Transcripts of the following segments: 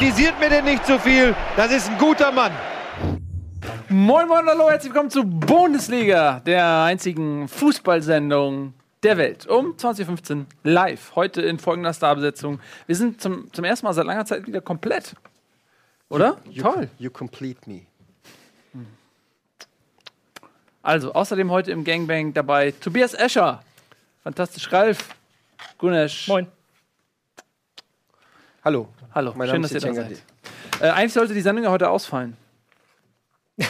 Kritisiert mir denn nicht zu viel. Das ist ein guter Mann. Moin, moin, hallo, herzlich willkommen zu Bundesliga, der einzigen Fußballsendung der Welt. Um 20.15 Uhr live. Heute in folgender Starbesetzung. Wir sind zum, zum ersten Mal seit langer Zeit wieder komplett. Oder? You, Toll. You complete me. Also, außerdem heute im Gangbang dabei Tobias Escher. Fantastisch, Ralf. Gunesh. Moin. Hallo. Hallo, Mein schön, Name dass ihr da seid. Äh, eigentlich sollte die Sendung ja heute ausfallen.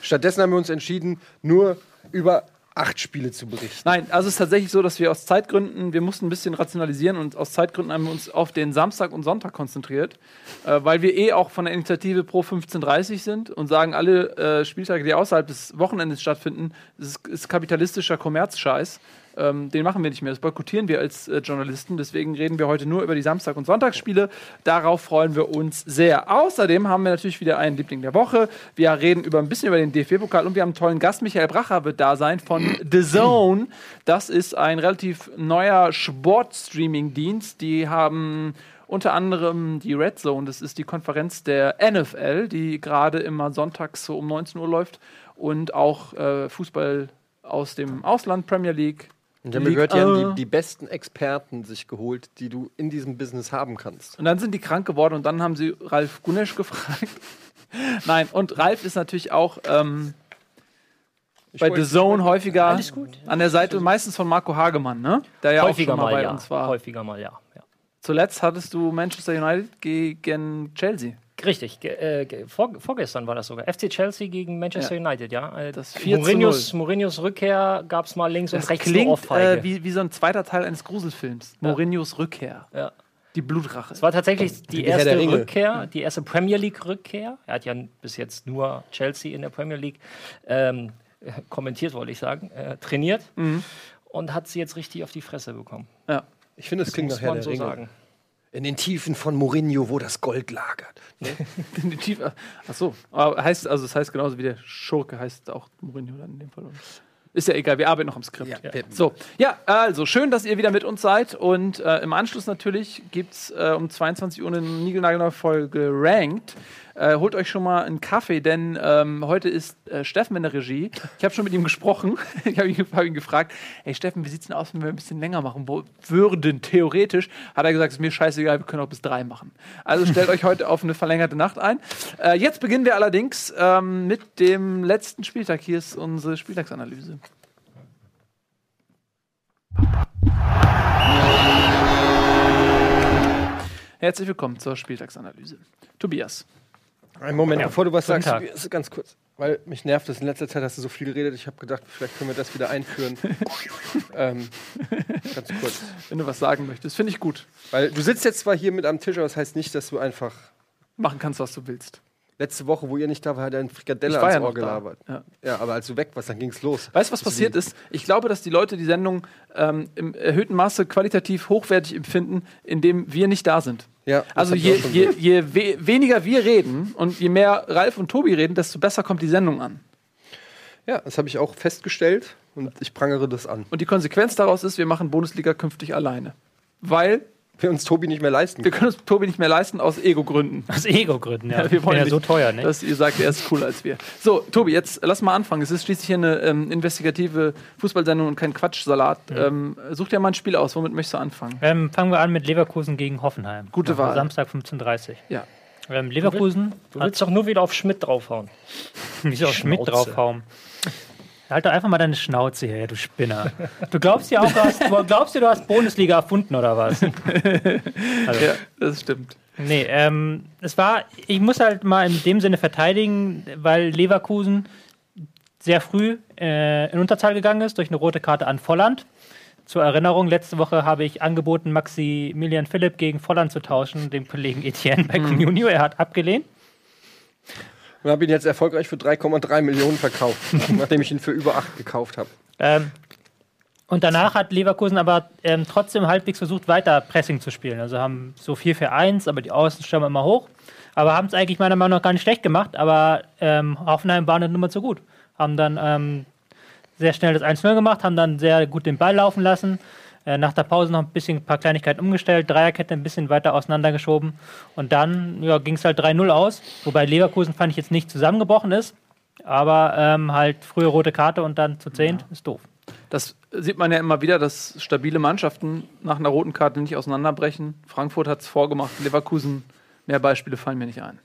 Stattdessen haben wir uns entschieden, nur über acht Spiele zu berichten. Nein, also es ist tatsächlich so, dass wir aus Zeitgründen, wir mussten ein bisschen rationalisieren und aus Zeitgründen haben wir uns auf den Samstag und Sonntag konzentriert, äh, weil wir eh auch von der Initiative Pro 1530 sind und sagen, alle äh, Spieltage, die außerhalb des Wochenendes stattfinden, ist, ist kapitalistischer Kommerzscheiß. Ähm, den machen wir nicht mehr. Das boykottieren wir als äh, Journalisten. Deswegen reden wir heute nur über die Samstag- und Sonntagsspiele. Darauf freuen wir uns sehr. Außerdem haben wir natürlich wieder einen Liebling der Woche. Wir reden über ein bisschen über den DFB-Pokal und wir haben einen tollen Gast. Michael Bracher wird da sein von The Zone. Das ist ein relativ neuer Sport-Streaming-Dienst. Die haben unter anderem die Red Zone, das ist die Konferenz der NFL, die gerade immer sonntags so um 19 Uhr läuft und auch äh, Fußball aus dem Ausland, Premier League. Und dann gehört, die haben 1. die, die besten Experten sich geholt, die du in diesem Business haben kannst. Und dann sind die krank geworden und dann haben sie Ralf Gunesch gefragt. Nein, und Ralf ist natürlich auch ähm, bei The Zone häufiger an der Seite, meistens von Marco Hagemann, ne? Der ja Häufiger auch schon mal mal, bei ja. uns war. Häufiger mal, ja. ja. Zuletzt hattest du Manchester United gegen Chelsea. Richtig, ge äh, ge vor, vorgestern war das sogar. FC Chelsea gegen Manchester Ja. United, ja. Äh, Das 4 zu Mourinhos, Mourinhos Rückkehr gab es mal links Das und rechts eine klingt äh, wie, wie so ein zweiter Teil eines Gruselfilms. Mourinhos Rückkehr. ja. Die Blutrache. Es war tatsächlich die der erste. Rückkehr, die erste Premier League-Rückkehr. Er hat ja bis jetzt nur Chelsea in der Premier League ähm, äh, kommentiert, wollte ich sagen, äh, trainiert Mhm. und hat sie jetzt richtig auf die Fresse bekommen. Ja. Ich finde, das klingt nach Herr der so Ringe. sagen. In den Tiefen von Mourinho, wo das Gold lagert. Definitiv. Ach so. Aber heißt, also es heißt genauso wie der Schurke heißt auch Mourinho dann in dem Fall. Ist ja egal, wir arbeiten noch am Skript. Ja, wir- So, ja, also schön, dass ihr wieder mit uns seid. Und äh, im Anschluss natürlich gibt es äh, um 22 Uhr eine niegelnagelneue Folge Ranked. Äh, holt euch schon mal einen Kaffee, denn ähm, heute ist äh, Steffen in der Regie. Ich habe schon mit ihm gesprochen. ich habe ihn, hab ihn gefragt: Hey Steffen, wie sieht's denn aus, wenn wir ein bisschen länger machen würden? Theoretisch hat er gesagt: Ist mir scheißegal, wir können auch bis drei machen. Also stellt euch heute auf eine verlängerte Nacht ein. Äh, jetzt beginnen wir allerdings ähm, mit dem letzten Spieltag. Hier ist unsere Spieltagsanalyse. Herzlich willkommen zur Spieltagsanalyse. Tobias. Einen Moment, Ja. bevor du was Guten sagst, Tag. Ganz kurz. Weil mich nervt das. In letzter Zeit hast du so viel geredet. Ich habe gedacht, vielleicht können wir das wieder einführen. ähm, ganz kurz. Wenn du was sagen möchtest, finde ich gut. Weil du sitzt jetzt zwar hier mit am Tisch, aber das heißt nicht, dass du einfach. Machen kannst, was du willst. Letzte Woche, wo ihr nicht da war, hat er ein Frikadelle ans ja Ohr gelabert. Ja. Ja, aber als du weg warst, dann ging es los. Weißt du, was passiert ist? Ich glaube, dass die Leute die Sendung ähm, im erhöhten Maße qualitativ hochwertig empfinden, indem wir nicht da sind. Ja, Also je, je, je we weniger wir reden und je mehr Ralf und Tobi reden, desto besser kommt die Sendung an. Ja, das habe ich auch festgestellt und ich prangere das an. Und die Konsequenz daraus ist, wir machen Bundesliga künftig alleine. Weil Wir uns Tobi nicht mehr leisten wir können. können uns Tobi nicht mehr leisten aus Ego-Gründen. Aus Ego-Gründen, ja. Ja, wir wollen ja nicht, so teuer, ne? Dass ihr sagt, er ist cooler als wir. So, Tobi, jetzt lass mal anfangen. Es ist schließlich hier eine ähm, investigative Fußballsendung und kein Quatschsalat. Ähm, such dir mal ein Spiel aus. Womit möchtest du anfangen? Ähm, fangen wir an mit Leverkusen gegen Hoffenheim. Gute Wahl. Samstag 15.30 Ja. Ähm, Leverkusen Du willst doch nur wieder auf Schmidt draufhauen. Wieso auf Schmidt draufhauen? Halt doch einfach mal deine Schnauze her, du Spinner. Du glaubst ja auch, du hast, du glaubst ja, du hast Bundesliga erfunden oder was? Also, Ja, das stimmt. Nee, ähm, es war, ich muss halt mal in dem Sinne verteidigen, weil Leverkusen sehr früh äh, in Unterzahl gegangen ist durch eine rote Karte an Volland. Zur Erinnerung, letzte Woche habe ich angeboten, Maximilian Philipp gegen Volland zu tauschen, dem Kollegen Etienne bei Communio. Er hat abgelehnt. Und habe ihn jetzt erfolgreich für 3,3 Millionen verkauft, nachdem ich ihn für über 8 gekauft habe. Ähm, und danach hat Leverkusen aber ähm, trotzdem halbwegs versucht, weiter Pressing zu spielen. Also haben so 4 für 1, aber die Außenstürmer immer hoch. Aber haben es eigentlich meiner Meinung nach gar nicht schlecht gemacht. Aber ähm, Hoffenheim war eine Nummer zu gut. Haben dann ähm, sehr schnell das 1-0 gemacht, haben dann sehr gut den Ball laufen lassen. Äh, nach der Pause noch ein bisschen ein paar Kleinigkeiten umgestellt, Dreierkette ein bisschen weiter auseinandergeschoben und dann ja, ging es halt 3-0 aus. Wobei Leverkusen fand ich jetzt nicht zusammengebrochen ist, aber ähm, halt frühe rote Karte und dann zu 10 ist doof. Das sieht man ja immer wieder, dass stabile Mannschaften nach einer roten Karte nicht auseinanderbrechen. Frankfurt hat es vorgemacht, Leverkusen, mehr Beispiele fallen mir nicht ein.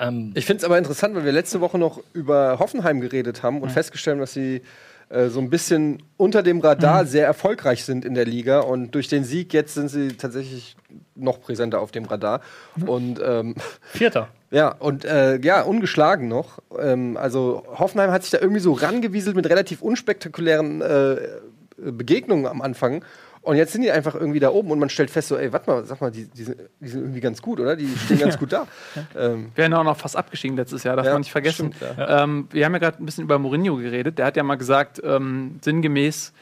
Ähm, Ich finde es aber interessant, weil wir letzte Woche noch über Hoffenheim geredet haben und festgestellt haben, dass sie äh, so ein bisschen unter dem Radar sehr erfolgreich sind in der Liga und durch den Sieg jetzt sind sie tatsächlich noch präsenter auf dem Radar und ähm, Vierter. ja und äh, ja ungeschlagen noch. Ähm, also Hoffenheim hat sich da irgendwie so rangewieselt mit relativ unspektakulären äh, Begegnungen am Anfang. Und jetzt sind die einfach irgendwie da oben und man stellt fest, so, ey, warte mal, sag mal, die, die, sind, die sind irgendwie ganz gut, oder? Die stehen ganz gut da. Ähm, Wir wären auch noch fast abgestiegen letztes Jahr, darf Ja, man nicht vergessen. stimmt, ähm, wir haben ja gerade ein bisschen über Mourinho geredet. Der hat ja mal gesagt, ähm, sinngemäß,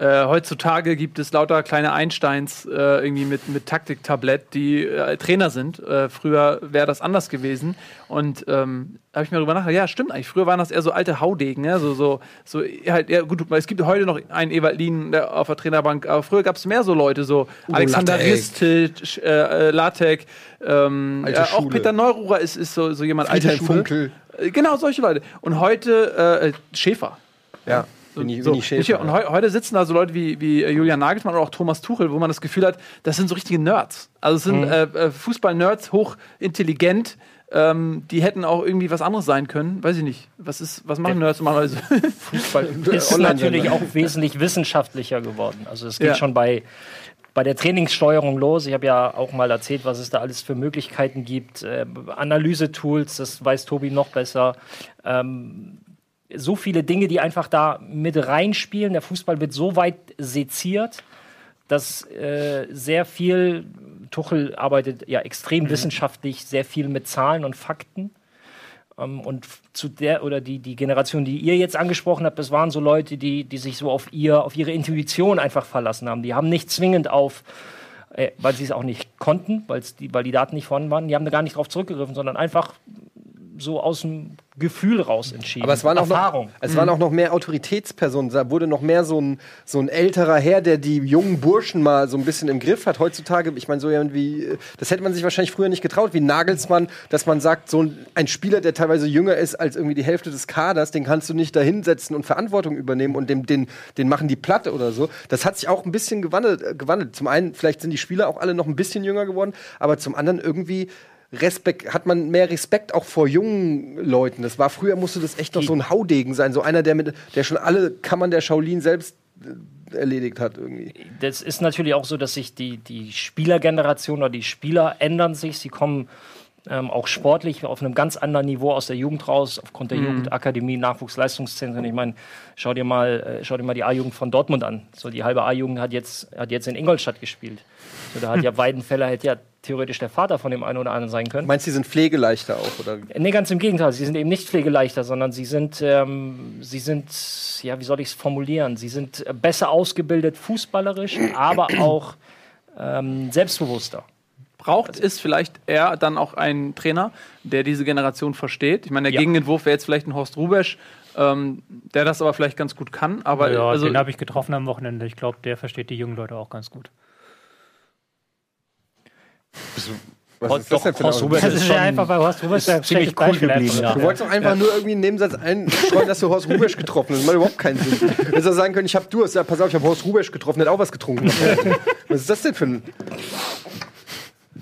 äh, heutzutage gibt es lauter kleine Einsteins äh, irgendwie mit, mit Taktiktablett, die äh, Trainer sind. Äh, früher wäre das anders gewesen. Und ähm, habe ich mir darüber nachgedacht, ja, stimmt eigentlich. Früher waren das eher so alte Haudegen, ja, so, so, so halt, ja, gut, es gibt heute noch einen Ewald Lien auf der Trainerbank, aber früher gab es mehr so Leute, so Alexander Lattek. Ristic, äh, Latek, ähm, auch. Peter Neururer ist, ist so, so jemand, alte Friedhelm Schule. Funkel. Genau, solche Leute. Und heute Schäfer. ja, Winnie, So, Winnie Schäfer. und heu heute sitzen da so Leute wie, wie äh, Julian Nagelsmann oder auch Thomas Tuchel, wo man das Gefühl hat, das sind so richtige Nerds. Also es sind äh, äh, Fußball-Nerds, hochintelligent. Ähm, die hätten auch irgendwie was anderes sein können. Weiß ich nicht. Was, ist, was machen Nerds normalerweise? Fußball ist natürlich auch wesentlich wissenschaftlicher geworden. Also es geht Ja. schon bei, bei der Trainingssteuerung los. Ich habe ja auch mal erzählt, was es da alles für Möglichkeiten gibt. Äh, Analysetools, das weiß Tobi noch besser. Ähm, so viele Dinge, die einfach da mit reinspielen. Der Fußball wird so weit seziert, dass äh, sehr viel, Tuchel arbeitet ja extrem wissenschaftlich, sehr viel mit Zahlen und Fakten. Ähm, und zu der oder die, die Generation, die ihr jetzt angesprochen habt, das waren so Leute, die, die sich so auf, ihr, auf ihre Intuition einfach verlassen haben. Die haben nicht zwingend auf, äh, weil sie es auch nicht konnten, weil's die, weil die Daten nicht vorhanden waren, die haben da gar nicht drauf zurückgegriffen, sondern einfach so aus dem Gefühl raus entschieden. Aber es waren, auch Erfahrung. noch, es waren auch noch mehr Autoritätspersonen. Da wurde noch mehr so ein, so ein älterer Herr, der die jungen Burschen mal so ein bisschen im Griff hat. Heutzutage, ich meine, so irgendwie, das hätte man sich wahrscheinlich früher nicht getraut, wie Nagelsmann, dass man sagt, so ein, Spieler, der teilweise jünger ist als irgendwie die Hälfte des Kaders, den kannst du nicht da hinsetzen und Verantwortung übernehmen und dem, den, den machen die Platte oder so. Das hat sich auch ein bisschen gewandelt, gewandelt. Zum einen, vielleicht sind die Spieler auch alle noch ein bisschen jünger geworden, aber zum anderen irgendwie. Respekt, hat man mehr Respekt auch vor jungen Leuten. Das war früher musste das echt noch so ein Haudegen sein, so einer, der mit, der schon alle Kammern der Shaolin selbst äh, erledigt hat irgendwie. das ist natürlich auch so, dass sich die, die Spielergeneration oder die Spieler ändern sich. Sie kommen ähm, auch sportlich auf einem ganz anderen Niveau aus der Jugend raus, aufgrund der Jugendakademie, Nachwuchsleistungszentren. Ich meine, schau dir mal, äh, schau dir mal die A-Jugend von Dortmund an. So die halbe A-Jugend hat jetzt, hat jetzt in Ingolstadt gespielt. So, da hat ja Weidenfeller hätte ja theoretisch der Vater von dem einen oder anderen sein können. Meinst du, die sind pflegeleichter auch? Oder? Nee, ganz im Gegenteil. Sie sind eben nicht pflegeleichter, sondern sie sind, ähm, sie sind, ja, wie soll ich es formulieren? Sie sind äh, besser ausgebildet fußballerisch, aber auch ähm, selbstbewusster. Braucht es vielleicht eher dann auch einen Trainer, der diese Generation versteht? Ich meine, der Ja. Gegenentwurf wäre jetzt vielleicht ein Horst Rubesch, ähm, der das aber vielleicht ganz gut kann. Aber ja, also, den habe ich getroffen am Wochenende. Ich glaube, der versteht die jungen Leute auch ganz gut. Was ist das denn für Horst? Rubesch Das ist ist ja schon einfach bei Horst Rubers ein ziemlich cool Beispiel geblieben, ja. Du wolltest doch einfach nur irgendwie einen Nebensatz einstreuen, dass du Horst Rubesch getroffen hast. Das macht überhaupt keinen Sinn. Du hättest auch sagen können, ich hab Durst. Ja, pass auf, ich habe Horst Rubesch getroffen, der hat auch was getrunken. was ist das denn für ein...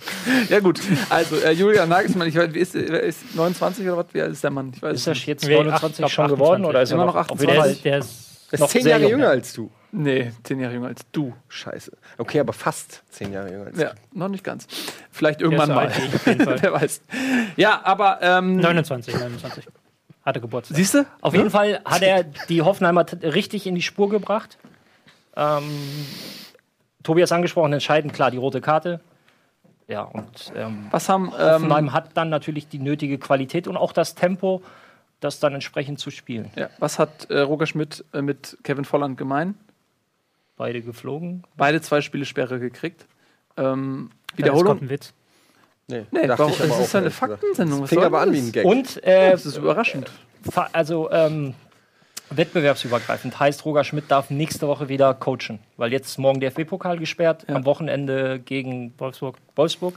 ja gut. Also äh, Julian Nagelsmann, ich weiß, wie ist, wer ist 29 oder was? Wie alt ist der Mann? Ich weiß Ist er jetzt Nee, 29 acht- schon geworden 28. oder ist er Immer noch, noch auf jeden Der Fall- ist, der ist Der ist Noch zehn Jahre jung, jünger ja. als du. Nee, zehn Jahre jünger als du. Scheiße. Okay, aber fast zehn Jahre jünger als Ja, noch nicht ganz. Vielleicht irgendwann mal. Wer weiß. Ja, aber ähm, 29, 29. Hatte Geburtstag. siehst du? Auf jeden Fall hat er die Hoffenheimer richtig in die Spur gebracht. Ähm, Tobias angesprochen, entscheidend klar die rote Karte. Ja, und ähm, Was haben Hoffenheim ähm, hat dann natürlich die nötige Qualität und auch das Tempo, das dann entsprechend zu spielen. ja, was hat äh, Roger Schmidt äh, mit Kevin Volland gemein? Beide geflogen. Beide zwei Spiele Sperre gekriegt. Ähm, Das kommt Wiederholung. ein Witz. Nee, Nee, dachte warum, ich aber das auch, ist eine. Faktensendung. Fing soll aber an das? wie ein Gag. Und äh, Das ist überraschend. also ähm, Wettbewerbsübergreifend heißt, Roger Schmidt darf nächste Woche wieder coachen, weil jetzt ist morgen der FB-Pokal gesperrt, am Wochenende gegen Wolfsburg. Wolfsburg.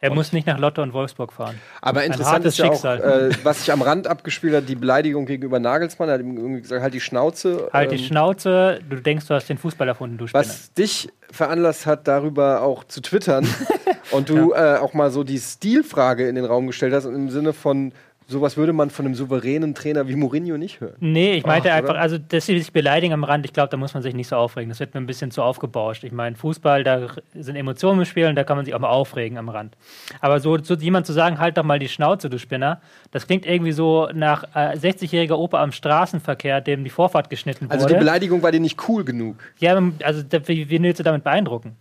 Er muss nicht nach Lotto und Wolfsburg fahren. Aber interessant ist ja auch, Schicksal. äh, was sich am Rand abgespielt hat, die Beleidigung gegenüber Nagelsmann. Er hat ihm irgendwie gesagt, halt die Schnauze. Halt die Ähm, Schnauze, du denkst, du hast den Fußball erfunden, du Spinner. was dich veranlasst hat, darüber auch zu twittern und du äh, auch mal so die Stilfrage in den Raum gestellt hast, im Sinne von, sowas würde man von einem souveränen Trainer wie Mourinho nicht hören. Nee, ich meinte Ach, einfach, oder? also, dass sie sich beleidigen am Rand, ich glaube, da muss man sich nicht so aufregen. Das wird mir ein bisschen zu aufgebauscht. Ich meine, Fußball, da sind Emotionen im Spiel und da kann man sich auch mal aufregen am Rand. Aber so, so jemand zu sagen, halt doch mal die Schnauze, du Spinner, das klingt irgendwie so nach äh, 60-jähriger Opa am Straßenverkehr, dem die Vorfahrt geschnitten wurde. Also die Beleidigung war dir nicht cool genug. ja, also wie, wie willst du damit beeindrucken?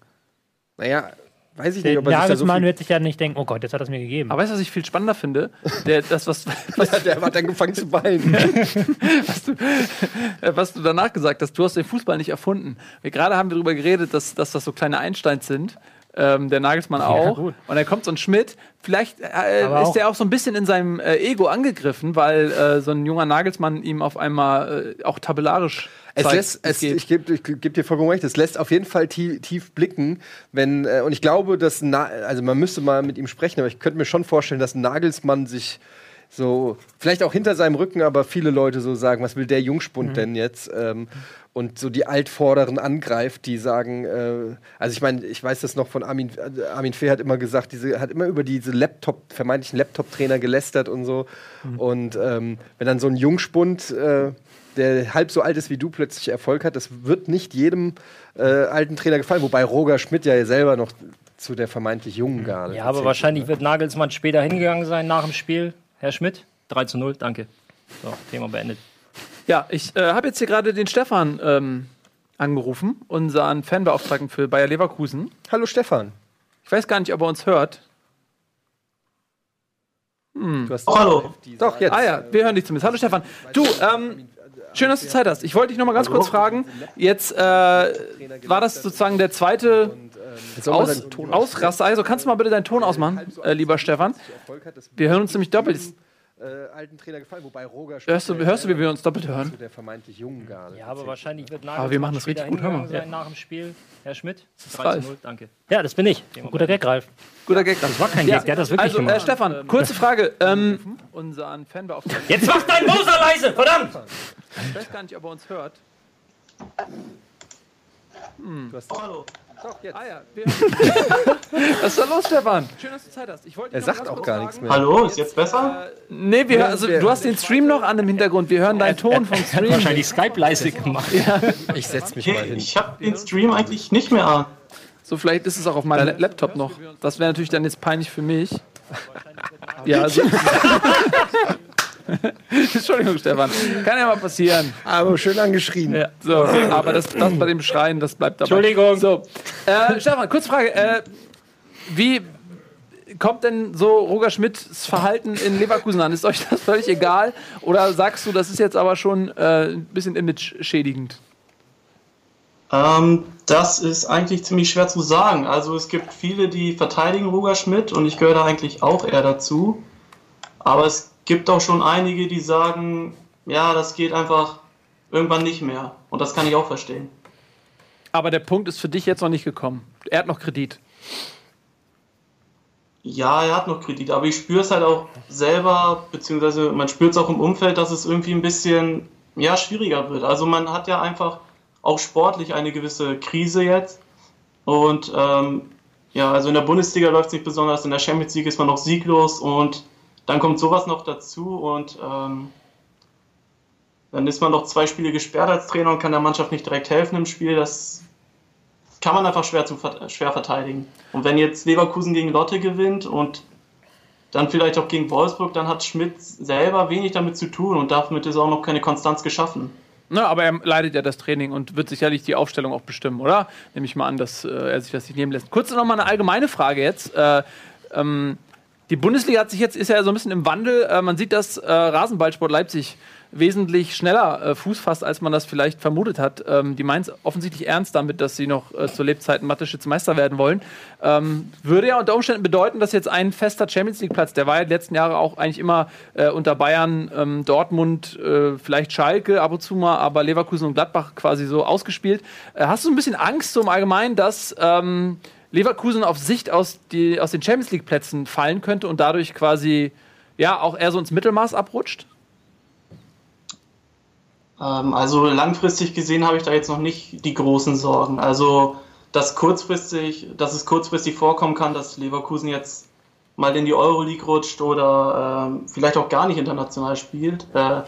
Naja, weiß ich Der nicht, ob er sich da so Nagelsmann viel... wird sich ja nicht denken, oh Gott, jetzt hat er es mir gegeben. Aber weißt du, was ich viel spannender finde? Der, das, was, Ja, der hat dann angefangen zu weinen. äh, was du danach gesagt hast, du hast den Fußball nicht erfunden. Wir gerade haben wir darüber geredet, dass, dass das so kleine Einsteins sind. Ähm, der Nagelsmann auch. gut. Und dann kommt so ein Schmidt. Vielleicht äh, Aber ist der auch so ein bisschen in seinem äh, Ego angegriffen, weil äh, so ein junger Nagelsmann ihm auf einmal äh, auch tabellarisch Es lässt, es, ich gebe geb dir vollkommen recht, es lässt auf jeden Fall tief, tief blicken, wenn, äh, und ich glaube, dass, Na also man müsste mal mit ihm sprechen, aber ich könnte mir schon vorstellen, dass Nagelsmann sich so, vielleicht auch hinter seinem Rücken, aber viele Leute so sagen, was will der Jungspund denn jetzt? Ähm, und so die Altvorderen angreift, die sagen, äh, also ich meine, ich weiß das noch von Armin, äh, Armin Fee hat immer gesagt, diese, hat immer über diese Laptop, vermeintlichen Laptop-Trainer gelästert und so. Und ähm, wenn dann so ein Jungspund, äh, der halb so alt ist wie du, plötzlich Erfolg hat, das wird nicht jedem äh, alten Trainer gefallen, wobei Roger Schmidt ja selber noch zu der vermeintlich jungen Garde. Ja, aber wahrscheinlich wird Nagelsmann später hingegangen sein nach dem Spiel. Herr Schmidt, 3 zu 0, danke. So, Thema beendet. Ja, ich äh, habe jetzt hier gerade den Stefan ähm, angerufen, unseren Fanbeauftragten für Bayer Leverkusen. Hallo Stefan. Ich weiß gar nicht, ob er uns hört. Du hast Hallo. Doch, jetzt. Ah ja, wir hören dich zumindest. Hallo Stefan. Du, ähm, schön, dass du Zeit hast. Ich wollte dich noch mal ganz kurz fragen. Jetzt äh, war das sozusagen der zweite Aus, Ausraster. Also kannst du mal bitte deinen Ton ausmachen, äh, lieber Stefan. Wir hören uns nämlich doppelt. Äh, alten Trainer gefallen, wobei Roger Hörst du, ja hörst du, wie wir uns doppelt hören? der vermeintlich jungen Garde. Ja, aber wahrscheinlich wird Aber wir machen das richtig gut, hör mal. sein nach dem Spiel. Herr Schmidt, ist 3 Ralf. zu 0, danke. Ja, das bin ich. Guter Gag, Ralf. Guter Gag. Das war kein Gag, der hat das wirklich also, äh, gemacht. Stefan, kurze Frage. Ähm, unseren Fanbeauftragten. Jetzt mach dein Moser leise, verdammt! Ich weiß gar nicht, ob er uns hört. Hallo. Doch, jetzt. Ah ja, wir Was ist da los, Stefan? Schön, dass du Zeit hast. Ich wollte Er sagt auch gar nichts mehr. Hallo, ist jetzt besser? Nee, wir, also, du hast den Stream noch an im Hintergrund. Wir hören deinen Ton vom Stream. Wahrscheinlich Skype leise gemacht. Ich setz mich mal Okay, hin. ich habe den Stream eigentlich nicht mehr an. So, vielleicht ist es auch auf meinem La- Laptop noch. Das wäre natürlich dann jetzt peinlich für mich. Ja, also. Entschuldigung, Stefan. Kann ja mal passieren. Aber schön angeschrien. Ja, so, aber das, das bei dem Schreien, das bleibt dabei. Entschuldigung. So, äh, Stefan, kurze Frage. Äh, wie kommt denn so Roger Schmidts Verhalten in Leverkusen an? Ist euch das völlig egal? Oder sagst du, das ist jetzt aber schon äh, ein bisschen image-schädigend? Ähm, das ist eigentlich ziemlich schwer zu sagen. Also es gibt viele, die verteidigen Roger Schmidt und ich gehöre da eigentlich auch eher dazu. Aber es gibt auch schon einige, die sagen, ja, das geht einfach irgendwann nicht mehr. Und das kann ich auch verstehen. Aber der Punkt ist für dich jetzt noch nicht gekommen. Er hat noch Kredit. Ja, er hat noch Kredit, aber ich spüre es halt auch selber, beziehungsweise man spürt es auch im Umfeld, dass es irgendwie ein bisschen ja, schwieriger wird. Also man hat ja einfach auch sportlich eine gewisse Krise jetzt. Und ähm, ja, also in der Bundesliga läuft es nicht besonders, in der Champions League ist man noch sieglos und dann kommt sowas noch dazu und ähm, dann ist man noch zwei Spiele gesperrt als Trainer und kann der Mannschaft nicht direkt helfen im Spiel. Das kann man einfach schwer, zu, schwer verteidigen. Und wenn jetzt Leverkusen gegen Lotte gewinnt und dann vielleicht auch gegen Wolfsburg, dann hat Schmidt selber wenig damit zu tun und damit ist auch noch keine Konstanz geschaffen. Na, aber er leitet ja das Training und wird sicherlich die Aufstellung auch bestimmen, oder? Nehme ich mal an, dass äh, er sich das nicht nehmen lässt. Kurz noch mal eine allgemeine Frage jetzt. Äh, ähm, die Bundesliga hat sich jetzt ist ja so ein bisschen im Wandel. Äh, man sieht, dass äh, Rasenballsport Leipzig wesentlich schneller äh, Fuß fasst, als man das vielleicht vermutet hat. Ähm, die meint offensichtlich ernst damit, dass sie noch äh, zur Lebzeiten Mathe-Schütz Meister werden wollen. Ähm, würde ja unter Umständen bedeuten, dass jetzt ein fester Champions League-Platz, der war ja die letzten Jahre auch eigentlich immer äh, unter Bayern, ähm, Dortmund, äh, vielleicht Schalke ab und zu mal, aber Leverkusen und Gladbach quasi so ausgespielt. Äh, hast du ein bisschen Angst so im Allgemeinen, dass ähm, Leverkusen auf Sicht aus, die, aus den Champions League-Plätzen fallen könnte und dadurch quasi ja auch eher so ins Mittelmaß abrutscht? Ähm, also langfristig gesehen habe ich da jetzt noch nicht die großen Sorgen. Also dass kurzfristig, dass es kurzfristig vorkommen kann, dass Leverkusen jetzt mal in die Euroleague rutscht oder äh, vielleicht auch gar nicht international spielt. Äh,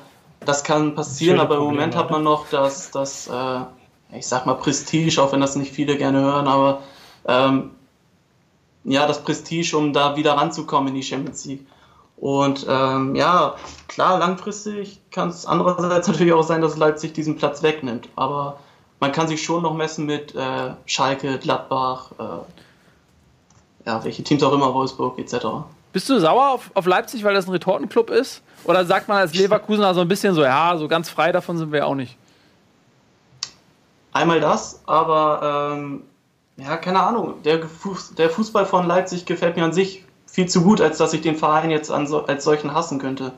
das kann passieren, Schöne aber im Moment hat man noch das, das äh, ich sag mal Prestige, auch wenn das nicht viele gerne hören, aber ähm, ja, das Prestige, um da wieder ranzukommen in die Champions League. Und ähm, ja, klar, langfristig kann es andererseits natürlich auch sein, dass Leipzig diesen Platz wegnimmt. Aber man kann sich schon noch messen mit äh, Schalke, Gladbach, äh, ja, welche Teams auch immer, Wolfsburg etc. Bist du sauer auf, auf Leipzig, weil das ein Retortenclub ist? Oder sagt man als Leverkusener so ein bisschen so, ja, so ganz frei davon sind wir auch nicht? Einmal das, aber ähm, ja, keine Ahnung. Der, Fuß, der Fußball von Leipzig gefällt mir an sich viel zu gut, als dass ich den Verein jetzt so, als solchen hassen könnte.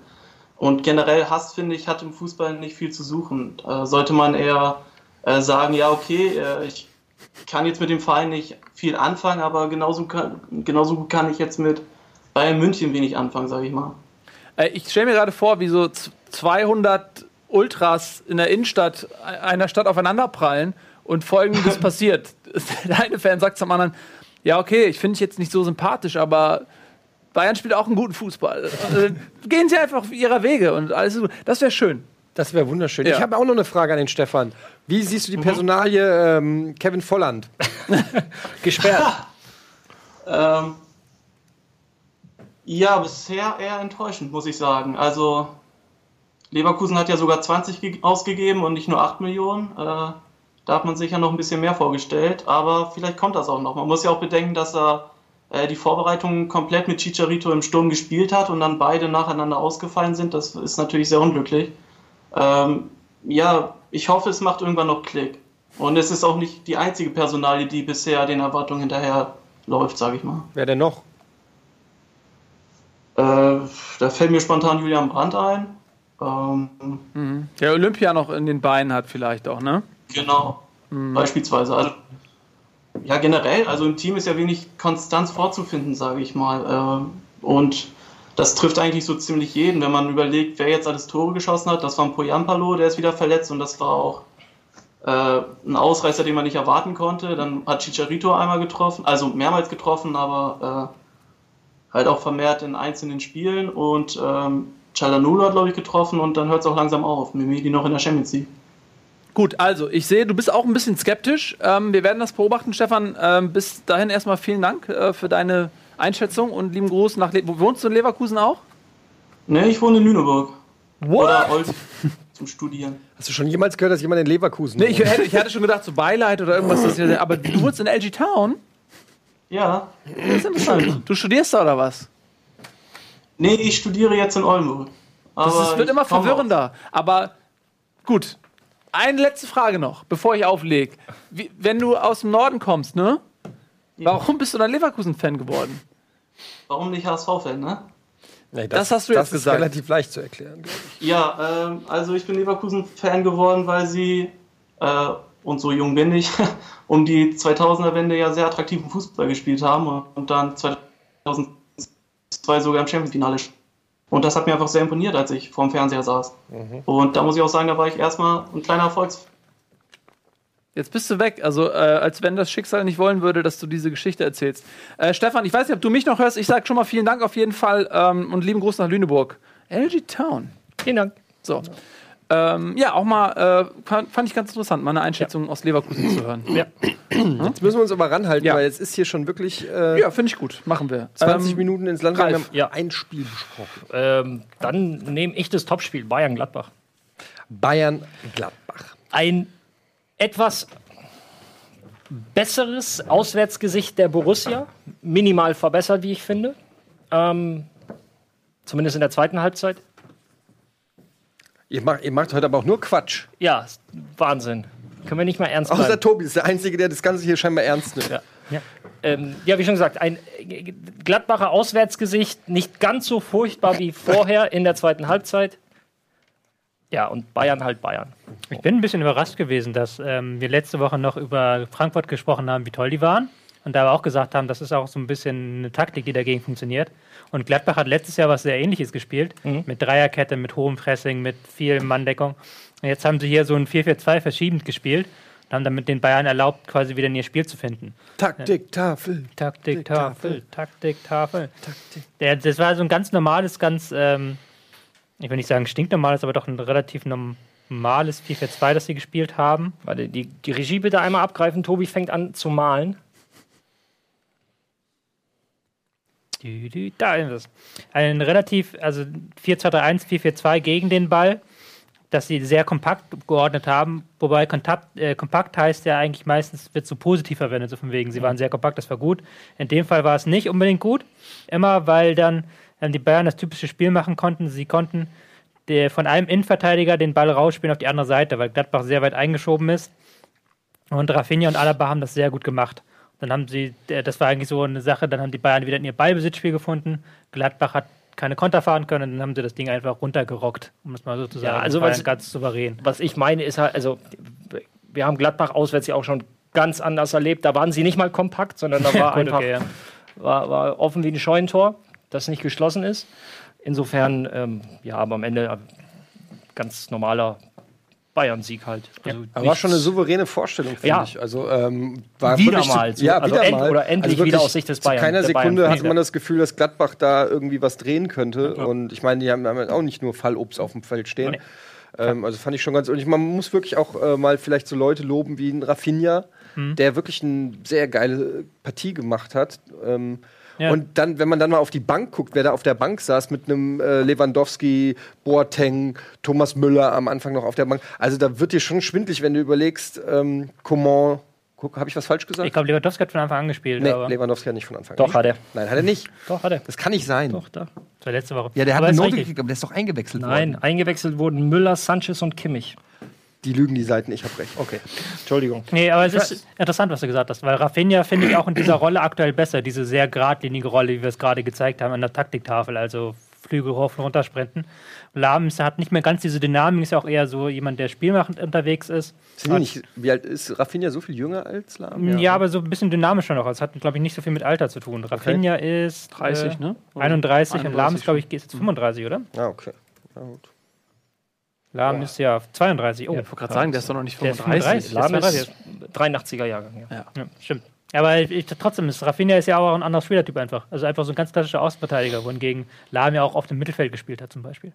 Und generell Hass, finde ich, hat im Fußball nicht viel zu suchen. Äh, sollte man eher äh, sagen, ja, okay, äh, ich kann jetzt mit dem Verein nicht viel anfangen, aber genauso, kann, genauso gut kann ich jetzt mit Bayern München wenig anfangen, sage ich mal. Äh, ich stelle mir gerade vor, wie so z- 200 Ultras in der Innenstadt e- einer Stadt aufeinanderprallen und folgendes passiert. Der eine Fan sagt zum anderen, ja, okay, ich finde dich jetzt nicht so sympathisch, aber Bayern spielt auch einen guten Fußball. Äh, Gehen sie einfach auf ihrer Wege und alles ist gut. Das wäre schön. Das wäre wunderschön. Ja. Ich habe auch noch eine Frage an den Stefan. Wie siehst du die Personalie ähm, Kevin Volland? Gesperrt. Ähm, ja, bisher eher enttäuschend, muss ich sagen. Also, Leverkusen hat ja sogar 20 ge- ausgegeben und nicht nur 8 Millionen. Äh, da hat man sich ja noch ein bisschen mehr vorgestellt, aber vielleicht kommt das auch noch. Man muss ja auch bedenken, dass er äh, die Vorbereitung komplett mit Chicharito im Sturm gespielt hat und dann beide nacheinander ausgefallen sind. Das ist natürlich sehr unglücklich. Ähm, ja, ich hoffe, es macht irgendwann noch Klick. Und es ist auch nicht die einzige Personalie, die bisher den Erwartungen hinterher läuft, sage ich mal. Wer denn noch? Äh, da fällt mir spontan Julian Brandt ein. Ähm, Der Olympia noch in den Beinen hat vielleicht auch, ne? Genau, beispielsweise. Also, ja, generell, also im Team ist ja wenig Konstanz vorzufinden, sage ich mal. Ähm, und das trifft eigentlich so ziemlich jeden, wenn man überlegt, wer jetzt alles Tore geschossen hat. Das war ein Poyampalo, der ist wieder verletzt und das war auch äh, ein Ausreißer, den man nicht erwarten konnte. Dann hat Chicharito einmal getroffen, also mehrmals getroffen, aber äh, halt auch vermehrt in einzelnen Spielen. Und ähm, Cialanolo hat, glaube ich, getroffen und dann hört es auch langsam auf. Mimedi noch in der Champions League. Gut, also ich sehe, du bist auch ein bisschen skeptisch. Ähm, wir werden das beobachten, Stefan. Ähm, bis dahin erstmal vielen Dank äh, für deine Einschätzung und lieben Gruß nach Le Wohnst du in Leverkusen auch? Ne, ich wohne in Lüneburg. What? Oder Olden zum Studieren. Hast du schon jemals gehört, dass jemand in Leverkusen Nee, ich, hätte, ich hatte schon gedacht, so Beileid oder irgendwas. Das hier, aber du wohnst in LG Town? Ja. Das ist interessant. Du studierst da oder was? Nee, ich studiere jetzt in Oldenburg. Das ist, wird immer verwirrender. Aber gut. Eine letzte Frage noch, bevor ich auflege. Wie, wenn du aus dem Norden kommst, ne? Warum bist du dann Leverkusen-Fan geworden? Warum nicht HSV-Fan, ne? Nee, Das hast du jetzt das ist gesagt. relativ leicht zu erklären. ich. Ja, ähm, also ich bin Leverkusen-Fan geworden, weil sie, äh, und so jung bin ich, um die 2000er-Wende ja sehr attraktiven Fußball gespielt haben und dann 2002 sogar im Champions-Finale. Und das hat mir einfach sehr imponiert, als ich vorm Fernseher saß. Und da muss ich auch sagen, da war ich erstmal ein kleiner Erfolgs... Jetzt bist du weg. Also, äh, als wenn das Schicksal nicht wollen würde, dass du diese Geschichte erzählst. Äh, Stefan, ich weiß nicht, ob du mich noch hörst. Ich sage schon mal vielen Dank auf jeden Fall ähm, und lieben Gruß nach Lüneburg. LG Town. Vielen Dank. So. Ähm, ja, auch mal, äh, fand, fand ich ganz interessant, mal eine Einschätzung aus Leverkusen zu hören. Ja, Jetzt müssen wir uns aber ranhalten, Ja. weil jetzt ist hier schon wirklich äh, ja finde ich gut. Machen wir. 20 Ähm, Minuten ins Land. Ralf, Wir haben ja. ein Spiel besprochen. Ähm, dann nehme ich das Topspiel Bayern-Gladbach. Bayern-Gladbach. Ein etwas besseres Auswärtsgesicht der Borussia. Minimal verbessert, wie ich finde. Ähm, zumindest in der zweiten Halbzeit. Ihr macht, ihr macht heute aber auch nur Quatsch. Ja, Wahnsinn. Können wir nicht mal ernst Außer bleiben. Tobi ist der Einzige, der das Ganze hier scheinbar ernst nimmt. Ja. Ähm, ja, wie schon gesagt, ein Gladbacher Auswärtsgesicht, nicht ganz so furchtbar wie vorher in der zweiten Halbzeit. Ja, und Bayern halt Bayern. Ich bin ein bisschen überrascht gewesen, dass ähm, wir letzte Woche noch über Frankfurt gesprochen haben, wie toll die waren. Und da aber auch gesagt haben, das ist auch so ein bisschen eine Taktik, die dagegen funktioniert. Und Gladbach hat letztes Jahr was sehr ähnliches gespielt. Mit Dreierkette, mit hohem Pressing, mit viel Manndeckung. Und jetzt haben sie hier so ein 4-4-2 verschiebend gespielt und haben damit den Bayern erlaubt, quasi wieder in ihr Spiel zu finden. Taktik-Tafel. Taktik-Tafel, Taktik-Tafel. Der- Das war so ein ganz normales, ganz, ähm, ich will nicht sagen stinknormales, aber doch ein relativ normales 4-4-2, das sie gespielt haben. Warte, die, die Regie bitte einmal abgreifen. Tobi fängt an zu malen. Da ist es. Ein relativ, also 4-2-3-1, 4-4-2 gegen den Ball, dass sie sehr kompakt geordnet haben. Wobei Kontakt, äh, kompakt heißt ja eigentlich meistens, wird so positiv verwendet, so von wegen, sie waren sehr kompakt, das war gut. In dem Fall war es nicht unbedingt gut. Immer, weil dann ähm, die Bayern das typische Spiel machen konnten. Sie konnten der, von einem Innenverteidiger den Ball rausspielen auf die andere Seite, weil Gladbach sehr weit eingeschoben ist. Und Rafinha und Alaba haben das sehr gut gemacht. Dann haben sie, äh, das war eigentlich so eine Sache, dann haben die Bayern wieder in ihr Ballbesitzspiel gefunden. Gladbach hat keine Konter fahren können, dann haben sie das Ding einfach runtergerockt, um es mal so zu sagen. also Das war was- ganz souverän. Was ich meine ist halt, also wir haben Gladbach auswärts ja auch schon ganz anders erlebt. Da waren sie nicht mal kompakt, sondern da war Gut, einfach okay, ja. war, war offen wie ein Scheunentor, das nicht geschlossen ist. Insofern, ähm, ja, aber am Ende äh, ganz normaler Bayern-Sieg halt. Also Aber war schon eine souveräne Vorstellung, finde Ja. ich. Also, ähm, war Wieder mal Zu, ja, Also wieder end- mal. oder endlich also wieder aus Sicht des Zu Bayern- keiner der Sekunde Bayern. hatte man das Gefühl, dass Gladbach da irgendwie was drehen könnte. Und ich meine, die haben, haben auch nicht nur Fallobst auf dem Feld stehen. Nee. Ähm, also fand ich schon ganz. Und ich, man muss wirklich auch äh, mal vielleicht so Leute loben wie ein Rafinha, Mhm. der wirklich eine sehr geile Partie gemacht hat. Ähm, Ja. Und dann, wenn man dann mal auf die Bank guckt, wer da auf der Bank saß mit einem äh, Lewandowski, Boateng, Thomas Müller am Anfang noch auf der Bank. Also da wird dir schon schwindlig, wenn du überlegst, ähm, Coman. Habe ich was falsch gesagt? Ich glaube, Lewandowski hat von Anfang an gespielt, nee, aber Lewandowski hat nicht von Anfang Doch, an. hat er. Nein, hat er nicht. Doch, hat er. Das kann nicht sein. Doch, da. das war letzte Woche. Ja, der hat aber eine ist Note gekriegt, aber der ist doch eingewechselt Nein, worden. eingewechselt wurden Müller, Sanchez und Kimmich. Die lügen die Seiten, ich habe recht. Okay, Entschuldigung. Nee, aber es ist interessant, was du gesagt hast, weil Rafinha finde ich auch in dieser Rolle aktuell besser, diese sehr geradlinige Rolle, wie wir es gerade gezeigt haben an der Taktiktafel, also Flügel hoch und runter sprinten. Lahm ist- hat nicht mehr ganz diese Dynamik, ist ja auch eher so jemand, der spielmachend unterwegs ist. Sind nicht, wie alt ist Rafinha so viel jünger als Lahm? Ja, aber so ein bisschen dynamischer noch. Es hat, glaube ich, nicht so viel mit Alter zu tun. Rafinha ist 30, äh, ne? 31 und Lahm 31 ist, glaube ich, ist jetzt 35, oder? Ah, okay. Na gut. Lahm ist ja 32. Oh, Ich wollte gerade sagen, der ist doch noch nicht Der ist 35. 35. Lahm ist 83er Jahrgang. Ja. Ja, stimmt. Aber ich, trotzdem ist Rafinha ist ja auch ein anderer Spielertyp einfach. Also einfach so ein ganz klassischer Außenverteidiger, wohingegen Lahm ja auch auf dem Mittelfeld gespielt hat zum Beispiel.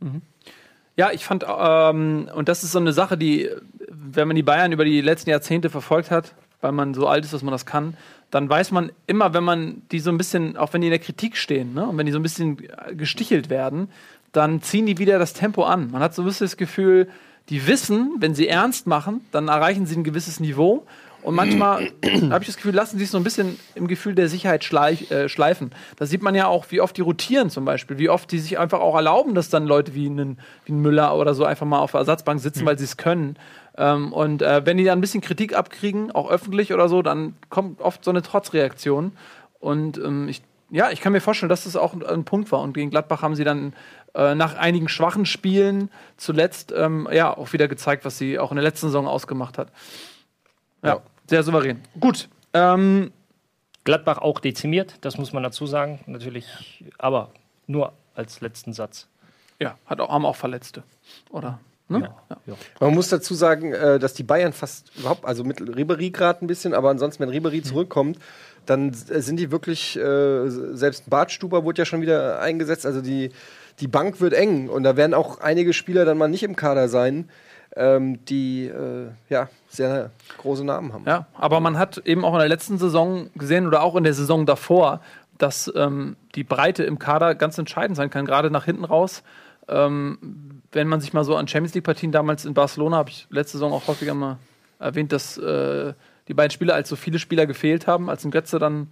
Ja, ich fand, ähm, und das ist so eine Sache, die, wenn man die Bayern über die letzten Jahrzehnte verfolgt hat, weil man so alt ist, dass man das kann, dann weiß man immer, wenn man die so ein bisschen, auch wenn die in der Kritik stehen, ne, und wenn die so ein bisschen gestichelt werden, dann ziehen die wieder das Tempo an. Man hat so ein bisschen das Gefühl, die wissen, wenn sie ernst machen, dann erreichen sie ein gewisses Niveau. Und manchmal habe ich das Gefühl, lassen sie es so ein bisschen im Gefühl der Sicherheit schleif, äh, schleifen. Da sieht man ja auch, wie oft die rotieren zum Beispiel, wie oft die sich einfach auch erlauben, dass dann Leute wie ein, wie ein Müller oder so einfach mal auf der Ersatzbank sitzen, weil sie es können. Ähm, und äh, wenn die dann ein bisschen Kritik abkriegen, auch öffentlich oder so, dann kommt oft so eine Trotzreaktion. Und ähm, ich, ja, ich kann mir vorstellen, dass das auch ein Punkt war. Und gegen Gladbach haben sie dann äh, nach einigen schwachen Spielen zuletzt ähm, ja auch wieder gezeigt, was sie auch in der letzten Saison ausgemacht hat. Ja, Ja. sehr souverän. Gut. Ähm, Gladbach auch dezimiert, das muss man dazu sagen. Natürlich, aber nur als letzten Satz. ja, hat auch, haben auch Verletzte. Oder? Ne? Ja. Man muss dazu sagen, äh, dass die Bayern fast überhaupt, also mit Ribery gerade ein bisschen, aber ansonsten, wenn Ribery zurückkommt, dann sind die wirklich, äh, selbst Bartstuber wurde ja schon wieder eingesetzt, also die, die Bank wird eng und da werden auch einige Spieler dann mal nicht im Kader sein, ähm, die äh, ja sehr große Namen haben. Ja, aber man hat eben auch in der letzten Saison gesehen oder auch in der Saison davor, dass ähm, die Breite im Kader ganz entscheidend sein kann, gerade nach hinten raus. Ähm, wenn man sich mal so an Champions League-Partien damals in Barcelona, habe ich letzte Saison auch häufiger mal erwähnt, dass äh, die beiden Spieler als so viele Spieler gefehlt haben, als ein Götze dann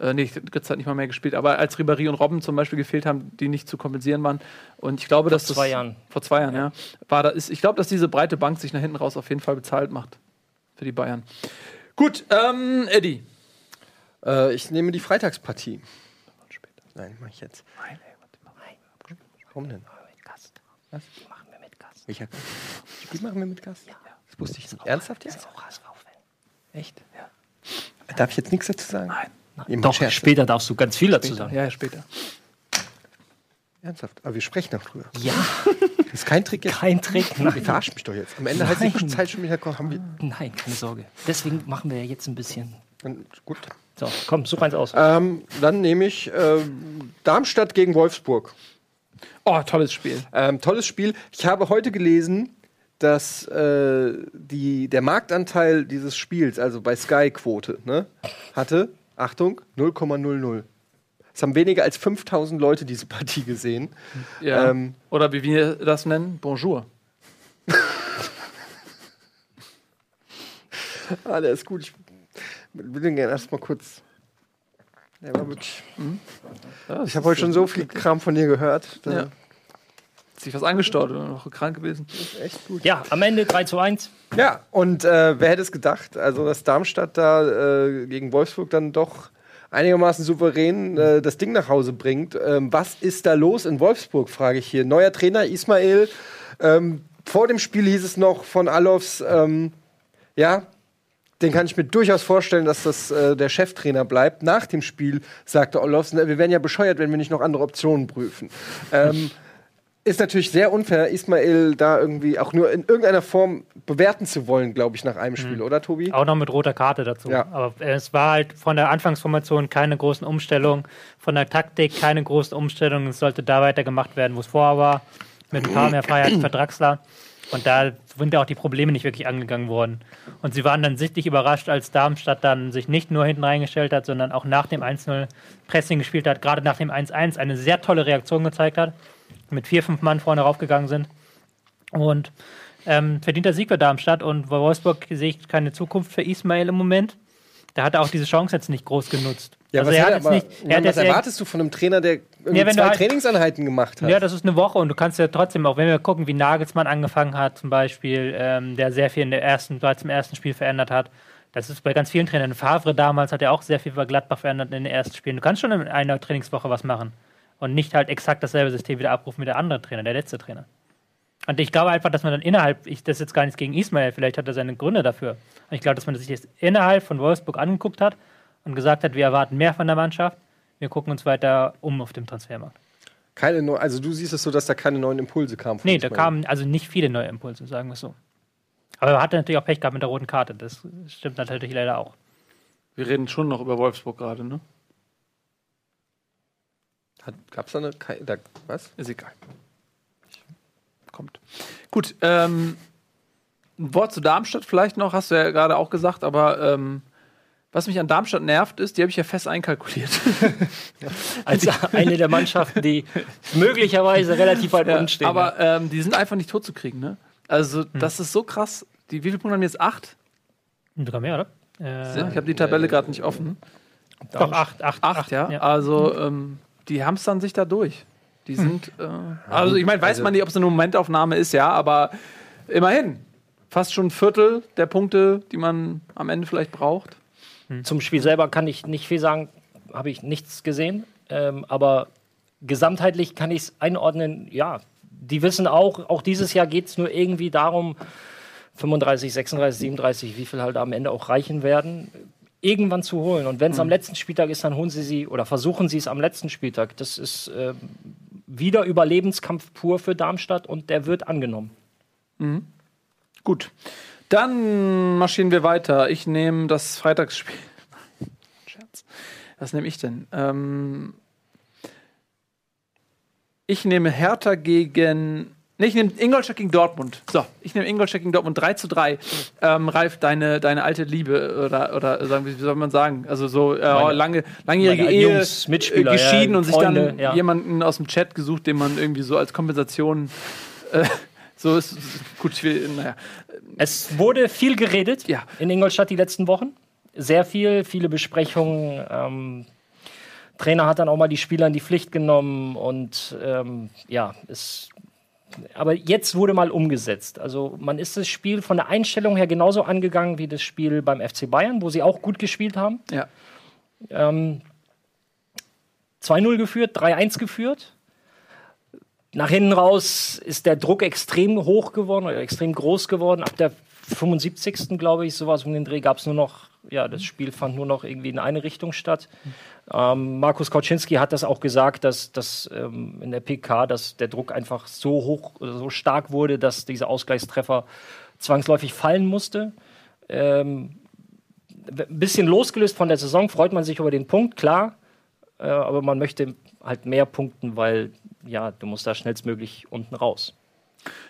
Äh, nee, Götze hat nicht mal mehr gespielt, aber als Ribéry und Robben zum Beispiel gefehlt haben, die nicht zu kompensieren waren. Und ich glaube, dass zwei das, Jahren. Vor zwei Jahren, ja. War da, ist, ich glaube, dass diese breite Bank sich nach hinten raus auf jeden Fall bezahlt macht. Für die Bayern. Gut, ähm, Eddie. Äh, ich nehme die Freitagspartie. Nein, mach ich jetzt. Nein, ey, warte mal. Warum denn? Mit Gast. Was? Die machen wir mit Gast. Welcher? Die machen wir mit Gast? Ja. Das wusste ich nicht. Ernsthaft jetzt? auch HSV-Fan. Echt? Ja. Darf ich jetzt nichts dazu sagen? Nein. Ihr macht Doch, Scherze. später darfst du ganz viel dazu sagen. Ja, ja, später. Ernsthaft. Aber wir sprechen noch drüber. Ja, Das ist kein Trick jetzt. kein Trick. Ihr Nein. verarscht mich doch jetzt. Am Ende heißt die Nein. Zeit schon wieder, komm, haben wir. Nein, keine Sorge. Deswegen machen wir ja jetzt ein bisschen. Dann, gut. So, komm, such eins aus. Ähm, dann nehme ich ähm, Darmstadt gegen Wolfsburg. Oh, tolles Spiel. Ähm, tolles Spiel. Ich habe heute gelesen, dass äh, die, der Marktanteil dieses Spiels, also bei Sky-Quote, ne, hatte, Achtung, 0,00. Es haben weniger als 5000 Leute diese Partie gesehen. Ja. Ähm, Oder wie wir das nennen, Bonjour. ah, der ist gut. Ich will den gerne erstmal kurz. Der war wirklich. Ja, Ich habe heute schon so viel Kram von dir gehört. Da Ja. Sich was angestaut oder noch krank gewesen. ist echt gut. Ja, am Ende 3 zu 1. Ja, und äh, wer hätte es gedacht? Also, dass Darmstadt da äh, gegen Wolfsburg dann doch einigermaßen souverän äh, das Ding nach Hause bringt. Ähm, was ist da los in Wolfsburg, frage ich hier. Neuer Trainer Ismail. Ähm, vor dem Spiel hieß es noch von Alofs, ähm, ja, den kann ich mir durchaus vorstellen, dass das äh, der Cheftrainer bleibt. Nach dem Spiel sagte Olofs, "Na, wir wären ja bescheuert, wenn wir nicht noch andere Optionen prüfen. Ähm, ist natürlich sehr unfair, Ismail da irgendwie auch nur in irgendeiner Form bewerten zu wollen, glaube ich, nach einem Spiel, oder Tobi? Auch noch mit roter Karte dazu. Ja. Aber äh, es war halt von der Anfangsformation keine großen Umstellungen, von der Taktik keine großen Umstellungen. Es sollte da weitergemacht werden, wo es vorher war, mit ein paar mehr Freiheiten für Draxler. Und da sind ja auch die Probleme nicht wirklich angegangen worden. Und sie waren dann sichtlich überrascht, als Darmstadt dann sich nicht nur hinten reingestellt hat, sondern auch nach dem 1-0 Pressing gespielt hat, gerade nach dem 1-1 eine sehr tolle Reaktion gezeigt hat, mit vier, fünf Mann vorne raufgegangen sind. Und ähm, verdienter Sieg für Darmstadt und bei Wolfsburg sehe ich keine Zukunft für Ismail im Moment. Da hat er auch diese Chance jetzt nicht groß genutzt. also er hat jetzt nicht, er Mann, hat was erwartest du von einem Trainer, der irgendwie Ja, zwei halt- Trainingseinheiten gemacht hat? ja, das ist eine Woche und du kannst ja trotzdem, auch wenn wir gucken, wie Nagelsmann angefangen hat, zum Beispiel, ähm, der sehr viel in der ersten, bereits im ersten Spiel verändert hat. Das ist bei ganz vielen Trainern. Favre damals hat ja auch sehr viel bei Gladbach verändert in den ersten Spielen. Du kannst schon in einer Trainingswoche was machen und nicht halt exakt dasselbe System wieder abrufen wie der andere Trainer, der letzte Trainer. Und ich glaube einfach, dass man dann innerhalb, ich, das jetzt gar nichts gegen Ismail, vielleicht hat er seine Gründe dafür. Und ich glaube, dass man sich jetzt innerhalb von Wolfsburg angeguckt hat und gesagt hat, wir erwarten mehr von der Mannschaft. Wir gucken uns weiter um auf dem Transfermarkt. Keine neu, also du siehst es so, dass da keine neuen Impulse kamen. von Nee, da Ismail. kamen also nicht viele neue Impulse, sagen wir es so. Aber er hatte natürlich auch Pech gehabt mit der roten Karte. Das stimmt natürlich leider auch. Wir reden schon noch über Wolfsburg gerade, ne? Gab es da eine. Da, was? Ist egal. Kommt. Gut, ähm, ein Wort zu Darmstadt vielleicht noch, hast du ja gerade auch gesagt, aber ähm, was mich an Darmstadt nervt, ist, die habe ich ja fest einkalkuliert. Als eine der Mannschaften, die möglicherweise relativ weit unten stehen. aber ähm, die sind einfach nicht tot zu kriegen, ne? Also, das ist so krass. Die, wie viele Punkte haben die jetzt? Acht? Sogar mehr, oder? Ja, Äh, ich habe die Tabelle gerade nicht offen. doch, acht, acht, Acht, ja. Also, ähm, die hamstern sich da durch. Die sind. Äh, also, ich meine, weiß man nicht, ob es eine Momentaufnahme ist, ja, aber immerhin. Fast schon ein Viertel der Punkte, die man am Ende vielleicht braucht. Zum Spiel selber kann ich nicht viel sagen, habe ich nichts gesehen. Ähm, aber gesamtheitlich kann ich es einordnen, ja, die wissen auch, auch dieses Jahr geht es nur irgendwie darum, 35, 36, 37, wie viel halt am Ende auch reichen werden, irgendwann zu holen. Und wenn es am letzten Spieltag ist, dann holen sie sie oder versuchen sie es am letzten Spieltag. Das ist ähm, wieder Überlebenskampf pur für Darmstadt und der wird angenommen. Gut. Dann marschieren wir weiter. Ich nehme das Freitagsspiel. Scherz. Was nehme ich denn? Ähm, ich nehme Hertha gegen. Nee, ich nehme Ingolstadt gegen Dortmund. So, ich nehme Ingolstadt gegen Dortmund 3 zu 3. Ähm, Ralf, deine, deine alte Liebe oder, oder sagen, wie soll man sagen? Also so äh, lange, langjährige meine Ehe Jungs, Mitspieler, äh, geschieden ja, und sich Freunde, dann ja. jemanden aus dem Chat gesucht, den man irgendwie so als Kompensation äh, so ist. Gut, will, naja. Es wurde viel geredet Ja. in Ingolstadt die letzten Wochen. Sehr viel, viele Besprechungen. Ähm, Trainer hat dann auch mal die Spieler in die Pflicht genommen und ähm, ja, es. Aber jetzt wurde mal umgesetzt. Also man ist das Spiel von der Einstellung her genauso angegangen wie das Spiel beim FC Bayern, wo sie auch gut gespielt haben. Ja. Ähm, 2-0 geführt, 3-1 geführt. Nach hinten raus ist der Druck extrem hoch geworden oder extrem groß geworden. Ab der 75. glaube ich, sowas um den Dreh gab es nur noch, ja, das Spiel fand nur noch irgendwie in eine Richtung statt. Ähm, Markus Kauczynski hat das auch gesagt, dass, dass ähm, in der PK, dass der Druck einfach so hoch, so stark wurde, dass dieser Ausgleichstreffer zwangsläufig fallen musste. Ähm, ein bisschen losgelöst von der Saison freut man sich über den Punkt, klar. Äh, aber man möchte halt mehr punkten, weil ja, du musst da schnellstmöglich unten raus.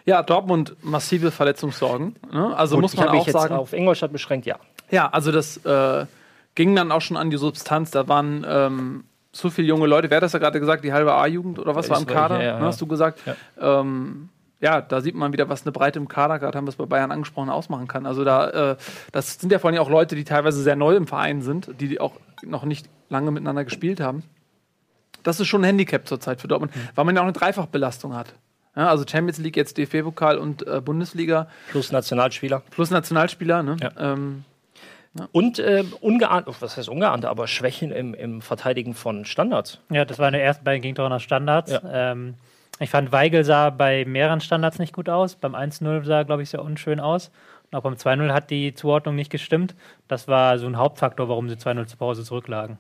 Ja, Dortmund massive Verletzungssorgen. Ne? Also Gut, muss man auch sagen. auf Ingolstadt beschränkt, ja. Ja, also das äh, ging dann auch schon an die Substanz. Da waren ähm, so viele junge Leute. Wer hat das ja gerade gesagt? Die halbe A-Jugend oder was Ja, war im Kader? ja, ja, ne, ja. Hast du gesagt? Ja. Ähm, ja, da sieht man wieder, was eine Breite im Kader, gerade haben wir es bei Bayern angesprochen, ausmachen kann. Also da, äh, das sind ja vor allem auch Leute, die teilweise sehr neu im Verein sind, die, auch noch nicht lange miteinander gespielt haben. Das ist schon ein Handicap zurzeit für Dortmund, weil man ja auch eine Dreifachbelastung hat. Ja, also Champions League, jetzt DFB-Pokal und äh, Bundesliga Plus Nationalspieler. plus Nationalspieler. Ne? Ja. Ähm, Und äh, ungeahnt, oh, was heißt ungeahnte, aber Schwächen im, im Verteidigen von Standards. Ja, das waren die ersten beiden Gegentore nach Standards. Ja. Ähm, ich fand, Weigel sah bei mehreren Standards nicht gut aus. Beim 1-0 sah, glaube ich, sehr unschön aus. Und auch beim 2-0 hat die Zuordnung nicht gestimmt. Das war so ein Hauptfaktor, warum sie 2-0 zur Pause zurücklagen.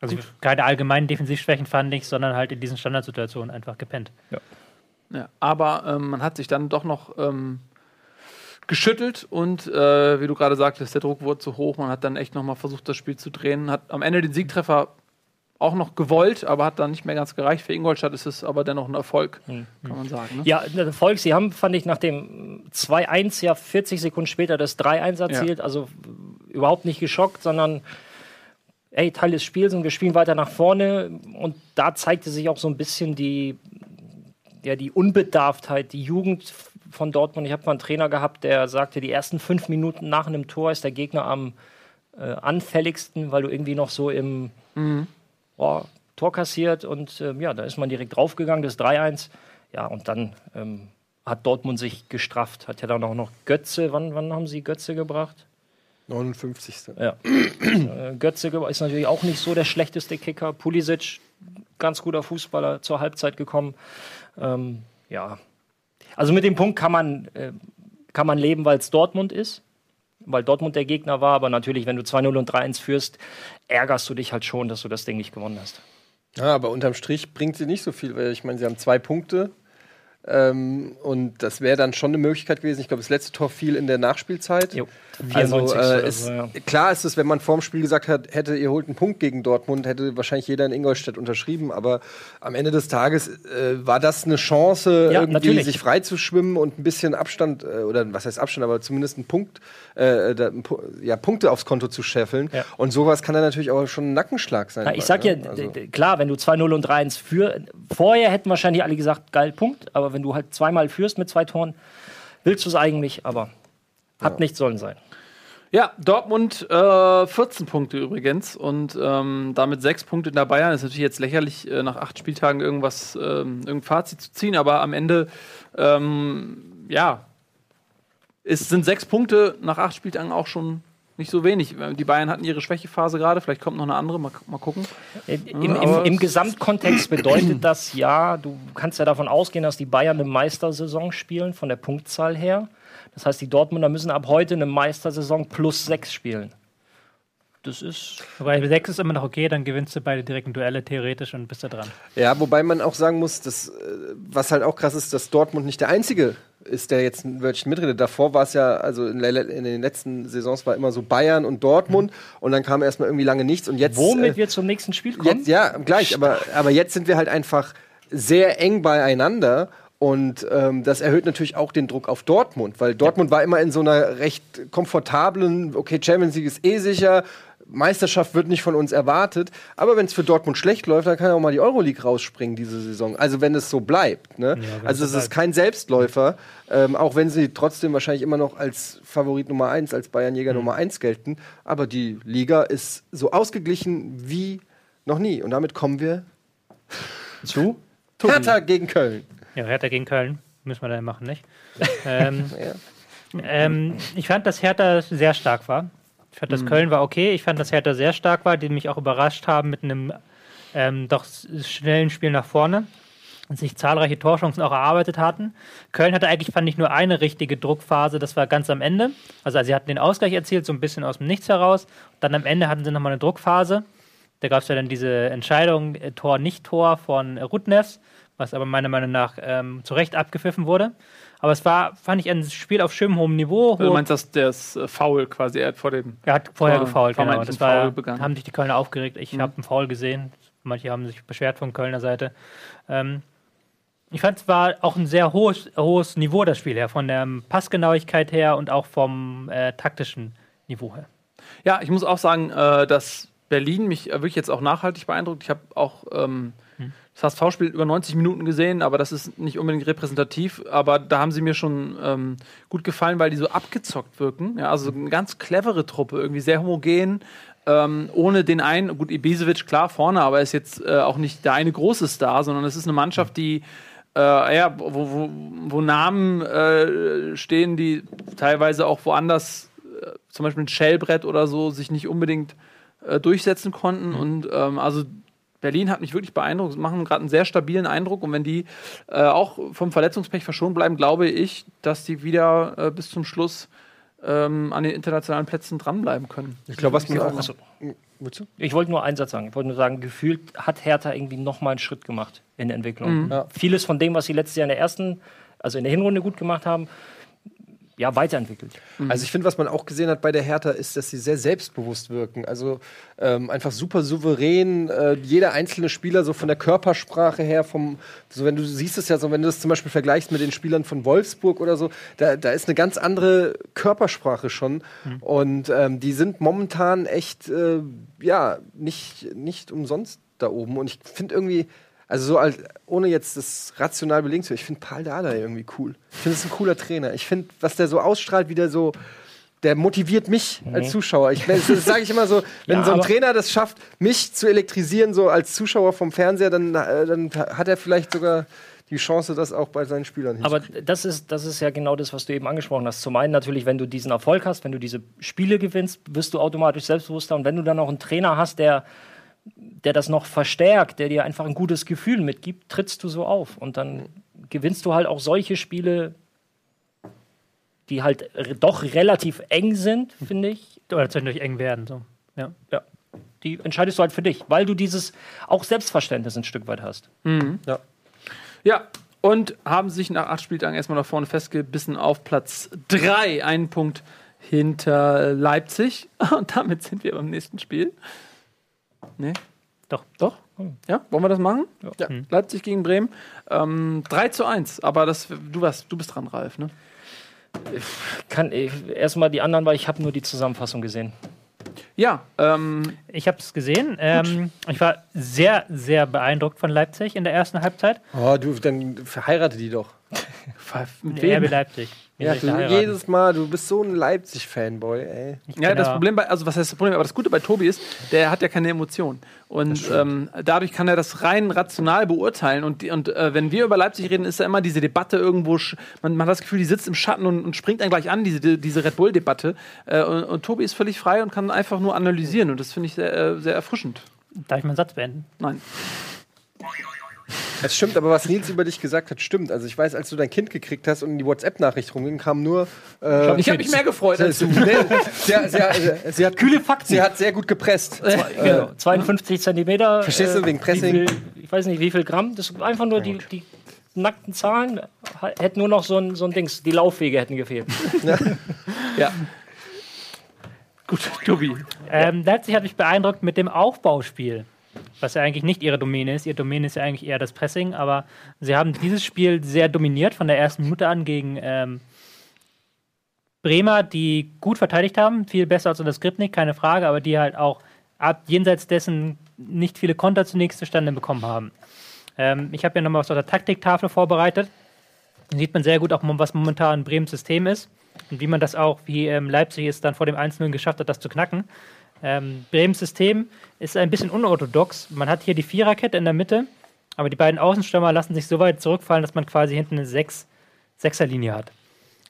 Also keine allgemeinen Defensivschwächen fand ich, sondern halt in diesen Standardsituationen einfach gepennt. Ja, aber ähm, man hat sich dann doch noch ähm, geschüttelt und äh, wie du gerade sagtest, der Druck wurde zu hoch. Man hat dann echt noch mal versucht, das Spiel zu drehen. Hat am Ende den Siegtreffer auch noch gewollt, aber hat dann nicht mehr ganz gereicht. Für Ingolstadt ist es aber dennoch ein Erfolg, kann man sagen. Ne? Ja, der Erfolg, sie haben, fand ich, nach dem 2-1 ja 40 Sekunden später das 3-1 erzielt. Also überhaupt nicht geschockt, sondern ey, Teil des Spiels und wir spielen weiter nach vorne. Und da zeigte sich auch so ein bisschen die, ja, die Unbedarftheit, die Jugend von Dortmund. Ich habe mal einen Trainer gehabt, der sagte, die ersten fünf Minuten nach einem Tor ist der Gegner am äh, anfälligsten, weil du irgendwie noch so im oh, Tor kassiert und ähm, ja, da ist man direkt draufgegangen, das 3-1. Ja, und dann ähm, hat Dortmund sich gestrafft, hat ja dann auch noch Götze, wann, wann haben sie Götze gebracht? 59. Ja. Äh, Götze ist natürlich auch nicht so der schlechteste Kicker. Pulisic, ganz guter Fußballer, zur Halbzeit gekommen. Ähm, ja. Also mit dem Punkt kann man, äh, kann man leben, weil es Dortmund ist. Weil Dortmund der Gegner war, aber natürlich, wenn du 2-0 und 3-1 führst, ärgerst du dich halt schon, dass du das Ding nicht gewonnen hast. Ja, aber unterm Strich bringt sie nicht so viel, weil ich meine, sie haben zwei Punkte. Ähm, und das wäre dann schon eine Möglichkeit gewesen. Ich glaube, das letzte Tor fiel in der Nachspielzeit. Jo, Also 94. äh, ist, so, ja. klar ist es, wenn man vorm Spiel gesagt hat, hätte ihr holt einen Punkt gegen Dortmund, hätte wahrscheinlich jeder in Ingolstadt unterschrieben. Aber am Ende des Tages äh, war das eine Chance, Ja, irgendwie natürlich. sich frei zu schwimmen und ein bisschen Abstand äh, oder was heißt Abstand, aber zumindest einen Punkt, äh, da, ja, Punkte aufs Konto zu scheffeln. Ja. Und sowas kann dann natürlich auch schon ein Nackenschlag sein. Na, ich sag ja, ne? Also- klar, wenn du 2-0 und 3-1 für. Vorher hätten wahrscheinlich alle gesagt, geil, Punkt. Aber wenn du halt zweimal führst mit zwei Toren, willst du es eigentlich, aber hat nicht sollen sein. Ja, Dortmund äh, 14 Punkte übrigens und ähm, damit sechs Punkte in der Bayern. Ist natürlich jetzt lächerlich, äh, nach acht Spieltagen irgendwas, ähm, irgendein Fazit zu ziehen, aber am Ende, ähm, ja, es sind sechs Punkte nach acht Spieltagen auch schon nicht so wenig. Die Bayern hatten ihre Schwächephase gerade, vielleicht kommt noch eine andere, mal, mal gucken. Im, im, Im es- Gesamtkontext bedeutet das ja, du kannst ja davon ausgehen, dass die Bayern eine Meistersaison spielen, von der Punktzahl her. Das heißt, die Dortmunder müssen ab heute eine Meistersaison plus sechs spielen. Das ist. Wobei 6 ist immer noch okay, dann gewinnst du beide direkten Duelle theoretisch und bist da dran. Ja, wobei man auch sagen muss, dass, äh, was halt auch krass ist, dass Dortmund nicht der einzige ist, der jetzt ein Wörtchen mitredet. Davor war es ja, also in, in den letzten Saisons war immer so Bayern und Dortmund und dann kam erstmal irgendwie lange nichts und jetzt. Womit äh, wir zum nächsten Spiel kommen? jetzt ja, gleich, aber, aber jetzt sind wir halt einfach sehr eng beieinander. Und ähm, das erhöht natürlich auch den Druck auf Dortmund, weil Dortmund war immer in so einer recht komfortablen, okay, Champions League ist eh sicher, Meisterschaft wird nicht von uns erwartet. Aber wenn es für Dortmund schlecht läuft, dann kann ja auch mal die Euroleague rausspringen diese Saison. Also wenn es so bleibt. Ne? wenn also es ist kein Selbstläufer, ähm, auch wenn sie trotzdem wahrscheinlich immer noch als Favorit Nummer 1, als Bayernjäger Nummer 1 gelten. Aber die Liga ist so ausgeglichen wie Noch nie. Und damit kommen wir Zu? Hertha gegen Köln. Ja, Hertha gegen Köln. Müssen wir dann machen, nicht? ähm, ähm, ich fand, dass Hertha sehr stark war. Ich fand, dass Köln war okay. Ich fand, dass Hertha sehr stark war, die mich auch überrascht haben mit einem ähm, doch schnellen Spiel nach vorne und sich zahlreiche Torchancen auch erarbeitet hatten. Köln hatte eigentlich, fand ich, nur eine richtige Druckphase, das war ganz am Ende. Also, sie hatten den Ausgleich erzielt, so ein bisschen aus dem Nichts heraus. Dann am Ende hatten sie nochmal eine Druckphase. Da gab es ja dann diese Entscheidung, äh, Tor, nicht Tor von Rudnevs, was aber meiner Meinung nach ähm, zu Recht abgepfiffen wurde. Aber es war, fand ich, ein Spiel auf schön hohem Niveau. Du hohe- meinst, dass das äh, Foul quasi, er hat vor dem. er hat vorher Vor- gefault, genau. Das war, Foul begangen. haben sich die Kölner aufgeregt. Ich habe einen Foul gesehen. Manche haben sich beschwert von Kölner Seite. Ähm, ich fand, es war auch ein sehr hohes, hohes Niveau, das Spiel her, von der Passgenauigkeit her und auch vom äh, taktischen Niveau her. Ja, ich muss auch sagen, äh, dass Berlin mich äh, wirklich jetzt auch nachhaltig beeindruckt. Ich habe auch ähm, das HSV-Spiel über 90 Minuten gesehen, aber das ist nicht unbedingt repräsentativ. Aber da haben sie mir schon ähm, gut gefallen, weil die so abgezockt wirken. Ja, also eine ganz clevere Truppe, irgendwie sehr homogen. Ähm, ohne den einen, gut, Ibisevic klar vorne, aber er ist jetzt äh, auch nicht der eine große Star, sondern es ist eine Mannschaft, die äh, ja, wo, wo, wo Namen äh, stehen, die teilweise auch woanders, äh, zum Beispiel ein Shellbrett oder so, sich nicht unbedingt äh, durchsetzen konnten. Und ähm, also Berlin hat mich wirklich beeindruckt, Sie machen gerade einen sehr stabilen Eindruck. Und wenn die äh, auch vom Verletzungspech verschont bleiben, glaube ich, dass die wieder äh, bis zum Schluss ähm, an den internationalen Plätzen dranbleiben können. Ich glaube, was man auch. Also, Wozu? ich wollte nur einen Satz sagen. Ich wollte nur sagen, gefühlt hat Hertha irgendwie noch mal einen Schritt gemacht in der Entwicklung. Ja. Vieles von dem, was sie letztes Jahr in der ersten, also in der Hinrunde gut gemacht haben, ja, weiterentwickelt. Also ich finde, was man auch gesehen hat bei der Hertha, ist, dass sie sehr selbstbewusst wirken. Also ähm, einfach super souverän. Äh, jeder einzelne Spieler so von der Körpersprache her, vom, so wenn du siehst es ja so, wenn du das zum Beispiel vergleichst mit den Spielern von Wolfsburg oder so, da, da ist eine ganz andere Körpersprache schon. Und ähm, die sind momentan echt, äh, ja, nicht, nicht umsonst da oben. Und ich finde irgendwie, also so als, ohne jetzt das rational belegen zu, ich finde Paul Dada irgendwie cool. Ich finde, es ist ein cooler Trainer. Ich finde, was der so ausstrahlt, wie der so, der motiviert mich als Zuschauer. Ich, das sage ich immer so, wenn Ja, so ein Trainer das schafft, mich zu elektrisieren, so als Zuschauer vom Fernseher, dann, äh, dann hat er vielleicht sogar die Chance, das auch bei seinen Spielern Aber das ist, das ist ja genau das, was du eben angesprochen hast. Zum einen natürlich, wenn du diesen Erfolg hast, wenn du diese Spiele gewinnst, wirst du automatisch selbstbewusster. Und wenn du dann auch einen Trainer hast, der, der das noch verstärkt, der dir einfach ein gutes Gefühl mitgibt, trittst du so auf. Und dann gewinnst du halt auch solche Spiele, die halt doch relativ eng sind, finde ich. Oder zwischendurch eng werden. So. Ja. Ja. Die entscheidest du halt für dich, weil du dieses auch Selbstverständnis ein Stück weit hast. Ja, und haben sich nach acht Spieltagen erstmal nach vorne festgebissen auf Platz 3, einen Punkt hinter Leipzig. Und damit sind wir beim nächsten Spiel. Nee? Doch. Doch? Ja, wollen wir das machen? Ja. Leipzig gegen Bremen. Ähm, 3 zu 1, aber das, du, warst, du bist dran, Ralf, ne? Kann ich erstmal die anderen, weil ich habe nur die Zusammenfassung gesehen. Ja, ähm, Ich habe es gesehen. Ähm, ich war sehr, sehr beeindruckt von Leipzig in der ersten Halbzeit. Oh, du, dann verheirate die doch. mit RB wem? Leipzig. Ja, du, jedes Mal, du bist so ein Leipzig-Fanboy, ey. Ja, das. Problem bei, also was heißt das Problem, aber das Gute bei Tobi ist, der hat ja keine Emotionen. Und ähm, dadurch kann er das rein rational beurteilen. Und, und äh, wenn wir über Leipzig reden, ist da immer diese Debatte irgendwo, man, man hat das Gefühl, die sitzt im Schatten und, und springt dann gleich an, diese, diese Red Bull-Debatte. Äh, und, und Tobi ist völlig frei und kann einfach nur analysieren. Und das finde ich sehr, äh, sehr erfrischend. Darf ich meinen Satz beenden? Nein. Es stimmt, aber was Nils über dich gesagt hat, stimmt. Also ich weiß, als du dein Kind gekriegt hast und in die WhatsApp-Nachricht rumging, kam nur. Äh, Ich habe mich mehr gefreut als du. nee, sie, sie, sie, hat kühle Fakten. Sie hat sehr gut gepresst. Genau, 52 Zentimeter. Verstehst du, wegen Pressing? Viel, ich weiß nicht, wie viel Gramm. Das ist einfach nur die, die nackten Zahlen. Hätten nur noch so ein, so ein Dings. Die Laufwege hätten gefehlt. Ja. Gut, Tobi. Ähm, Leipzig hat mich beeindruckt mit dem Aufbauspiel, was ja eigentlich nicht ihre Domäne ist. Ihr Domäne ist ja eigentlich eher das Pressing, aber sie haben dieses Spiel sehr dominiert von der ersten Minute an gegen ähm, Bremer, die gut verteidigt haben, viel besser als unter Skripnik, keine Frage, aber die halt auch ab jenseits dessen nicht viele Konter zunächst zustande bekommen haben. Ähm, ich habe ja nochmal was auf der Taktiktafel vorbereitet. Da sieht man sehr gut auch, was momentan Bremens System ist und wie man das auch, wie ähm, Leipzig es dann vor dem 1-0 geschafft hat, das zu knacken. Ähm, Bremens System ist ein bisschen unorthodox. Man hat hier die Viererkette in der Mitte, aber die beiden Außenstürmer lassen sich so weit zurückfallen, dass man quasi hinten eine Sechs Sechserlinie hat.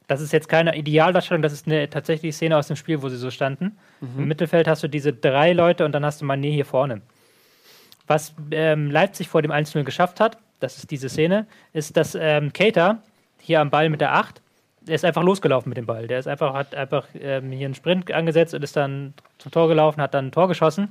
Das ist jetzt keine Idealdarstellung, das ist eine tatsächliche Szene aus dem Spiel, wo sie so standen. Im Mittelfeld hast du diese drei Leute und dann hast du Mané hier vorne. Was ähm, Leipzig vor dem 1-0 geschafft hat, das ist diese Szene, ist, dass ähm, Keita hier am Ball mit der 8, der ist einfach losgelaufen mit dem Ball. Der ist einfach, hat einfach ähm, hier einen Sprint angesetzt und ist dann zum Tor gelaufen, hat dann ein Tor geschossen,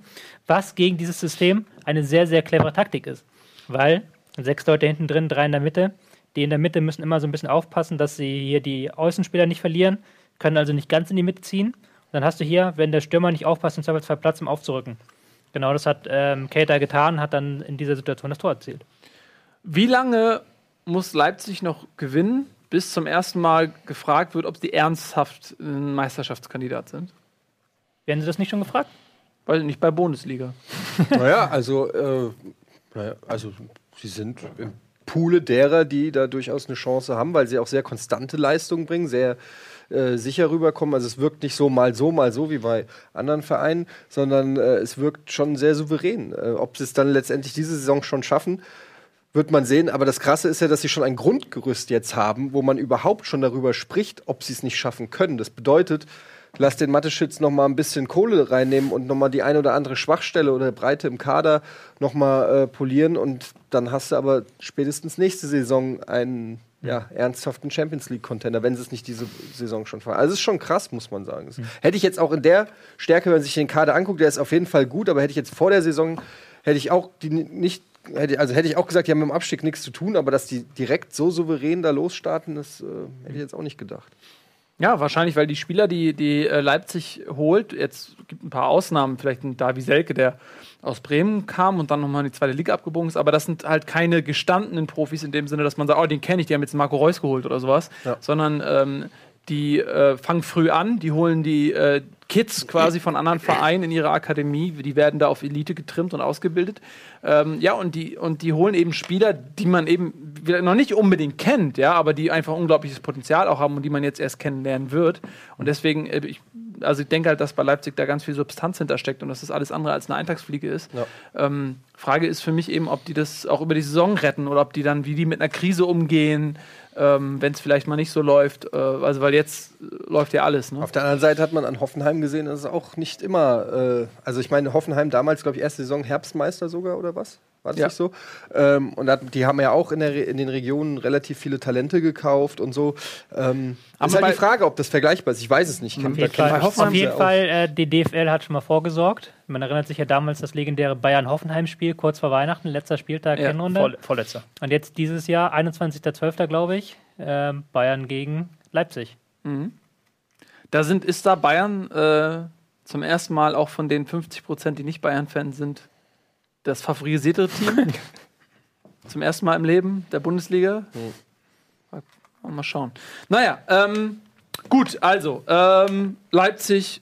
was gegen dieses System eine sehr, sehr clevere Taktik ist. Weil sechs Leute hinten drin, drei in der Mitte, die in der Mitte müssen immer so ein bisschen aufpassen, dass sie hier die Außenspieler nicht verlieren, können also nicht ganz in die Mitte ziehen. Und dann hast du hier, wenn der Stürmer nicht aufpasst, im Zweifelsfall Platz, um aufzurücken. Genau das hat ähm, Keita getan, hat dann in dieser Situation das Tor erzielt. Wie lange muss Leipzig noch gewinnen, bis zum ersten Mal gefragt wird, ob sie ernsthaft ein Meisterschaftskandidat sind? Werden Sie das nicht schon gefragt? Weil nicht bei Bundesliga. Naja, also, äh, naja, also sie sind im Poole derer, die da durchaus eine Chance haben, weil sie auch sehr konstante Leistungen bringen, sehr äh, sicher rüberkommen. Also es wirkt nicht so mal so, mal so wie bei anderen Vereinen, sondern äh, es wirkt schon sehr souverän. Äh, ob sie es dann letztendlich diese Saison schon schaffen, wird man sehen. Aber das Krasse ist ja, dass sie schon ein Grundgerüst jetzt haben, wo man überhaupt schon darüber spricht, ob sie es nicht schaffen können. Das bedeutet, lass den Mathe-Schütz noch mal ein bisschen Kohle reinnehmen und noch mal die eine oder andere Schwachstelle oder Breite im Kader noch mal äh, polieren und dann hast du aber spätestens nächste Saison einen ja, ernsthaften Champions League Contender, wenn sie es nicht diese Saison schon fahren. Also es ist schon krass, muss man sagen. Das Hätte ich jetzt auch in der Stärke, wenn man sich den Kader anguckt, der ist auf jeden Fall gut, aber hätte ich jetzt vor der Saison hätte ich auch die ni- nicht also hätte ich auch gesagt, die haben mit dem Abstieg nichts zu tun, aber dass die direkt so souverän da losstarten, das äh, hätte ich jetzt auch nicht gedacht. Ja, wahrscheinlich, weil die Spieler, die, die äh, Leipzig holt, jetzt gibt ein paar Ausnahmen, vielleicht ein Davi Selke, der aus Bremen kam und dann nochmal in die zweite Liga abgebogen ist, aber das sind halt keine gestandenen Profis in dem Sinne, dass man sagt, oh, den kenne ich, die haben jetzt Marco Reus geholt oder sowas, Ja. sondern ähm, die äh, fangen früh an, die holen die äh, Kids quasi von anderen Vereinen in ihre Akademie, die werden da auf Elite getrimmt und ausgebildet. Ähm, ja, und die, und die holen eben Spieler, die man eben noch nicht unbedingt kennt, ja, aber die einfach unglaubliches Potenzial auch haben und die man jetzt erst kennenlernen wird. Und deswegen, äh, ich, also ich denke halt, dass bei Leipzig da ganz viel Substanz hintersteckt und dass das alles andere als eine Eintagsfliege ist. Ja. Ähm, Frage ist für mich eben, ob die das auch über die Saison retten oder ob die dann, wie die mit einer Krise umgehen, ähm, wenn es vielleicht mal nicht so läuft. Äh, also, weil jetzt äh, läuft ja alles. Ne? Auf der anderen Seite hat man an Hoffenheim gesehen, dass es auch nicht immer, äh, also ich meine, Hoffenheim damals, glaube ich, erste Saison Herbstmeister sogar oder was? War das Ja. nicht so? Ähm, und hat, die haben ja auch in, der, Re- in den Regionen relativ viele Talente gekauft und so. Ähm, Aber ist halt die Frage, ob das vergleichbar ist. Ich weiß es nicht. Ich kenn- Auf jeden Fall, auf jeden. Fall äh, die DFL hat schon mal vorgesorgt. Man erinnert sich ja damals das legendäre Bayern-Hoffenheim-Spiel kurz vor Weihnachten, letzter Spieltag, Ja, Hinrunde. Voll, vorletzter. Und jetzt dieses Jahr, 21.12. glaube ich, ähm, Bayern gegen Leipzig. Da sind, ist da Bayern äh, zum ersten Mal auch von den 50 Prozent, die nicht Bayern-Fans sind, das favorisierte Team. zum ersten Mal im Leben der Bundesliga. Mal schauen. Naja, ähm, gut, also ähm, Leipzig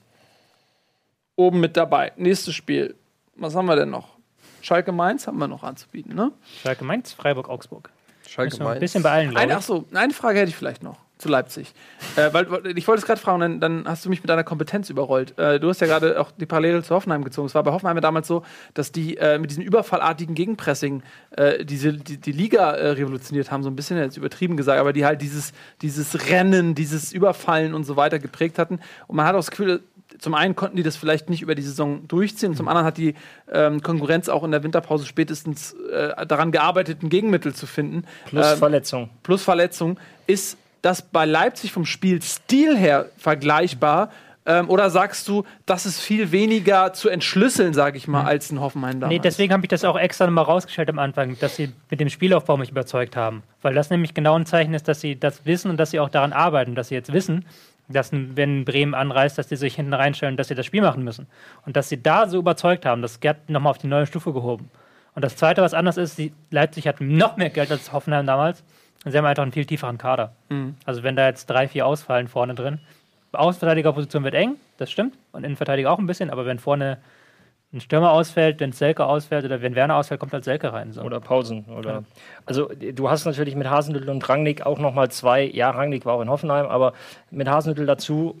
oben mit dabei. Nächstes Spiel. Was haben wir denn noch? Schalke Mainz haben wir noch anzubieten, ne? Schalke Mainz, Freiburg, Augsburg. Schalke wir ein Mainz. bisschen beeilen, glaube Eine, ich. ach so, eine Frage hätte ich vielleicht noch zu Leipzig. Äh, weil, ich wollte es gerade fragen, dann, dann hast du mich mit deiner Kompetenz überrollt. Äh, du hast ja gerade auch die Parallele zu Hoffenheim gezogen. Es war bei Hoffenheim ja damals so, dass die äh, mit diesem überfallartigen Gegenpressing äh, diese, die, die Liga äh, revolutioniert haben, so ein bisschen jetzt übertrieben gesagt, aber die halt dieses, dieses Rennen, dieses Überfallen und so weiter geprägt hatten. Und man hat auch das Gefühl, zum einen konnten die das vielleicht nicht über die Saison durchziehen, und zum anderen hat die ähm, Konkurrenz auch in der Winterpause spätestens äh, daran gearbeitet, ein Gegenmittel zu finden. Plus Ähm, Verletzung. plus Verletzung, ist das bei Leipzig vom Spielstil her vergleichbar? Ähm, oder sagst du, das ist viel weniger zu entschlüsseln, sage ich mal, als ein Hoffenheim damals? Nee, deswegen habe ich das auch extra nochmal rausgestellt am Anfang, dass sie mit dem Spielaufbau mich überzeugt haben. Weil das nämlich genau ein Zeichen ist, dass sie das wissen und dass sie auch daran arbeiten, dass sie jetzt wissen, dass wenn Bremen anreist, dass sie sich hinten reinstellen, dass sie das Spiel machen müssen. Und dass sie da so überzeugt haben, das Gerd nochmal auf die neue Stufe gehoben. Und das Zweite, was anders ist, die, Leipzig hat noch mehr Geld als Hoffenheim damals. Sie haben einfach einen viel tieferen Kader. Also wenn da jetzt drei, vier ausfallen vorne drin, Außenverteidigerposition wird eng, das stimmt. Und Innenverteidiger auch ein bisschen, aber wenn vorne ein Stürmer ausfällt, wenn Selke ausfällt oder wenn Werner ausfällt, kommt halt Selke rein. So. Oder Pausen. Oder Also du hast natürlich mit Hasenhüttl und Rangnick auch nochmal zwei, ja, Rangnick war auch in Hoffenheim, aber mit Hasenhüttl dazu,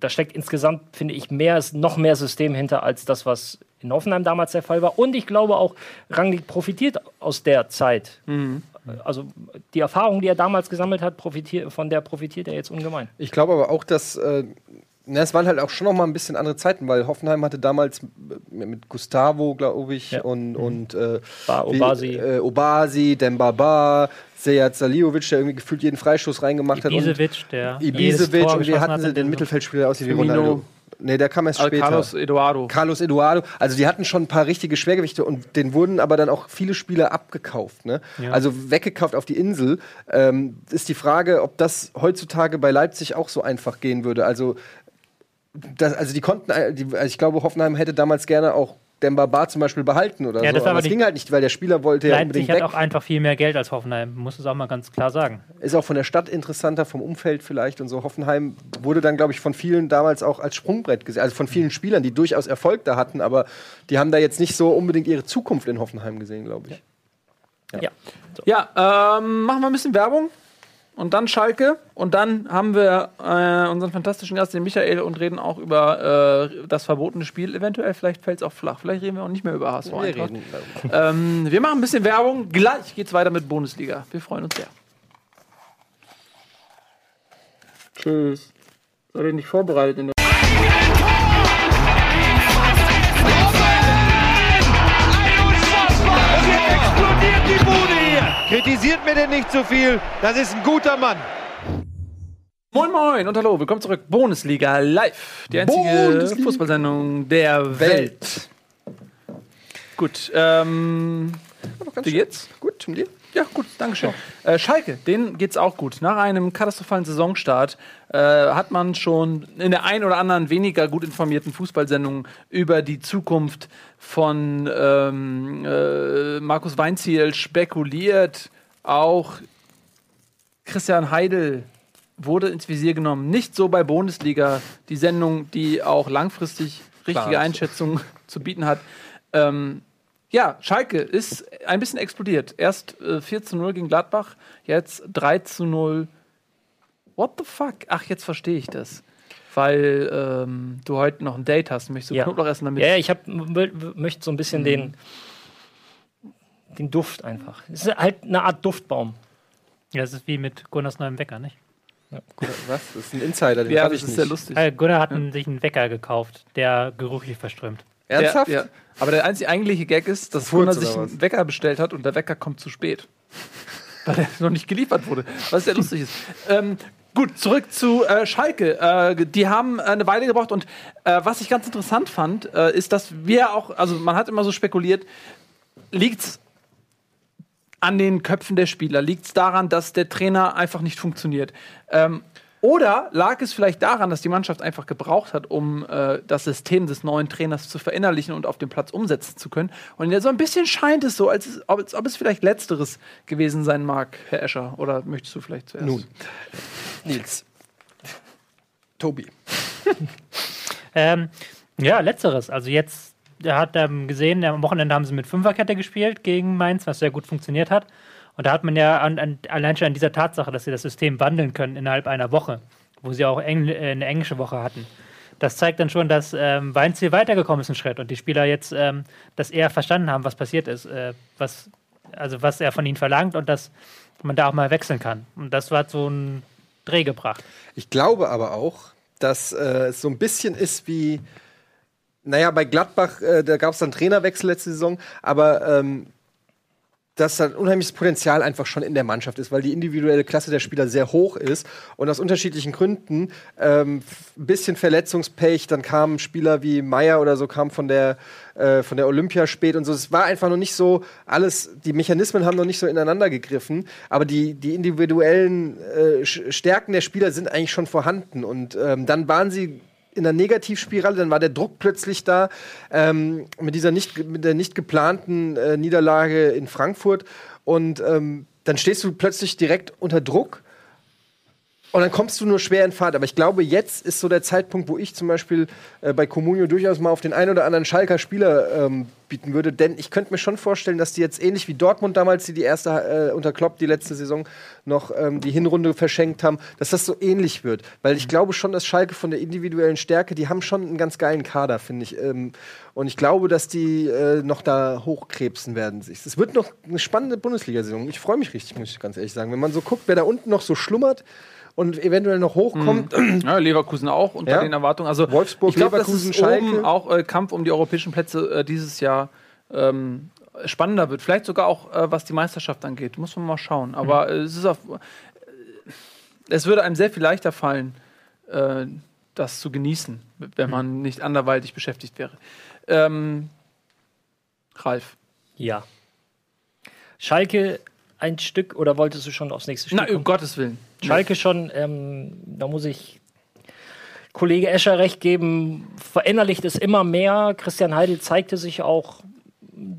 da steckt insgesamt, finde ich, mehr, noch mehr System hinter als das, was in Hoffenheim damals der Fall war. Und ich glaube auch, Rangnick profitiert aus der Zeit. Also die Erfahrung, die er damals gesammelt hat, profitiert, von der profitiert er jetzt ungemein. Ich glaube aber auch, dass äh, na, es waren halt auch schon noch mal ein bisschen andere Zeiten, weil Hoffenheim hatte damals mit Gustavo, glaube ich, Ja. und, und äh, Ba- wie- Obasi. äh, Obasi, Dembaba, Sejad Saliovic, der irgendwie gefühlt jeden Freistoß reingemacht hat. Ibisevic, der Ibisevic und wir geschossen hatten hat sie den Mittelfeldspieler, der aussieht wie. Ronaldo. Nee, der kam erst Al später. Carlos Eduardo. Carlos Eduardo. Also die hatten schon ein paar richtige Schwergewichte und den wurden aber dann auch viele Spieler abgekauft. Ne? Also weggekauft auf die Insel. Ähm, ist die Frage, ob das heutzutage bei Leipzig auch so einfach gehen würde. Also, das, also die konnten, äh, die, also ich glaube, Hoffenheim hätte damals gerne auch Demba Ba zum Beispiel behalten oder Ja, so. das war aber das ging halt nicht, weil der Spieler wollte ja unbedingt hat weg. auch einfach viel mehr Geld als Hoffenheim, muss es auch mal ganz klar sagen. Ist auch von der Stadt interessanter, vom Umfeld vielleicht und so. Hoffenheim wurde dann, glaube ich, von vielen damals auch als Sprungbrett gesehen. Also von vielen Spielern, die durchaus Erfolg da hatten, aber die haben da jetzt nicht so unbedingt ihre Zukunft in Hoffenheim gesehen, glaube ich. Ja. Ja, ähm, machen wir ein bisschen Werbung. Und dann Schalke. Und dann haben wir äh, unseren fantastischen Gast, den Michael, und reden auch über äh, das verbotene Spiel. Eventuell, vielleicht fällt es auch flach. Vielleicht reden wir auch nicht mehr über HSV. Wir reden. Ähm, wir machen ein bisschen Werbung. Gleich geht's weiter mit Bundesliga. Wir freuen uns sehr. Tschüss. Seid ihr nicht vorbereitet in der Denn nicht zu viel. Das ist ein guter Mann. Moin Moin und hallo, willkommen zurück. Bundesliga live. Die einzige. Fußballsendung der Welt. Gut, ähm, wie geht's? Gut, und dir? Ja, gut, Dankeschön. Äh, Schalke, denen geht's auch gut. Nach einem katastrophalen Saisonstart äh, hat man schon in der ein oder anderen weniger gut informierten Fußballsendung über die Zukunft von ähm, äh, Markus Weinziel spekuliert. Auch Christian Heidel wurde ins Visier genommen. Nicht so bei Bundesliga, die Sendung, die auch langfristig richtige Klar. Einschätzungen zu bieten hat. Ähm, ja, Schalke ist ein bisschen explodiert. Erst äh, 4 zu 0 gegen Gladbach, jetzt 3 zu 0. What the fuck? Ach, jetzt verstehe ich das. Weil ähm, du heute noch ein Date hast. Möchtest du Ja. Knoblauch essen damit? Ja, ja, ich hab, möchte so ein bisschen den, den Duft einfach. Es ist halt eine Art Duftbaum. Ja, das ist wie mit Gunnars neuem Wecker, nicht? Was? Das ist ein Insider, den Ja, hab das ich ist nicht. sehr lustig. Äh, Gunnar hat einen- sich einen Wecker gekauft, der geruchlich verströmt. Ernsthaft? Der, ja. Aber der einzige eigentliche Gag ist, dass Furz Gunnar sich einen Wecker bestellt hat und der Wecker kommt zu spät. Weil der noch nicht geliefert wurde. Was sehr lustig ist. Ähm, gut, zurück zu äh, Schalke. Äh, die haben äh, eine Weile gebraucht und äh, was ich ganz interessant fand, äh, ist, dass wir auch, also man hat immer so spekuliert, liegt's an den Köpfen der Spieler? Liegt es daran, dass der Trainer einfach nicht funktioniert? Ähm, oder lag es vielleicht daran, dass die Mannschaft einfach gebraucht hat, um äh, das System des neuen Trainers zu verinnerlichen und auf dem Platz umsetzen zu können? Und ja, so ein bisschen scheint es so, als, es- ob, als ob es vielleicht Letzteres gewesen sein mag, Herr Escher. Oder möchtest du vielleicht zuerst? Nun. Nils. Tobi. Ähm, ja, letzteres. Also jetzt er hat ähm, gesehen, am Wochenende haben sie mit Fünferkette gespielt gegen Mainz, was sehr gut funktioniert hat. Und da hat man ja an, an, allein schon an dieser Tatsache, dass sie das System wandeln können innerhalb einer Woche, wo sie auch Engl äh, eine englische Woche hatten. Das zeigt dann schon, dass ähm, Weinziel weitergekommen ist einen Schritt und die Spieler jetzt ähm, das eher verstanden haben, was passiert ist, äh, was, also was er von ihnen verlangt und dass man da auch mal wechseln kann. Und das war so ein Dreh gebracht. Ich glaube aber auch, dass äh, es so ein bisschen ist wie, naja, bei Gladbach, äh, da gab es dann Trainerwechsel letzte Saison, aber ähm, dass da ein unheimliches Potenzial einfach schon in der Mannschaft ist, weil die individuelle Klasse der Spieler sehr hoch ist und aus unterschiedlichen Gründen ähm, ein bisschen Verletzungspech, dann kamen Spieler wie Meier oder so, kam von der, äh, von der Olympia spät und so. Es war einfach noch nicht so, alles, die Mechanismen haben noch nicht so ineinander gegriffen, aber die, die individuellen äh, Stärken der Spieler sind eigentlich schon vorhanden und ähm, dann waren sie in der Negativspirale, dann war der Druck plötzlich da ähm, mit dieser nicht, mit der nicht geplanten äh, Niederlage in Frankfurt. Und ähm, dann stehst du plötzlich direkt unter Druck Und dann kommst du nur schwer in Fahrt. Aber ich glaube, jetzt ist so der Zeitpunkt, wo ich zum Beispiel äh, bei Comunio durchaus mal auf den einen oder anderen Schalker Spieler ähm, bieten würde. Denn ich könnte mir schon vorstellen, dass die jetzt ähnlich wie Dortmund damals, die die erste äh, unter Klopp die letzte Saison noch ähm, die Hinrunde verschenkt haben, dass das so ähnlich wird. Weil ich glaube schon, dass Schalke von der individuellen Stärke, die haben schon einen ganz geilen Kader, finde ich. Ähm, und ich glaube, dass die äh, noch da hochkrebsen werden. Es wird noch eine spannende Bundesliga-Saison. Ich freue mich richtig, muss ich ganz ehrlich sagen. Wenn man so guckt, wer da unten noch so schlummert und eventuell noch hochkommt. Ja, Leverkusen auch unter Ja. den Erwartungen. Also Wolfsburg, ich glaube, dass Leverkusen, es Schalke. oben auch äh, Kampf um die europäischen Plätze äh, dieses Jahr ähm, spannender wird. Vielleicht sogar auch, äh, was die Meisterschaft angeht. Muss man mal schauen. Aber äh, es ist auf, äh, es würde einem sehr viel leichter fallen, äh, das zu genießen, wenn man nicht anderweitig beschäftigt wäre. Ähm, Ralf. Ja. Schalke ein Stück oder wolltest du schon aufs nächste Stück? Na, um kommen? Gottes Willen. Schalke schon, ähm, da muss ich Kollege Escher recht geben, verinnerlicht es immer mehr. Christian Heidel zeigte sich auch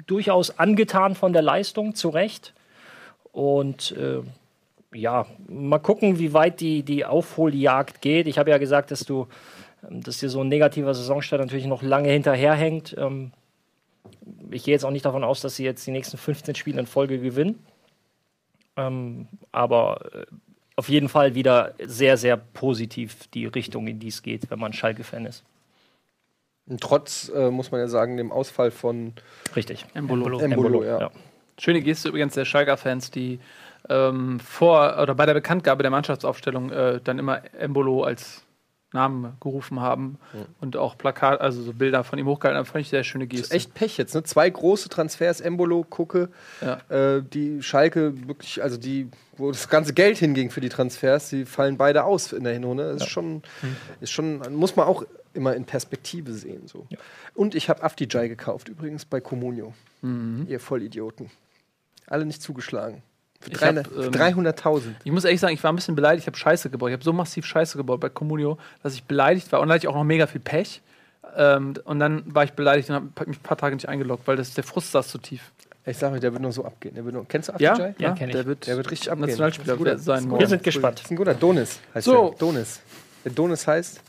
durchaus angetan von der Leistung, zu Recht. Und äh, ja, mal gucken, wie weit die, die Aufholjagd geht. Ich habe ja gesagt, dass du, ähm, dass dir so ein negativer Saisonstart natürlich noch lange hinterherhängt. Ähm, ich gehe jetzt auch nicht davon aus, dass sie jetzt die nächsten 15 Spiele in Folge gewinnen. Ähm, aber äh, auf jeden Fall wieder sehr, sehr positiv die Richtung, in die es geht, wenn man Schalke-Fan ist. Und trotz, äh, muss man ja sagen, dem Ausfall von Richtig. Embolo. Embolo, ja. Schöne Geste übrigens der Schalker-Fans, die ähm, vor oder bei der Bekanntgabe der Mannschaftsaufstellung äh, dann immer Embolo als Namen gerufen haben und auch Plakat, also so Bilder von ihm hochgehalten haben. Fand ich sehr schöne Das Geste. ist echt Pech jetzt, ne? Zwei große Transfers, Embolo, Kucke, Ja. äh, die Schalke wirklich, also die, wo das ganze Geld hinging für die Transfers, die fallen beide aus in der Hinrunde. Das ist schon, ist schon, muss man auch immer in Perspektive sehen. So. Und ich habe Afdijay gekauft, übrigens bei Comunio. Ihr Vollidioten. Alle nicht zugeschlagen. Für Ich 300 hab, ähm, für 300.000. Ich muss ehrlich sagen, ich war ein bisschen beleidigt. Ich habe Scheiße gebaut. Ich habe so massiv Scheiße gebaut bei Comunio, dass ich beleidigt war. Und dann hatte ich auch noch mega viel Pech. Ähm, und dann war ich beleidigt und habe mich ein paar Tage nicht eingeloggt, weil das, der Frust saß zu tief. Ich sage euch, der wird nur so abgehen. Der wird nur, kennst du Ja, Afdijay? Ja, kenn ich. der wird, Der wird richtig abgehen. Nationalspieler guter- sein. Wir sind gespannt. Das ist ein guter Donis. Heißt So. Der. Donis. Der Donis heißt.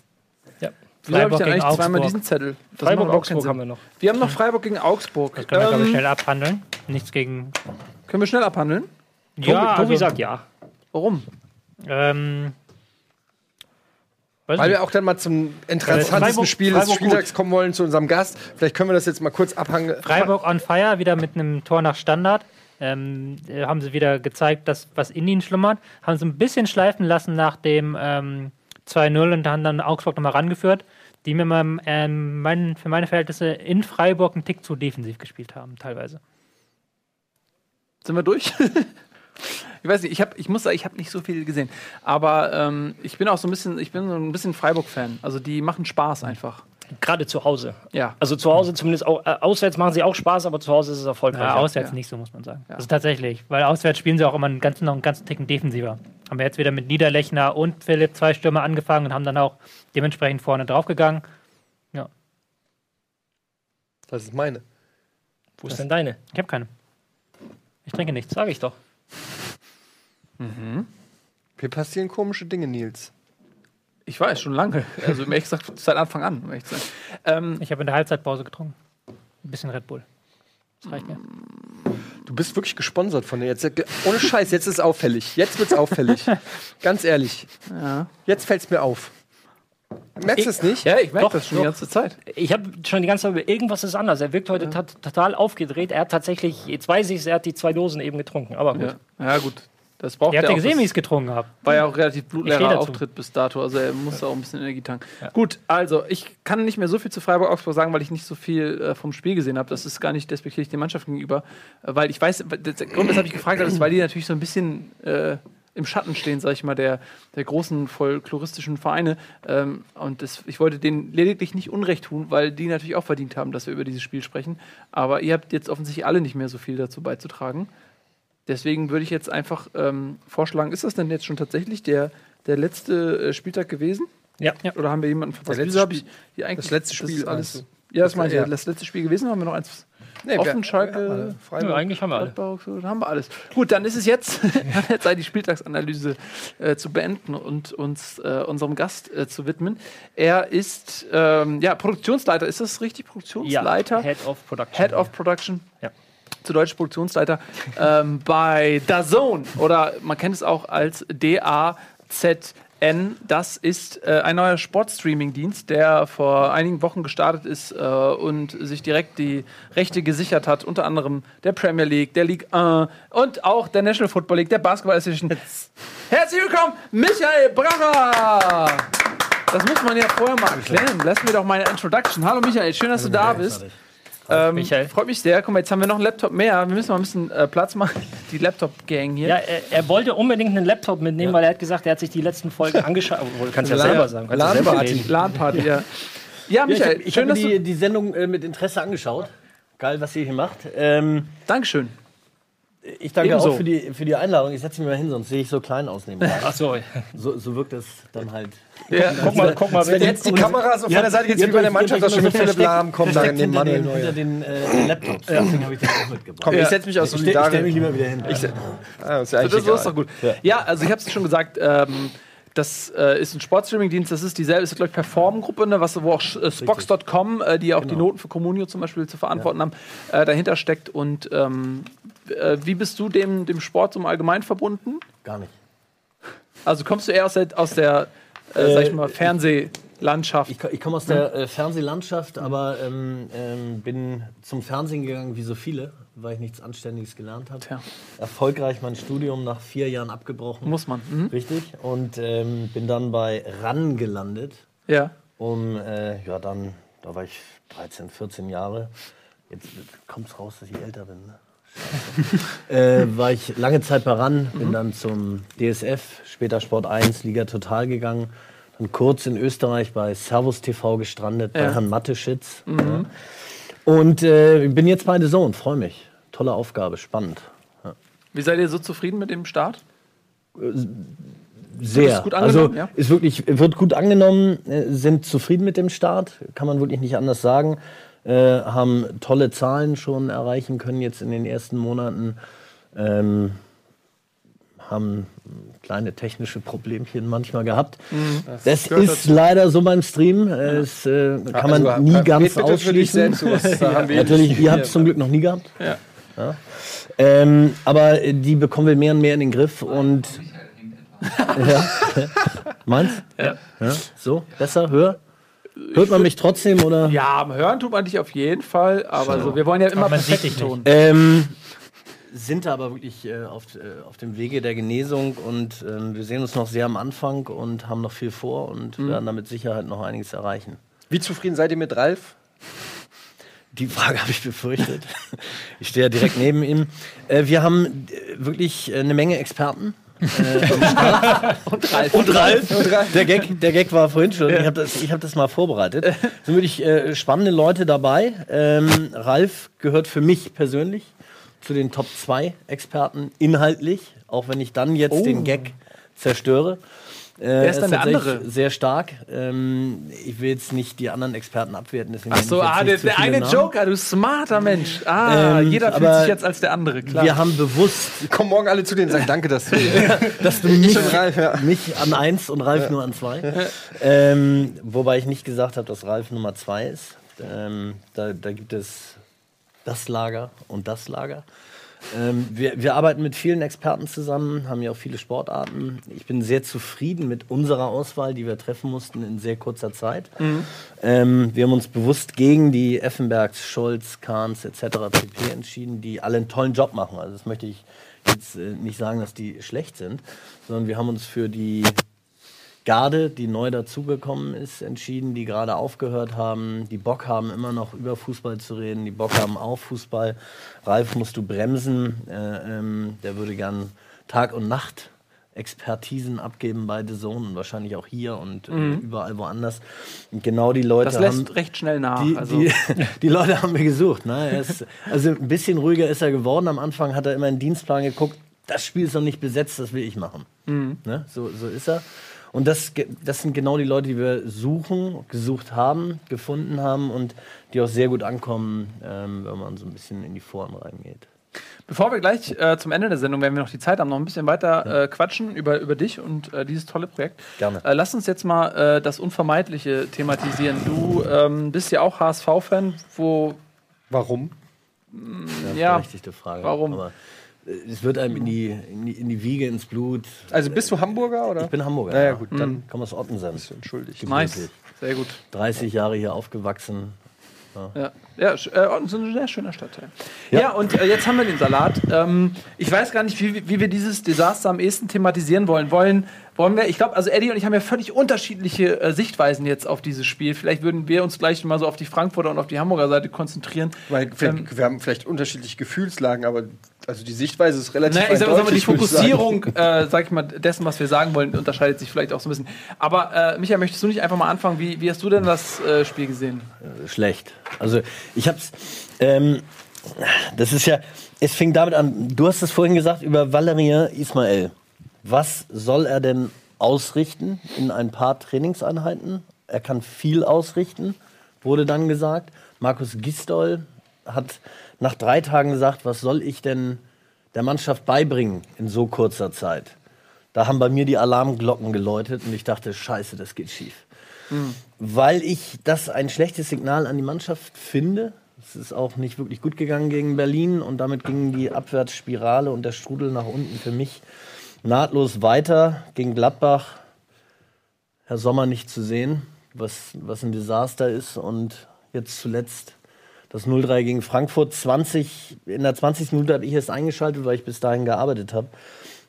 Ja. Wieso habe ich Freiburg denn gegen eigentlich zweimal Augsburg. diesen Zettel? Das Freiburg, Augsburg haben wir noch. Wir haben noch Freiburg gegen Augsburg. Das können wir, glaube ich, Ähm, schnell abhandeln. Nichts gegen. können wir schnell abhandeln? Tobi, Ja, Tobi also, sagt ja. Warum? ähm, weiß Weil nicht. wir auch dann mal zum interessantesten Freiburg- Spiel des Spieltags kommen wollen, zu unserem Gast. Vielleicht können wir das jetzt mal kurz abhangen. Freiburg on fire, wieder mit einem Tor nach Standard. Ähm, äh, haben sie wieder gezeigt, dass was in ihnen schlummert. Haben sie ein bisschen schleifen lassen nach dem ähm, 2-0 und haben dann Augsburg nochmal rangeführt, die mir mal, ähm, mein, für meine Verhältnisse in Freiburg einen Tick zu defensiv gespielt haben, teilweise. Sind wir durch? ich weiß nicht, ich, hab, ich muss sagen, ich habe nicht so viel gesehen. Aber ähm, ich bin auch so ein bisschen, ich bin so ein bisschen Freiburg-Fan. Also die machen Spaß einfach. Gerade zu Hause. Ja. Also zu Hause zumindest auch, äh, auswärts machen sie auch Spaß, aber zu Hause ist es erfolgreich. Ja, auswärts ja. nicht, so muss man sagen. Also tatsächlich, weil auswärts spielen sie auch immer einen ganzen, noch einen ganzen Ticken defensiver. Haben wir jetzt wieder mit Niederlechner und Philipp zwei Stürmer angefangen und haben dann auch dementsprechend vorne draufgegangen. Ja, Das ist meine. Wo ist denn deine? ich habe keine. Ich trinke nichts. Sag ich doch. Hier passieren komische Dinge, Nils. Ich weiß, schon lange. Also ehrlich gesagt, seit Anfang an. um ehrlich zu sein. Ähm, Ich habe in der Halbzeitpause getrunken. Ein bisschen Red Bull. Das reicht mir. Du bist wirklich gesponsert von dir. Jetzt, ohne Scheiß, jetzt ist es auffällig. Jetzt wird's auffällig. Ganz ehrlich. ja. Jetzt fällt's mir auf. Merkst du es nicht? ja, ich merke das schon die ganze Zeit. Ich habe schon die ganze Zeit über irgendwas ist anders. Er wirkt heute tat- total aufgedreht. Er hat tatsächlich, jetzt weiß ich er hat die zwei Dosen eben getrunken. Aber gut. Ja. ja, gut. Das braucht Ihr habt er ja gesehen, wie ich es getrunken habe. war ja auch relativ blutleerer. Auftritt bis dato. Also er muss auch ein bisschen Energie tanken. Gut, also ich kann nicht mehr so viel zu Freiburg-Augsburg sagen, weil ich nicht so viel äh, vom Spiel gesehen habe. Das ist gar nicht despektierlich der Mannschaft gegenüber. Äh, weil ich weiß, der Grund, weshalb ich gefragt habe, ist, weil die natürlich so ein bisschen äh, im Schatten stehen, sag ich mal, der, der großen folkloristischen Vereine. Ähm, und das, ich wollte denen lediglich nicht Unrecht tun, weil die natürlich auch verdient haben, dass wir über dieses Spiel sprechen. Aber ihr habt jetzt offensichtlich alle nicht mehr so viel dazu beizutragen. Deswegen würde ich jetzt einfach ähm, vorschlagen, ist das denn jetzt schon tatsächlich der, der letzte äh, Spieltag gewesen? Ja. Oder haben wir jemanden verpasst? letzte Wieso hab Spiel- ich hier eigentlich das letzte ist Spiel, alles. meinst Ja, das meine ich. Ja. Das letzte Spiel gewesen, haben wir noch eins. Nee, Offen, wir- Schalke, ja, Freiburg. Ja, eigentlich haben wir alle. Gladbach, haben wir alles. Gut, dann ist es jetzt, jetzt sei die Spieltagsanalyse äh, zu beenden und uns äh, unserem Gast äh, zu widmen. Er ist ähm, ja Produktionsleiter, ist das richtig? Produktionsleiter? Head of Production. Head of Production. Ja. Zu Deutsch Produktionsleiter ähm, bei DAZN oder man kennt es auch als DAZN. Das ist äh, ein neuer Sportstreaming-Dienst, der vor einigen Wochen gestartet ist äh, und sich direkt die Rechte gesichert hat, unter anderem der Premier League, der Ligue 1 und auch der National Football League, der Basketball Association. Herzlich willkommen, Michael Bracher! Das muss man ja vorher mal erklären. Lass mir doch meine Introduction. Hallo Michael, schön, dass du da bist. Ähm, Michael. Freut mich sehr. Guck mal, jetzt haben wir noch einen Laptop mehr. Wir müssen mal ein bisschen äh, Platz machen. Die Laptop-Gang hier. Ja, er, er wollte unbedingt einen Laptop mitnehmen, weil er hat gesagt, er hat sich die letzten Folgen angeschaut. Du kannst ja selber sagen. Kannst ja selber LAN-Party. LAN-Party, ja. Ja, Ja, ich Michael, habe ich schön, hab dass mir die, du... die Sendung äh, mit Interesse angeschaut. Geil, was ihr hier macht. Ähm, Dankeschön. Ich danke Ebenso. auch für die, für die Einladung. Ich setze mich mal hin, sonst sehe ich so klein aus nebenbei. Ach so. so, so wirkt es dann halt. Ja. Guck mal, guck mal Wenn jetzt die Kamera so von der Seite jetzt wie bei der Mannschaft, dass schon mit Philipp Lahm kommt, da neben hinter den, Manuel hinter Neuer. den äh, Laptops. Deswegen habe ich den auch mitgebracht. Komm, ich setze mich aus ich stelle stell mich Solidarität. lieber wieder hin. Ah, ist ja So, eigentlich das, das egal. ist doch gut. Ja, also ich habe es schon gesagt, ähm, das äh, ist ein Sportstreaming-Dienst, das ist dieselbe, ist glaube ich Perform-Gruppe, ne, was, wo auch äh, Spox.com, äh, die auch die Noten für Communio zum Beispiel zu verantworten haben, äh, dahinter steckt. Und ähm, äh, wie bist du dem, dem Sport im Allgemeinen verbunden? Gar nicht. Also kommst du eher aus der, aus der äh, sag ich mal, Fernsehlandschaft? Ich, ich komme aus der äh, Fernsehlandschaft, aber ähm, ähm, bin zum Fernsehen gegangen wie so viele, weil ich nichts Anständiges gelernt habe. Tja. Erfolgreich mein Studium nach vier Jahren abgebrochen. Muss man. Mhm. Richtig. Und ähm, bin dann bei RAN gelandet. Ja. Um, äh, ja, dann, da war ich 13, 14 Jahre. Jetzt kommt's raus, dass ich älter bin. Ne? Äh, war ich lange Zeit bei RAN, bin dann zum DSF, später Sport 1, Liga Total gegangen. Dann kurz in Österreich bei Servus TV gestrandet, bei. Herrn Matteschitz. Ja. Und äh, bin jetzt bei The Zone, freue mich. Tolle Aufgabe, spannend. Wie seid ihr so zufrieden mit dem Start? Sehr. es gut also angenommen, ja? ist wirklich, wird gut angenommen, äh, sind zufrieden mit dem Start, kann man wirklich nicht anders sagen. Äh, haben tolle Zahlen schon erreichen können jetzt in den ersten Monaten. Ähm, haben kleine technische Problemchen manchmal gehabt. Das, gehört ist leider so beim Stream. Es äh, kann man Also, nie red ganz ausschließen. selbst, wir Natürlich, ihr habt es zum Glück noch nie gehabt. Ja. Ähm, aber die bekommen wir mehr und mehr in den Griff und. ja. Meinst? Ja. ja. So, besser, höher? Hört man mich trotzdem oder? Ja, am Hören tut man dich auf jeden Fall, aber so, wir wollen ja immer man perfekt tun. Ähm, sind da aber wirklich äh, auf, äh, auf dem Wege der Genesung und ähm, wir sehen uns noch sehr am Anfang und haben noch viel vor und werden da mit Sicherheit noch einiges erreichen. Wie zufrieden seid ihr mit Ralf? Die Frage habe ich befürchtet. Ich stehe ja direkt neben ihm. Äh, wir haben äh, wirklich äh, eine Menge Experten. Äh, und Ralf. Und Ralf. Der, Gag, der Gag war vorhin schon. Ich habe das, ich hab das mal vorbereitet. Es sind wirklich äh, spannende Leute dabei. Ähm, Ralf gehört für mich persönlich zu den Top 2 Experten inhaltlich, auch wenn ich dann jetzt den Gag zerstöre. Äh, Wer ist dann der andere? Sehr stark. Ähm, ich will jetzt nicht die anderen Experten abwerten. Deswegen Ach so, ah, der, der eine Namen. Joker, du smarter Mensch. Ah, Ähm, jeder fühlt sich jetzt als der andere, klar. Wir haben bewusst, Kommen morgen alle zu denen und sagen, danke, dass du dass du mich, Ralf, ja. mich an eins und Ralf nur an zwei. Ähm, wobei ich nicht gesagt habe, dass Ralf Nummer zwei ist. Ähm, da, da gibt es das Lager und das Lager. Ähm, wir, wir arbeiten mit vielen Experten zusammen, haben ja auch viele Sportarten. Ich bin sehr zufrieden mit unserer Auswahl, die wir treffen mussten in sehr kurzer Zeit. Ähm, wir haben uns bewusst gegen die Effenbergs, Scholz, Kahns etc. pp. entschieden, die alle einen tollen Job machen. Also das möchte ich jetzt äh, nicht sagen, dass die schlecht sind, sondern wir haben uns für die Garde, die neu dazugekommen ist, entschieden, die gerade aufgehört haben, die Bock haben, immer noch über Fußball zu reden, die Bock haben auf Fußball. Ralf musst du bremsen, äh, ähm, der würde gern Tag und Nacht Expertisen abgeben bei The Zone und wahrscheinlich auch hier und äh, überall woanders. Und genau die Leute das lässt haben recht schnell nach. die, also, die, die Leute haben wir gesucht. Ne? Ist, also ein bisschen ruhiger ist er geworden. Am Anfang hat er immer in den Dienstplan geguckt, das Spiel ist noch nicht besetzt, das will ich machen. Mhm. Ne? So, so ist er. Und das, das sind genau die Leute, die wir suchen, gesucht haben, gefunden haben und die auch sehr gut ankommen, ähm, wenn man so ein bisschen in die Foren reingeht. Bevor wir gleich äh, zum Ende der Sendung, wenn wir noch die Zeit haben, noch ein bisschen weiter äh, quatschen über, über dich und äh, dieses tolle Projekt. Gerne. Äh, lass uns jetzt mal äh, das Unvermeidliche thematisieren. Du ähm, bist ja auch HSV-Fan, wo Warum? ja, Berechtigte Frage. warum? Aber es wird einem in die, in, die, in die Wiege, ins Blut. Also bist du Hamburger oder? Ich bin Hamburger. Naja, gut, dann Komm aus Ottensen. bist du entschuldigt. nice, sehr gut. 30 Jahre hier aufgewachsen. Ja, ja sch- äh, Ottensen ist ein sehr schöner Stadtteil. Ja, und äh, jetzt haben wir den Salat. Ähm, ich weiß gar nicht, wie, wie wir dieses Desaster am ehesten thematisieren wollen. Wollen, wollen wir, ich glaube, also Eddie und ich haben ja völlig unterschiedliche äh, Sichtweisen jetzt auf dieses Spiel. Vielleicht würden wir uns gleich mal so auf die Frankfurter und auf die Hamburger Seite konzentrieren. Weil wir, Ähm, wir haben vielleicht unterschiedliche Gefühlslagen, aber also die Sichtweise ist relativ Naja, ich sag, mal, die. Fokussierung, äh, sag ich mal, dessen, was wir sagen wollen, unterscheidet sich vielleicht auch so ein bisschen. Aber äh, Michael, möchtest du nicht einfach mal anfangen? Wie, wie hast du denn das äh, Spiel gesehen? schlecht. Also ich hab's. Ähm, das ist ja. Es fing damit an. Du hast es vorhin gesagt über Valerian Ismail. Was soll er denn ausrichten in ein paar Trainingseinheiten? Er kann viel ausrichten, wurde dann gesagt. Markus Gistol hat nach drei Tagen gesagt, was soll ich denn der Mannschaft beibringen in so kurzer Zeit? Da haben bei mir die Alarmglocken geläutet und ich dachte, scheiße, das geht schief weil ich das ein schlechtes Signal an die Mannschaft finde. Es ist auch nicht wirklich gut gegangen gegen Berlin und damit ging die Abwärtsspirale und der Strudel nach unten für mich nahtlos weiter. Gegen Gladbach, Herr Sommer nicht zu sehen, was, was ein Desaster ist und jetzt zuletzt das 0-3 gegen Frankfurt. 20, in der 20. Minute habe ich es eingeschaltet, weil ich bis dahin gearbeitet habe.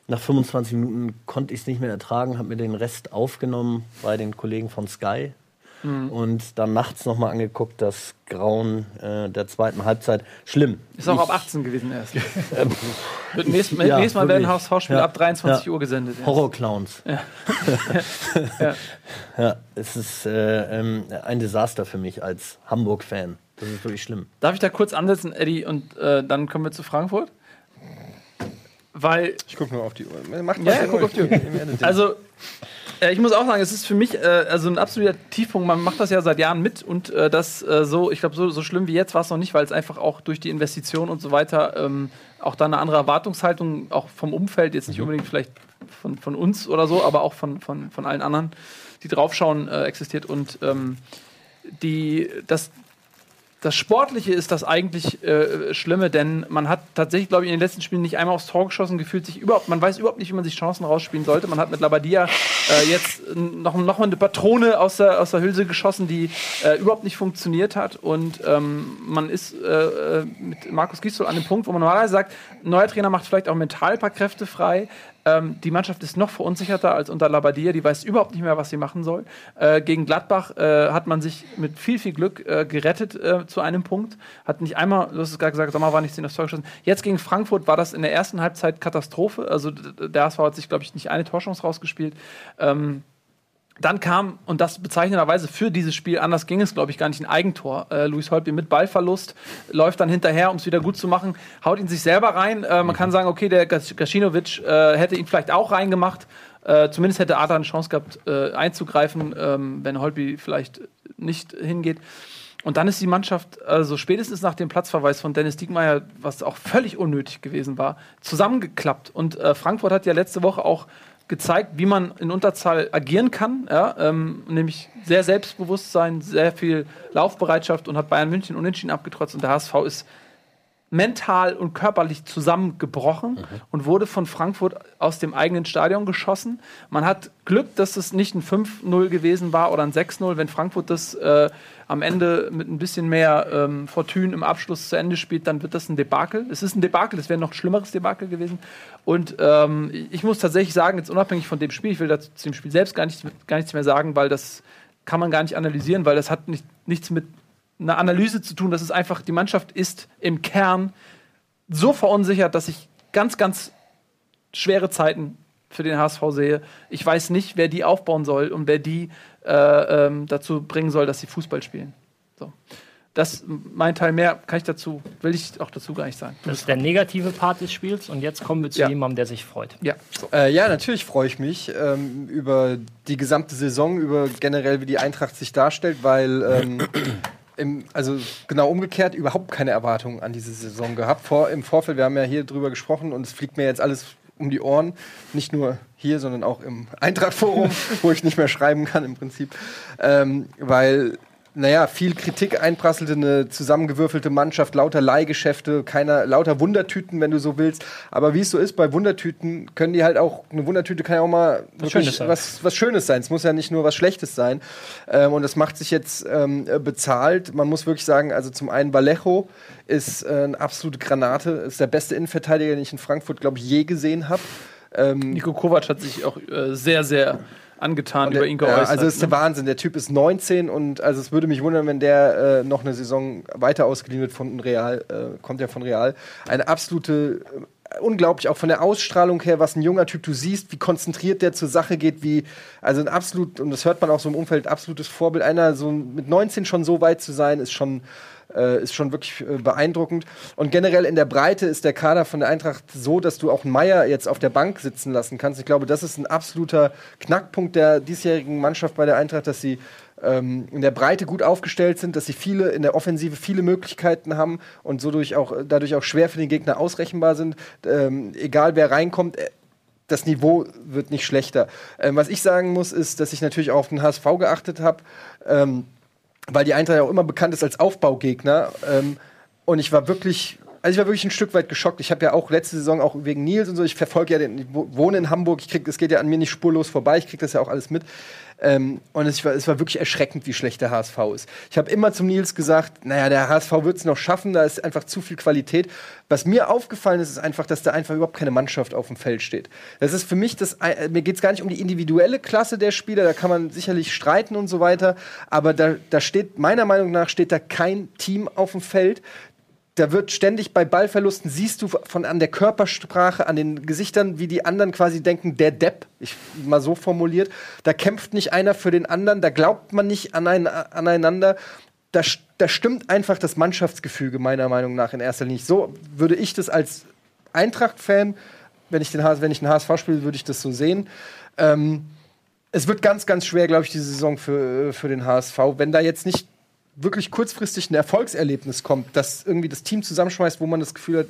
Nach 25 Minuten konnte ich es nicht mehr ertragen, habe mir den Rest aufgenommen bei den Kollegen von Sky und dann nachts nochmal angeguckt, das Grauen äh, der zweiten Halbzeit. Schlimm. Ist auch Ich- ab 18 gewesen erst. Wird nächstes, Ja, nächstes Mal werden. HSV-Spiele Ja. ab 23 Ja. Uhr gesendet. Horrorclowns. Ja. ja, es ist äh, ähm, ein Desaster für mich als Hamburg-Fan. Das ist wirklich schlimm. Darf ich da kurz ansetzen, Eddie, und äh, dann kommen wir zu Frankfurt? Weil Ich gucke nur auf die Uhr. Macht Ja, ja, guck auf die Uhr. Also, äh, ich muss auch sagen, es ist für mich äh, also ein absoluter Tiefpunkt. Man macht das ja seit Jahren mit und äh, das äh, so, ich glaube, so, so schlimm wie jetzt war es noch nicht, weil es einfach auch durch die Investition und so weiter ähm, auch da eine andere Erwartungshaltung auch vom Umfeld, jetzt nicht unbedingt vielleicht von, von uns oder so, aber auch von, von, von allen anderen, die draufschauen, äh, existiert. Und ähm, die, das, das Sportliche ist das eigentlich äh, Schlimme, denn man hat tatsächlich, glaube ich, in den letzten Spielen nicht einmal aufs Tor geschossen, gefühlt sich überhaupt, man weiß überhaupt nicht, wie man sich Chancen rausspielen sollte. Man hat mit Labadia äh, jetzt noch, noch mal eine Patrone aus der, aus der Hülse geschossen, die äh, überhaupt nicht funktioniert hat. Und ähm, man ist äh, äh, mit Markus Gisdol an dem Punkt, wo man normalerweise sagt, neuer Trainer macht vielleicht auch mental ein paar Kräfte frei. Ähm, die Mannschaft ist noch verunsicherter als unter Labadia. Die weiß überhaupt nicht mehr, was sie machen soll. Äh, gegen Gladbach äh, hat man sich mit viel, viel Glück äh, gerettet äh, zu einem Punkt. Hat nicht einmal, du hast es gerade gesagt, Sommer war nicht 10 aufs Tor geschossen. Jetzt gegen Frankfurt war das in der ersten Halbzeit Katastrophe. Also der HSV hat sich, glaube ich, nicht eine Torchance rausgespielt. Ähm, dann kam, und das bezeichnenderweise für dieses Spiel, anders ging es, glaube ich, gar nicht, ein Eigentor. Äh, Luis Holtby mit Ballverlust, läuft dann hinterher, um es wieder gut zu machen, haut ihn sich selber rein. Äh, man kann sagen, okay, der Gas- Gacinovic äh, hätte ihn vielleicht auch reingemacht. Äh, zumindest hätte Arthur eine Chance gehabt, äh, einzugreifen, ähm, wenn Holtby vielleicht nicht hingeht. Und dann ist die Mannschaft, also spätestens nach dem Platzverweis von Dennis Diekmeyer, was auch völlig unnötig gewesen war, zusammengeklappt. Und äh, Frankfurt hat ja letzte Woche auch gezeigt, wie man in Unterzahl agieren kann, ja, ähm, nämlich sehr selbstbewusst sein, sehr viel Laufbereitschaft und hat Bayern München unentschieden abgetrotzt und der HSV ist mental und körperlich zusammengebrochen und wurde von Frankfurt aus dem eigenen Stadion geschossen. Man hat Glück, dass es nicht ein 5-0 gewesen war oder ein 6-0. Wenn Frankfurt das äh, am Ende mit ein bisschen mehr ähm, Fortune im Abschluss zu Ende spielt, dann wird das ein Debakel. Es ist ein Debakel, es wäre noch ein schlimmeres Debakel gewesen. Und ähm, ich muss tatsächlich sagen, jetzt unabhängig von dem Spiel, ich will dazu zu dem Spiel selbst gar, nicht, gar nichts mehr sagen, weil das kann man gar nicht analysieren, weil das hat nicht, nichts mit einer Analyse zu tun. Das ist einfach, die Mannschaft ist im Kern so verunsichert, dass ich ganz, ganz schwere Zeiten für den HSV sehe. Ich weiß nicht, wer die aufbauen soll und wer die äh, ähm, dazu bringen soll, dass sie Fußball spielen. So. das mein Teil mehr kann ich dazu, will ich auch dazu gar nicht sagen. Das ist der negative Part des Spiels und jetzt kommen wir zu Ja. jemandem, der sich freut. Ja, so. Äh, ja, natürlich freue ich mich ähm, über die gesamte Saison, über generell, wie die Eintracht sich darstellt, weil ähm, im, also genau umgekehrt überhaupt keine Erwartungen an diese Saison gehabt. Vor, Im Vorfeld, wir haben ja hier drüber gesprochen und es fliegt mir jetzt alles um die Ohren. Nicht nur hier, sondern auch im Eintracht-Forum, wo ich nicht mehr schreiben kann im Prinzip. Ähm, weil naja, viel Kritik einprasselte, eine zusammengewürfelte Mannschaft, lauter Leihgeschäfte, keiner, lauter Wundertüten, wenn du so willst. Aber wie es so ist, bei Wundertüten können die halt auch, eine Wundertüte kann ja auch mal Was Schönes sein. was, was Schönes sein. Es muss ja nicht nur was Schlechtes sein. Ähm, und das macht sich jetzt ähm, äh, bezahlt. Man muss wirklich sagen, also zum einen Vallejo ist äh, eine absolute Granate, ist der beste Innenverteidiger, den ich in Frankfurt, glaube ich, je gesehen habe. Ähm, Nico Kovac hat sich auch äh, sehr, sehr angetan und über der- ihn ja, geäußert. also ist der ne? Wahnsinn. Der Typ ist 19 und also es würde mich wundern, wenn der äh, noch eine Saison weiter ausgeliehen wird von Real. Äh, kommt ja von Real. Eine absolute äh, unglaublich auch von der Ausstrahlung her, was ein junger Typ du siehst, wie konzentriert der zur Sache geht, wie also ein absolut und das hört man auch so im Umfeld absolutes Vorbild. Einer so mit 19 schon so weit zu sein, ist schon äh, ist schon wirklich äh, beeindruckend. Und generell in der Breite ist der Kader von der Eintracht so, dass du auch Meier jetzt auf der Bank sitzen lassen kannst. Ich glaube, das ist ein absoluter Knackpunkt der diesjährigen Mannschaft bei der Eintracht, dass sie ähm, in der Breite gut aufgestellt sind, dass sie viele in der Offensive viele Möglichkeiten haben und so durch auch, dadurch auch schwer für den Gegner ausrechenbar sind. Ähm, egal wer reinkommt, äh, das Niveau wird nicht schlechter. Ähm, was ich sagen muss, ist, dass ich natürlich auch auf den HSV geachtet habe. Ähm, weil die Eintracht ja auch immer bekannt ist als Aufbaugegner. Ähm, und ich war wirklich, also ich war wirklich ein Stück weit geschockt. Ich habe ja auch letzte Saison auch wegen Nils und so, ich verfolge ja den, ich wo- wohne in Hamburg, ich krieg, es geht ja an mir nicht spurlos vorbei, ich kriege das ja auch alles mit. Ähm, und es war, es war wirklich erschreckend, wie schlecht der HSV ist. Ich habe immer zum Nils gesagt, naja, der HSV wird es noch schaffen, da ist einfach zu viel Qualität. Was mir aufgefallen ist, ist einfach, dass da einfach überhaupt keine Mannschaft auf dem Feld steht. Das ist für mich, das, äh, mir geht es gar nicht um die individuelle Klasse der Spieler, da kann man sicherlich streiten und so weiter, aber da, da steht, meiner Meinung nach, steht da kein Team auf dem Feld, da wird ständig bei Ballverlusten, siehst du von an der Körpersprache, an den Gesichtern, wie die anderen quasi denken, der Depp, ich mal so formuliert, da kämpft nicht einer für den anderen, da glaubt man nicht anein, aneinander. Da, da stimmt einfach das Mannschaftsgefüge meiner Meinung nach in erster Linie. So würde ich das als Eintracht-Fan, wenn ich den wenn ich den HSV spiele, würde ich das so sehen. Ähm, es wird ganz, ganz schwer, glaube ich, diese Saison für, für den HSV, wenn da jetzt nicht wirklich kurzfristig ein Erfolgserlebnis kommt, das irgendwie das Team zusammenschmeißt, wo man das Gefühl hat,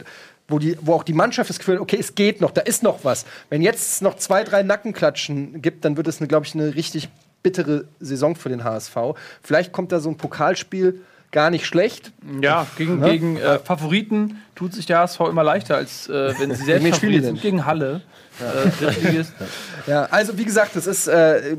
wo, die, wo auch die Mannschaft das Gefühl hat, okay, es geht noch, da ist noch was. Wenn jetzt noch zwei, drei Nackenklatschen gibt, dann wird es, glaube ich, eine richtig bittere Saison für den HSV. Vielleicht kommt da so ein Pokalspiel gar nicht schlecht. Ja, gegen, Ne? gegen äh, Favoriten tut sich der HSV immer leichter, als äh, wenn sie selbst spielen. Gegen Halle. Äh, Drittligist. Ja, also wie gesagt, das ist, äh,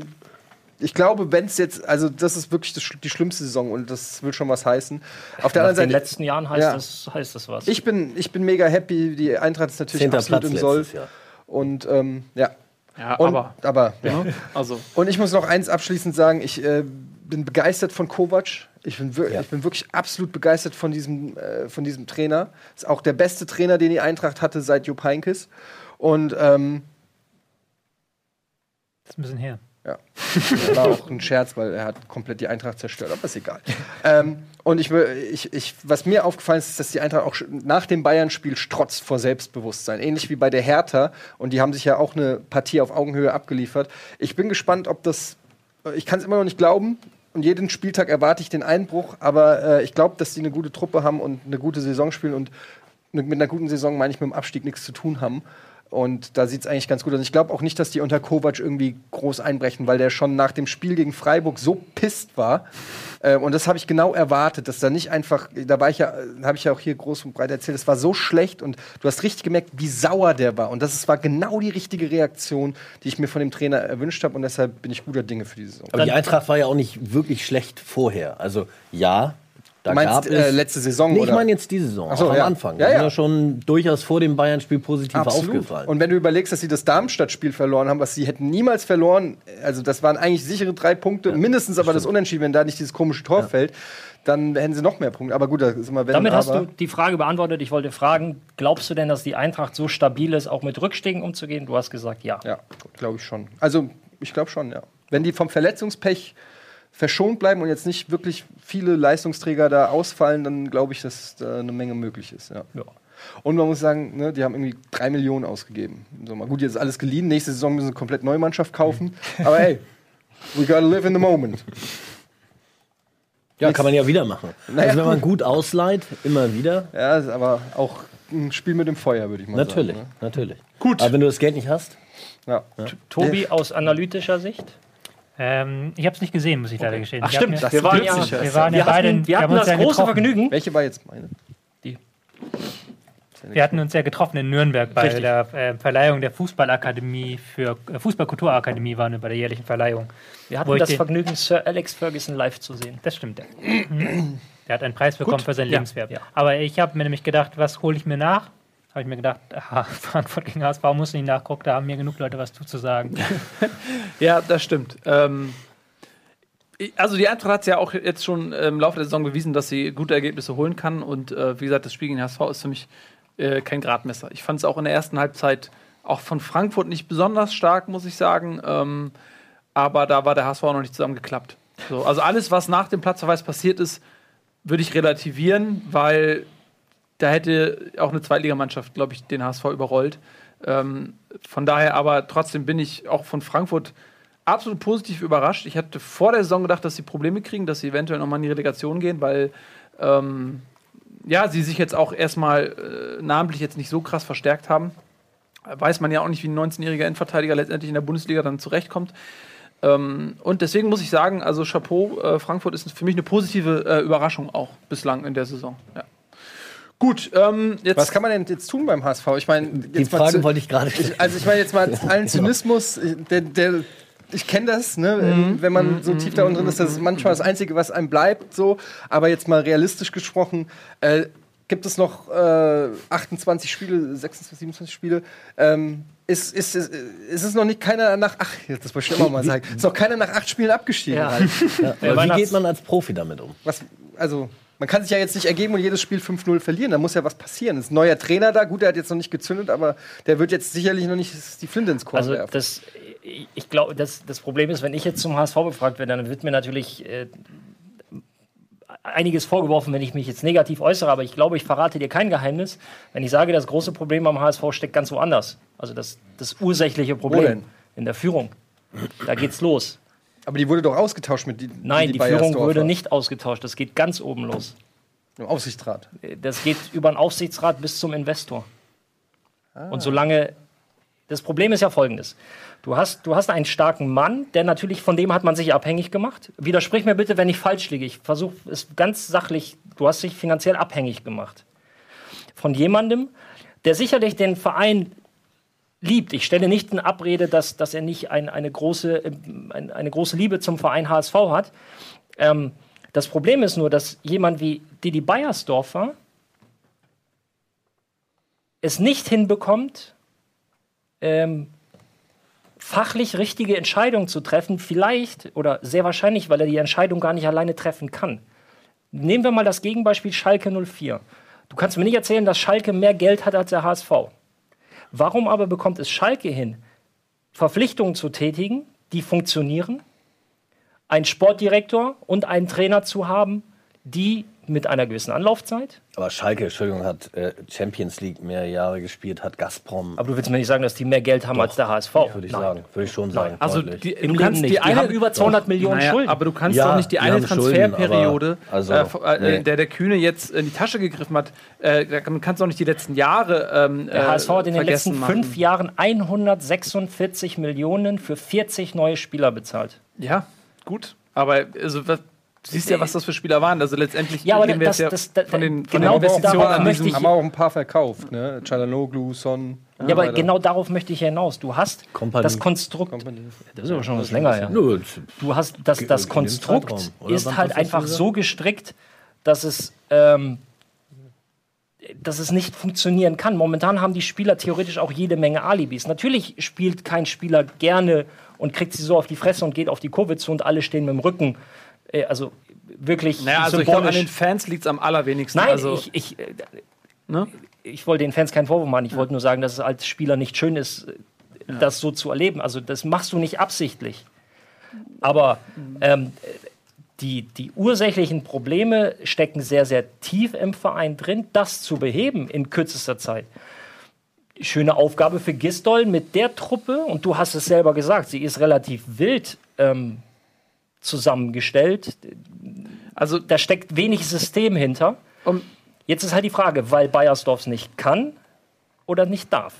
ich glaube, wenn es jetzt, also das ist wirklich das, die schlimmste Saison und das will schon was heißen. Auf der Nach anderen den Seite, letzten Jahren heißt, Ja. das, heißt das was. ich bin, ich bin mega happy. Die Eintracht ist natürlich Zehnter absolut Platz im Soll. Jahr. Und ähm, ja. Ja, Und, aber. aber ja. Also, Und ich muss noch eins abschließend sagen, ich äh, bin begeistert von Kovac. Ich bin, wir- ich bin wirklich absolut begeistert von diesem, äh, von diesem Trainer. Ist auch der beste Trainer, den die Eintracht hatte seit Jupp Heynckes. Und ähm, Das ist ein bisschen her. Ja, das war auch ein Scherz, weil er hat komplett die Eintracht zerstört, aber ist egal. ähm, und ich, ich, ich, was mir aufgefallen ist, ist, dass die Eintracht auch nach dem Bayern-Spiel strotzt vor Selbstbewusstsein. Ähnlich wie bei der Hertha. Und die haben sich ja auch eine Partie auf Augenhöhe abgeliefert. Ich bin gespannt, ob das. Ich kann es immer noch nicht glauben. Und jeden Spieltag erwarte ich den Einbruch. Aber äh, ich glaube, dass die eine gute Truppe haben und eine gute Saison spielen. Und mit einer guten Saison meine ich mit dem Abstieg nichts zu tun haben. Und da sieht es eigentlich ganz gut aus. Ich glaube auch nicht, dass die unter Kovac irgendwie groß einbrechen, weil der schon nach dem Spiel gegen Freiburg so pisst war. Äh, und das habe ich genau erwartet, dass da nicht einfach, da war ich ja, habe ich ja auch hier groß und breit erzählt, es war so schlecht und du hast richtig gemerkt, wie sauer der war. Und das ist- war genau die richtige Reaktion, die ich mir von dem Trainer erwünscht habe. Und deshalb bin ich guter Dinge für die Saison. Aber die Eintracht war ja auch nicht wirklich schlecht vorher. Also ja, da Du meinst gab es äh, letzte Saison Nee, ich meine jetzt diese Saison, so, auch am ja. Anfang. Ja, ja. ja schon durchaus vor dem Bayern-Spiel positiv Absolut. aufgefallen. Und wenn du überlegst, dass sie das Darmstadt-Spiel verloren haben, was sie hätten niemals verloren, also das waren eigentlich sichere drei Punkte, mindestens aber das Unentschieden, wenn da nicht dieses komische Tor fällt, dann hätten sie noch mehr Punkte. Aber gut, das ist immer wenn Damit hast du die Frage beantwortet. Ich wollte fragen, glaubst du denn, dass die Eintracht so stabil ist, auch mit Rückstiegen umzugehen? Du hast gesagt, ja. Ja, glaube ich schon. Also, ich glaube schon, ja. Wenn die vom Verletzungspech verschont bleiben und jetzt nicht wirklich viele Leistungsträger da ausfallen, dann glaube ich, dass da eine Menge möglich ist. Ja. Ja. Und man muss sagen, ne, die haben irgendwie drei Millionen ausgegeben. So, mal gut, jetzt ist alles geliehen. Nächste Saison müssen sie eine komplett neue Mannschaft kaufen. Aber hey, we gotta live in the moment. Ja, kann man ja wieder machen. Naja, also wenn man gut. ausleiht, immer wieder. Ja, ist aber auch ein Spiel mit dem Feuer, würde ich mal Natürlich, sagen. natürlich. Gut. Aber wenn du das Geld nicht hast, Ne? Ja. Tobi aus analytischer Sicht? Ähm, ich habe es nicht gesehen, muss ich leider gestehen. Ach stimmt, mir- wir waren ja, plötzlich, wir waren ja wir beide, hatten, wir haben hatten uns das ja große getroffen. Vergnügen. Welche war jetzt meine? Wir hatten uns ja getroffen in Nürnberg bei Richtig. der äh, Verleihung der Fußballakademie für äh, Fußballkulturakademie waren wir bei der jährlichen Verleihung. Wir hatten das den- Vergnügen, Sir Alex Ferguson live zu sehen. Das stimmt. Ja. Mhm. Der hat einen Preis bekommen für sein Ja, Lebenswerk. ja. Aber ich habe mir nämlich gedacht, was hole ich mir nach? Habe ich mir gedacht, aha, Frankfurt gegen HSV muss nicht nachgucken, da haben mir genug Leute was zu sagen. Ja, das stimmt. Ähm, also die Eintracht hat es ja auch jetzt schon im Laufe der Saison bewiesen, dass sie gute Ergebnisse holen kann. Und äh, wie gesagt, das Spiel gegen HSV ist für mich äh, kein Gradmesser. Ich fand es auch in der ersten Halbzeit auch von Frankfurt nicht besonders stark, muss ich sagen. Ähm, aber da war der HSV noch nicht zusammengeklappt. So, also alles, was nach dem Platzverweis passiert ist, würde ich relativieren, weil da hätte auch eine Zweitligamannschaft, glaube ich, den HSV überrollt. Ähm, von daher aber trotzdem bin ich auch von Frankfurt absolut positiv überrascht. Ich hatte vor der Saison gedacht, dass sie Probleme kriegen, dass sie eventuell nochmal in die Relegation gehen, weil ähm, ja, sie sich jetzt auch erstmal äh, namentlich jetzt nicht so krass verstärkt haben. Weiß man ja auch nicht, wie ein 19-jähriger Endverteidiger letztendlich in der Bundesliga dann zurechtkommt. Ähm, und deswegen muss ich sagen, also Chapeau, äh, Frankfurt ist für mich eine positive äh, Überraschung auch bislang in der Saison. Ja. Gut, ähm, jetzt. Was kann man denn jetzt tun beim HSV? Ich meine, die jetzt mal Frage zu- wollte ich gerade also ich meine jetzt mal allen Zynismus, der, der, ich kenne das, ne, ähm, wenn man so tief da unten drin ist, das ist manchmal das Einzige, was einem bleibt, so. Aber jetzt mal realistisch gesprochen, äh, gibt es noch äh, 28 Spiele, 26, 27 Spiele. Ähm, ist, ist, ist, ist es noch nicht keiner nach, ach, jetzt, das wollte ich immer mal sagen, ist noch keiner nach acht Spielen abgestiegen. Ja. Halt. Ja, aber wie geht man als Profi damit um? Was, also, man kann sich ja jetzt nicht ergeben und jedes Spiel 5-0 verlieren. Da muss ja was passieren. Es ist ein neuer Trainer da. Gut, der hat jetzt noch nicht gezündet, aber der wird jetzt sicherlich noch nicht die Flinte ins Korn Also werfen. das, ich glaube, das, das Problem ist, wenn ich jetzt zum HSV befragt werde, dann wird mir natürlich äh, einiges vorgeworfen, wenn ich mich jetzt negativ äußere, aber ich glaube, ich verrate dir kein Geheimnis, wenn ich sage, das große Problem am HSV steckt ganz woanders. Also das, das ursächliche? Problem in der Führung. Da geht's los. Aber die wurde doch ausgetauscht mit die, Nein, die, Führung Bayersdorfer würde nicht ausgetauscht. Das geht ganz oben los. Im Aufsichtsrat. Das geht über den Aufsichtsrat bis zum Investor. Und solange. Das Problem ist ja folgendes. Du hast, du hast einen starken Mann, der natürlich, von dem hat man sich abhängig gemacht. Widersprich mir bitte, wenn ich falsch liege. Ich versuche es ganz sachlich. Du hast dich finanziell abhängig gemacht. Von jemandem, der sicherlich den Verein liebt. Ich stelle nicht in Abrede, dass, dass er nicht ein, eine, große, ähm, ein, eine große Liebe zum Verein HSV hat. Ähm, das Problem ist nur, dass jemand wie Didi Beiersdorfer es nicht hinbekommt, ähm, fachlich richtige Entscheidungen zu treffen, vielleicht oder sehr wahrscheinlich, weil er die Entscheidung gar nicht alleine treffen kann. Nehmen wir mal das Gegenbeispiel Schalke 04. Du kannst mir nicht erzählen, dass Schalke mehr Geld hat als der HSV. Warum aber bekommt es Schalke hin, Verpflichtungen zu tätigen, die funktionieren, einen Sportdirektor und einen Trainer zu haben, die mit einer gewissen Anlaufzeit. Aber Schalke, Entschuldigung, hat äh, Champions League mehr Jahre gespielt, hat Gazprom, Aber du willst mir nicht sagen, dass die mehr Geld haben als der HSV. würde ich Nein. sagen. Würde ich schon sagen. Also deutlich. die, Im du Leben kannst nicht. die Die eine haben über 200 Millionen naja, Schulden. Aber du kannst Ja, doch nicht die die eine Transferperiode, also, äh, äh, nee. in der der Kühne jetzt in die Tasche gegriffen hat, äh, da kann- kannst du doch nicht die letzten Jahre. Ähm, Der HSV hat in den letzten machen. fünf Jahren 146 Millionen für 40 neue Spieler bezahlt. Ja, gut. Aber also, was, du siehst ja, was das für Spieler waren. Also letztendlich Ja, aber reden wir das- jetzt ja das- das- von den, von genau den Investitionen darauf an möchte diesem ich- haben auch ein paar verkauft, ne? Chalanoglu, Son. Ja, aber genau darauf möchte ich hinaus. Du hast Kompanie. das Konstrukt. Das ist aber schon was länger her. Nö, Du hast das, das Konstrukt Zeitraum, ist halt einfach so gestrickt, dass es, ähm, dass es nicht funktionieren kann. Momentan haben die Spieler theoretisch auch jede Menge Alibis. Natürlich spielt kein Spieler gerne und kriegt sie so auf die Fresse und geht auf die Kurve zu und alle stehen mit dem Rücken. Äh, also wirklich Naja, also ich glaube, an symbolisch. den Fans liegt es am allerwenigsten. Nein, also, ich, ich, äh, ne? ich wollte den Fans keinen Vorwurf machen. Ich wollte nur sagen, dass es als Spieler nicht schön ist, äh, das so zu erleben. Also das machst du nicht absichtlich. Aber ähm, die, die ursächlichen Probleme stecken sehr, sehr tief im Verein drin. Das zu beheben in kürzester Zeit. Schöne Aufgabe für Gistol mit der Truppe. Und du hast es selber gesagt, sie ist relativ wild ähm, zusammengestellt. Also da steckt wenig System hinter. Und jetzt ist halt die Frage, weil Bayersdorf es nicht kann oder nicht darf.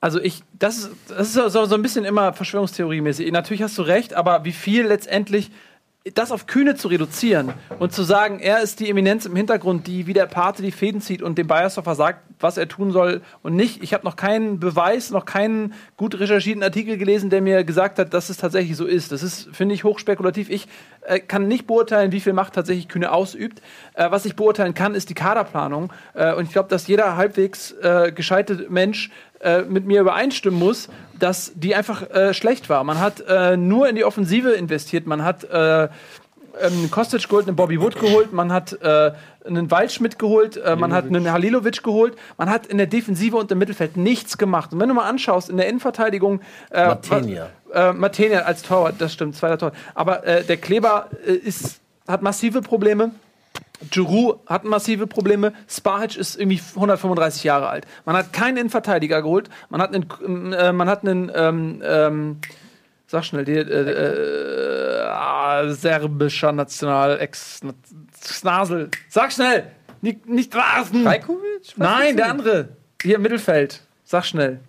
Also ich, das ist, das ist so, so ein bisschen immer Verschwörungstheorie-mäßig. Natürlich hast du recht, aber wie viel letztendlich das auf Kühne zu reduzieren und zu sagen, er ist die Eminenz im Hintergrund, die wie der Pate die Fäden zieht und dem Bayersdorfer sagt, was er tun soll und nicht. Ich habe noch keinen Beweis, noch keinen gut recherchierten Artikel gelesen, der mir gesagt hat, dass es tatsächlich so ist. Das ist, finde ich, hochspekulativ. Ich äh, kann nicht beurteilen, wie viel Macht tatsächlich Kühne ausübt. Äh, was ich beurteilen kann, ist die Kaderplanung. Äh, und ich glaube, dass jeder halbwegs äh, gescheite Mensch äh, mit mir übereinstimmen muss, dass die einfach äh, schlecht war. Man hat äh, nur in die Offensive investiert. Man hat äh, ähm, Kostic geholt, einen Bobby Wood geholt, man hat äh, einen Waldschmidt geholt, äh, man hat einen Halilovic geholt, man hat in der Defensive und im Mittelfeld nichts gemacht. Und wenn du mal anschaust, in der Innenverteidigung äh, Matenia. Äh, Matenia als Torwart, das stimmt, zweiter Torwart. Aber äh, der Kleber äh, ist, hat massive Probleme. Giroud hat massive Probleme. Spahic ist irgendwie 135 Jahre alt. Man hat keinen Innenverteidiger geholt. Man hat einen, äh, man hat einen ähm, ähm, sag schnell, die, äh, äh, serbischer National ex Snasel. Sag schnell! Nicht, nicht Rasen! Rajkovic? Nein, der andere. Hier im Mittelfeld. Sag schnell.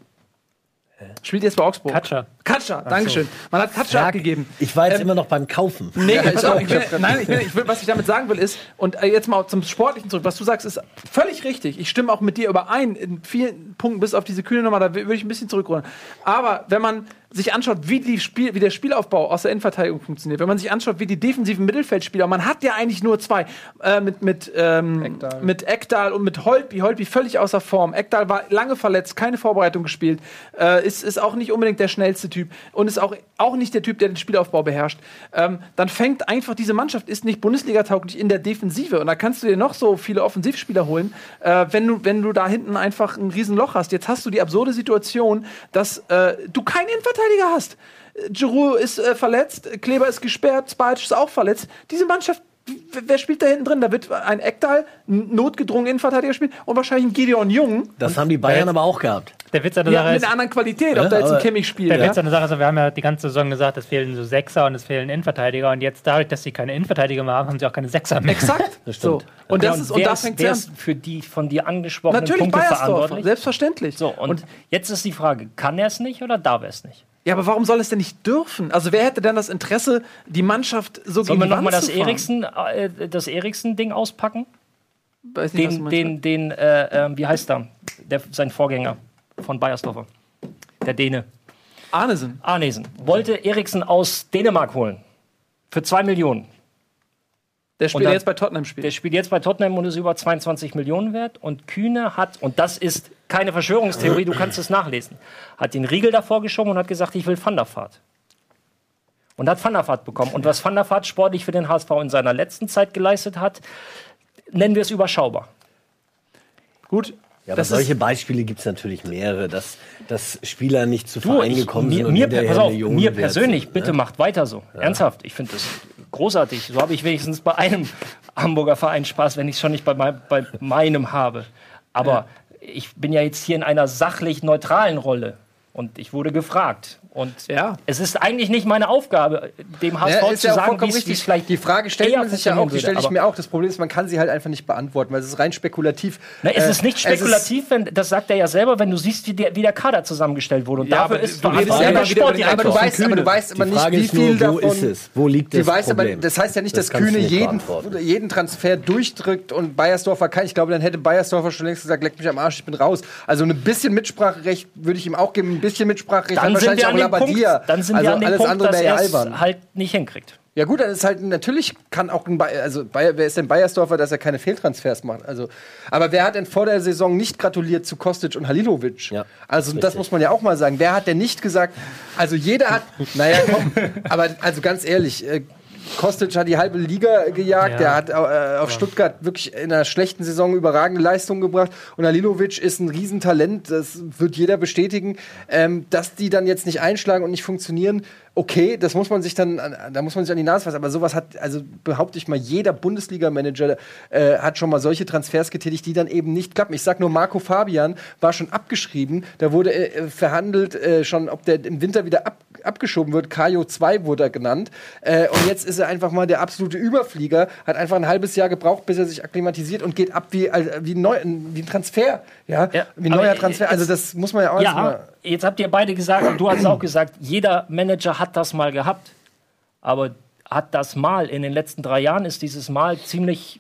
Spielt jetzt bei Augsburg. Katscher. Katscher, Dankeschön. Man hat Katscher abgegeben. Ich war jetzt Ähm, immer noch beim Kaufen. Nee, Ja, ich auch. ich will, nein, ich will, ich will, was ich damit sagen will, ist, und äh, jetzt mal zum Sportlichen zurück, was du sagst, ist völlig richtig. Ich stimme auch mit dir überein in vielen Punkten, bis auf diese kühne Nummer, da würde ich ein bisschen zurückrollen. Aber wenn man sich anschaut, wie, die Spiel, wie der Spielaufbau aus der Innenverteidigung funktioniert, wenn man sich anschaut, wie die defensiven Mittelfeldspieler, man hat ja eigentlich nur zwei, äh, mit, mit, ähm, mit Ekdal und mit Holtby, Holtby völlig außer Form. Ekdal war lange verletzt, keine Vorbereitung gespielt, äh, ist, ist auch nicht unbedingt der schnellste Typ und ist auch, auch nicht der Typ, der den Spielaufbau beherrscht. Ähm, dann fängt einfach diese Mannschaft, ist nicht Bundesliga-tauglich in der Defensive und da kannst du dir noch so viele Offensivspieler holen, äh, wenn, du, wenn du da hinten einfach ein Riesenloch hast. Jetzt hast du die absurde Situation, dass äh, du keinen Innenverteidiger hast. Giroud ist äh, verletzt, Kleber ist gesperrt, Spajic ist auch verletzt. Diese Mannschaft, wer spielt da hinten drin? Da wird ein Ekdal, n- notgedrungen Innenverteidiger spielen und wahrscheinlich ein Gideon Jung. Das haben die Bayern aber auch gehabt. Der Witz an der Ja, Sache mit ist, einer anderen Qualität, ob da jetzt ein Kimmich spielt. der Ja? Witz an der Sache ist, wir haben ja die ganze Saison gesagt, es fehlen so Sechser und es fehlen Innenverteidiger und jetzt dadurch, dass sie keine Innenverteidiger mehr haben, haben sie auch keine Sechser mehr. Exakt. Das so. stimmt. Und, Ja, das ist, und da ist, fängt es an. für die von dir angesprochenen Natürlich Punkte Bayersdorf, verantwortlich. selbstverständlich. So, und jetzt ist die Frage, kann er es nicht oder darf er es nicht? Ja, aber warum soll es denn nicht dürfen? Also wer hätte denn das Interesse, die Mannschaft so Sollen wir gegen die nochmal Wand das zu fahren? Eriksen, äh, das Eriksen-Ding auspacken? Weiß nicht, was du Den, meinst. den, den, äh, äh, wie heißt er? Der, sein Vorgänger von Bayersdorfer. Der Däne. Arnesen. Arnesen. Wollte Eriksen aus Dänemark holen. Für zwei Millionen. Der spielt dann- jetzt bei Tottenham spielt. Der spielt jetzt bei Tottenham und ist über 22 Millionen wert. Und Kühne hat, und das ist keine Verschwörungstheorie, du kannst es nachlesen, hat den Riegel davor geschoben und hat gesagt, ich will Van der Vaart. Und hat Van der Vaart bekommen. Und was Van der Vaart sportlich für den HSV in seiner letzten Zeit geleistet hat, nennen wir es überschaubar. Gut. Ja, aber das solche Beispiele gibt es natürlich mehrere, dass, dass Spieler nicht zu Du, Vereinen ich, gekommen mir, sind und mir, hinterher pass auf, mir persönlich, sind, bitte ne? macht weiter so. Ernsthaft, ich finde das großartig. So habe ich wenigstens bei einem Hamburger Verein Spaß, wenn ich es schon nicht bei, mein, bei meinem habe. Aber ich bin ja jetzt hier in einer sachlich neutralen Rolle. Und ich wurde gefragt. Und Ja. es ist eigentlich nicht meine Aufgabe, dem HSV Ja, ist zu ja sagen, wie es vielleicht Die Frage stellt man sich ja auch, die stelle ich mir auch. Das Problem ist, man kann sie halt einfach nicht beantworten, weil es ist rein spekulativ. Na, es Äh, ist nicht spekulativ, wenn, das sagt er ja selber, wenn du siehst, wie der, wie der Kader zusammengestellt wurde. Und Ja, dafür aber ist du redest ja der immer wieder aber du weißt, aber du weißt immer nicht, wie ist nur, viel wo davon. ist es? Wo liegt das weiß aber, Problem? das heißt ja nicht, Das dass Kühne jeden, Transfer durchdrückt und Bayersdorfer kann. Ich glaube, dann hätte Bayersdorfer schon längst gesagt, leck mich am Arsch, ich bin raus. Also ein bisschen Mitspracherecht würde ich ihm auch geben. Ein bisschen Mitspracherecht Dann hat sind wahrscheinlich auch dem Punkt, Labadia. dann sind also wir an dem alles Punkt, andere dass wäre ja er halt nicht hinkriegt. Ja gut, dann ist halt natürlich kann auch ein Bayer, also Bayer, wer ist denn Bayersdorfer, dass er keine Fehltransfers macht? Also, aber wer hat denn vor der Saison nicht gratuliert zu Kostic und Halilovic? Ja, also das richtig. muss man ja auch mal sagen. Wer hat denn nicht gesagt? Also jeder hat, naja, komm, aber also ganz ehrlich. Äh, Kostic hat die halbe Liga gejagt, Ja. der hat äh, auf Stuttgart wirklich in einer schlechten Saison überragende Leistungen gebracht und Halilovic ist ein Riesentalent, das wird jeder bestätigen, ähm, dass die dann jetzt nicht einschlagen und nicht funktionieren. Okay, das muss man sich dann, an- da muss man sich an die Nase fassen. Aber sowas hat, also behaupte ich mal, jeder Bundesliga-Manager äh, hat schon mal solche Transfers getätigt, die dann eben nicht klappen. Ich sag nur, Marco Fabian war schon abgeschrieben. Da wurde äh, verhandelt äh, schon, ob der im Winter wieder ab, abgeschoben wird. Kajo 2 wurde er genannt. Äh, und jetzt ist er einfach mal der absolute Überflieger. Hat einfach ein halbes Jahr gebraucht, bis er sich akklimatisiert und geht ab wie, also, wie, neu, wie ein Transfer. Ja, Ja, wie ein neuer jetzt- Transfer. Also das muss man ja auch erstmal. Jetzt habt ihr beide gesagt, und du hast auch gesagt, jeder Manager hat das mal gehabt. Aber hat das Mal in den letzten drei Jahren ist dieses Mal ziemlich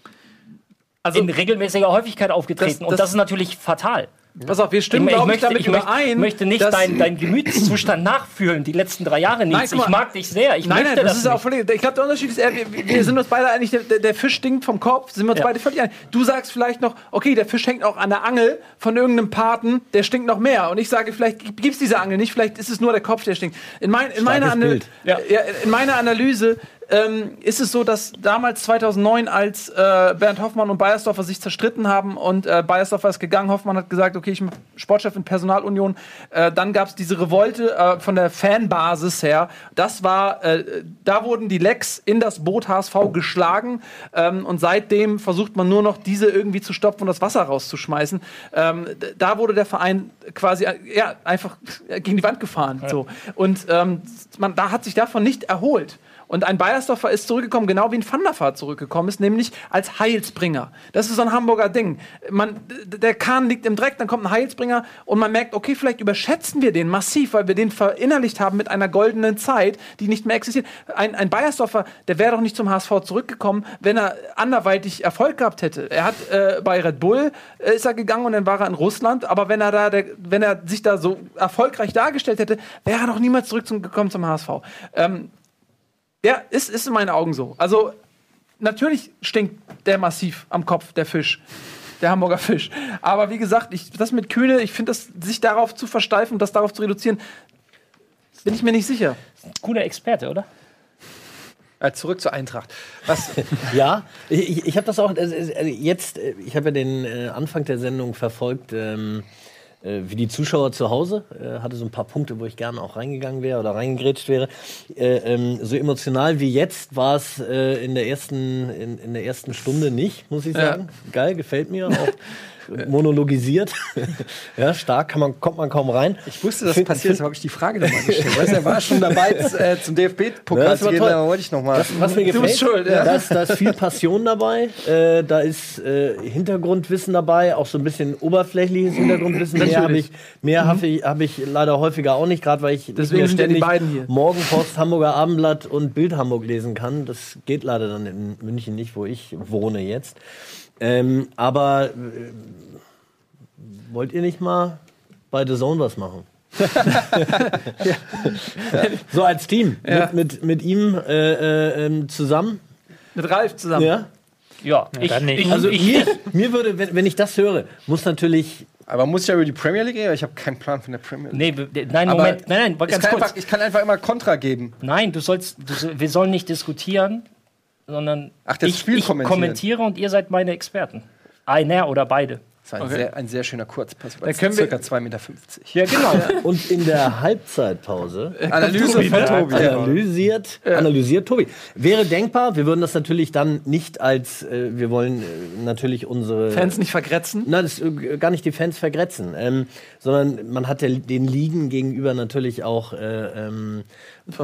Also, in regelmäßiger Häufigkeit aufgetreten. Das- und das- das ist natürlich fatal. Pass auf, wir stimmen, ich, glaube ich, möchte, damit ich möchte, überein. möchte nicht deinen dein Gemütszustand nachfühlen, die letzten drei Jahre nicht. Ich mag dich sehr. Ich Nein, möchte nein, das, das ist auch nicht. völlig. Ich glaube, der Unterschied ist eher, wir, wir sind uns beide einig, der, der- Fisch stinkt vom Kopf, sind wir uns Ja. beide völlig einig. Du sagst vielleicht noch, okay, der Fisch hängt auch an der Angel von irgendeinem Paten, der stinkt noch mehr. Und ich sage, vielleicht gibt es diese Angel nicht, vielleicht ist es nur der Kopf, der stinkt. In, mein, in, meiner, Ana- ja. in meiner Analyse ähm, ist es so, dass damals 2009, als äh, Bernd Hoffmann und Bayersdorfer sich zerstritten haben und äh, Bayersdorfer ist gegangen, Hoffmann hat gesagt, okay, ich bin Sportchef in Personalunion, äh, dann gab es diese Revolte äh, von der Fanbasis her. Das war, äh, da wurden die Lecks in das Boot HSV geschlagen ähm, und seitdem versucht man nur noch diese irgendwie zu stopfen und das Wasser rauszuschmeißen. Ähm, da wurde der Verein quasi ja, einfach gegen die Wand gefahren. So. Und ähm, man, da hat sich davon nicht erholt. Und ein Bayersdorfer ist zurückgekommen, genau wie ein Van zurückgekommen ist, nämlich als Heilsbringer. Das ist so ein Hamburger Ding. Man, der Kahn liegt im Dreck, dann kommt ein Heilsbringer und man merkt, okay, vielleicht überschätzen wir den massiv, weil wir den verinnerlicht haben mit einer goldenen Zeit, die nicht mehr existiert. Ein, ein Bayersdorfer, der wäre doch nicht zum HSV zurückgekommen, wenn er anderweitig Erfolg gehabt hätte. Er hat äh, bei Red Bull äh, ist er gegangen und dann war er in Russland, aber wenn er da, der, wenn er sich da so erfolgreich dargestellt hätte, wäre er doch niemals zurückgekommen zum HSV. Ähm, ja, ist, ist in meinen Augen so. Also, natürlich stinkt der massiv am Kopf, der Fisch. Der Hamburger Fisch. Aber wie gesagt, ich, das mit Kühne, ich finde, das, sich darauf zu versteifen und das darauf zu reduzieren, bin ich mir nicht sicher. Guter Experte, oder? Äh, zurück zur Eintracht. Was, Ja, ich, ich, habe das auch äh, jetzt, äh, ich habe ja den äh, Anfang der Sendung verfolgt, ähm, äh, wie die Zuschauer zu Hause, äh, hatte so ein paar Punkte, wo ich gerne auch reingegangen wäre oder reingegrätscht wäre. Äh, ähm, so emotional wie jetzt war es äh, in, der ersten, in, in der ersten Stunde nicht, muss ich Ja. sagen. Geil, gefällt mir. Auch monologisiert. ja, stark kann man, kommt man kaum rein. ich wusste, dass das passiert, deshalb habe ich die Frage nochmal gestellt. Weißt er war schon dabei, äh, zum DFB-Pokal das zu war gehen, toll. da wollte ich nochmal. Was mir gefällt, bist schuld, ja. da, ist, da ist viel Passion dabei, äh, da ist äh, Hintergrundwissen dabei, auch so ein bisschen oberflächliches Hintergrundwissen. Mehr habe ich, mehr habe ich, hab ich leider häufiger auch nicht, gerade weil ich nicht Deswegen die ständig. Morgenpost, Hamburger Abendblatt und Bild Hamburg lesen kann. Das geht leider dann in München nicht, wo ich wohne jetzt. Ähm, aber äh, wollt ihr nicht mal bei The Zone was machen? So als Team Ja. mit, mit, mit ihm äh, äh, ähm, zusammen. Mit Ralf zusammen. Ja. Ja, ich, dann nicht. ich, Also ich, mir, mir würde, wenn, wenn ich das höre, muss natürlich. Aber muss ich ja über die Premier League reden? Ich habe keinen Plan von der Premier League. nee, nein, Aber Moment, nein, nein, ich, ganz kann kurz. einfach, ich kann einfach immer Kontra geben. Nein, du sollst, du, wir sollen nicht diskutieren, sondern Ach, das ich, Spiel ich kommentieren. kommentiere und ihr seid meine Experten. Einer oder beide. Das war ein, Okay. sehr, ein sehr schöner Kurzpass. Dann können wir- circa 2,50 Meter. Ja, genau. Und in der Halbzeitpause Analyse von Tobi. analysiert, analysiert Tobi. Wäre denkbar, wir würden das natürlich dann nicht als, äh, wir wollen äh, natürlich unsere Fans nicht vergrätzen. Nein, das ist äh, gar nicht die Fans vergrätzen, ähm, sondern man hat der, den Ligen gegenüber natürlich auch äh, ähm,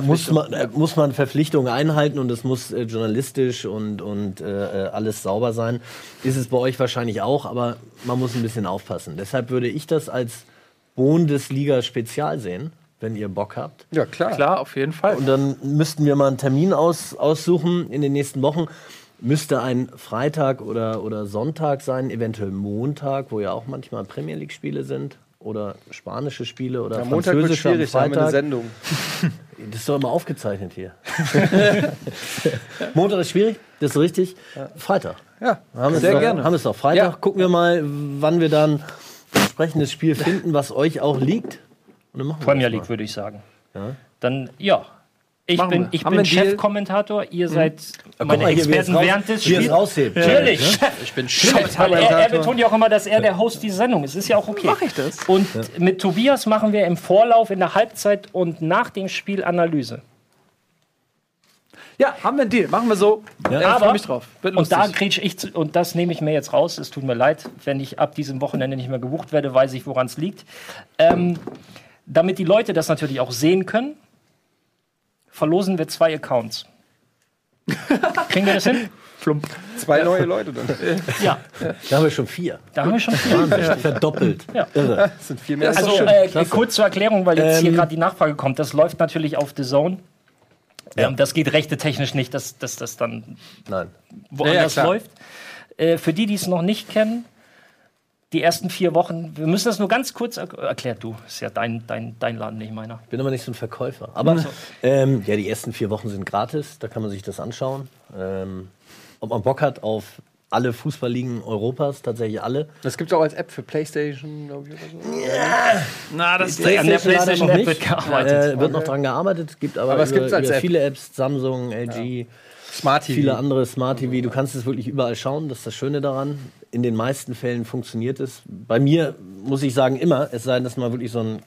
muss man äh, muss man Verpflichtungen einhalten und es muss äh, journalistisch und und äh, alles sauber sein. Ist es bei euch wahrscheinlich auch, aber man muss ein bisschen aufpassen. Deshalb würde ich das als Bundesliga-Spezial sehen, wenn ihr Bock habt. Ja, klar. Klar, auf jeden Fall. Und dann müssten wir mal einen Termin aus, aussuchen in den nächsten Wochen. Müsste ein Freitag oder, oder Sonntag sein, eventuell Montag, wo ja auch manchmal Premier League-Spiele sind. Oder spanische Spiele oder Am Montag wird französische schwierig, da haben wir eine Freitag. Sendung. Das ist doch immer aufgezeichnet hier. Montag ist schwierig, das ist richtig. Freitag. Ja, Haben wir Sehr es doch, gerne. Haben es doch. Freitag Ja. gucken wir mal, wann wir dann ein entsprechendes Spiel finden, was euch auch liegt. Und dann machen wir Premier das League, würde ich sagen. Dann, ja. Ich Machen bin, wir. ich Haben bin? Chefkommentator, ihr seid Guck meine mal hier, er Experten raus- während des Spiels. Natürlich. Ich bin Weil er, er betont ja auch immer, dass er der Host dieser Sendung ist. Ist ja auch okay. Mach ich das? Und mit Tobias machen wir im Vorlauf, in der Halbzeit und nach dem Spiel Analyse. Ja, haben wir einen Deal. Machen wir so. Ja. Ich freue mich drauf. Und da kriege ich, zu, und das nehme ich mir jetzt raus. Es tut mir leid, wenn ich ab diesem Wochenende nicht mehr gebucht werde, weiß ich, woran es liegt. Ähm, damit die Leute das natürlich auch sehen können, verlosen wir zwei Accounts. Kriegen wir das hin? Plump. Zwei neue Leute dann. Ja. Da haben wir schon vier. Da haben wir schon vier. Ja. Verdoppelt. Ja. Irre. Das sind viel mehr. Also äh, kurz zur Erklärung, weil jetzt ähm, hier gerade die Nachfrage kommt. Das läuft natürlich auf The Zone. Ja. Ähm, das geht rechte technisch nicht, dass, dass das dann Nein. woanders ja, läuft. Äh, für die, die es noch nicht kennen, die ersten vier Wochen, wir müssen das nur ganz kurz er erklärt du, ist ja dein, dein, dein Laden, nicht meiner. Ich bin aber nicht so ein Verkäufer. Aber so. ähm, ja, die ersten vier Wochen sind gratis, da kann man sich das anschauen. Ähm, ob man Bock hat auf alle Fußballligen Europas, tatsächlich alle. Das gibt es auch als App für PlayStation, glaube ich, oder so. Ja. Na, das ist an der PlayStation App wird gearbeitet. Äh, wird noch dran gearbeitet, gibt aber, aber über, über viele Apps, Samsung, LG. Ja. Smart TV. Viele andere Smart TV. Du kannst es wirklich überall schauen. Das ist das Schöne daran. In den meisten Fällen funktioniert es. Bei mir muss ich sagen immer, es sei denn, dass mal wirklich so ein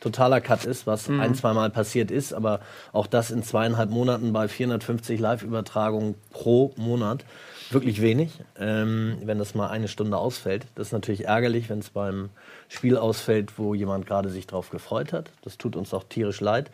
totaler Cut ist, was mhm. ein, zwei Mal passiert ist. Aber auch das in zweieinhalb Monaten bei 450 Live-Übertragungen pro Monat wirklich wenig, ähm, wenn das mal eine Stunde ausfällt. Das ist natürlich ärgerlich, wenn es beim Spiel ausfällt, wo jemand gerade sich drauf gefreut hat. Das tut uns auch tierisch leid.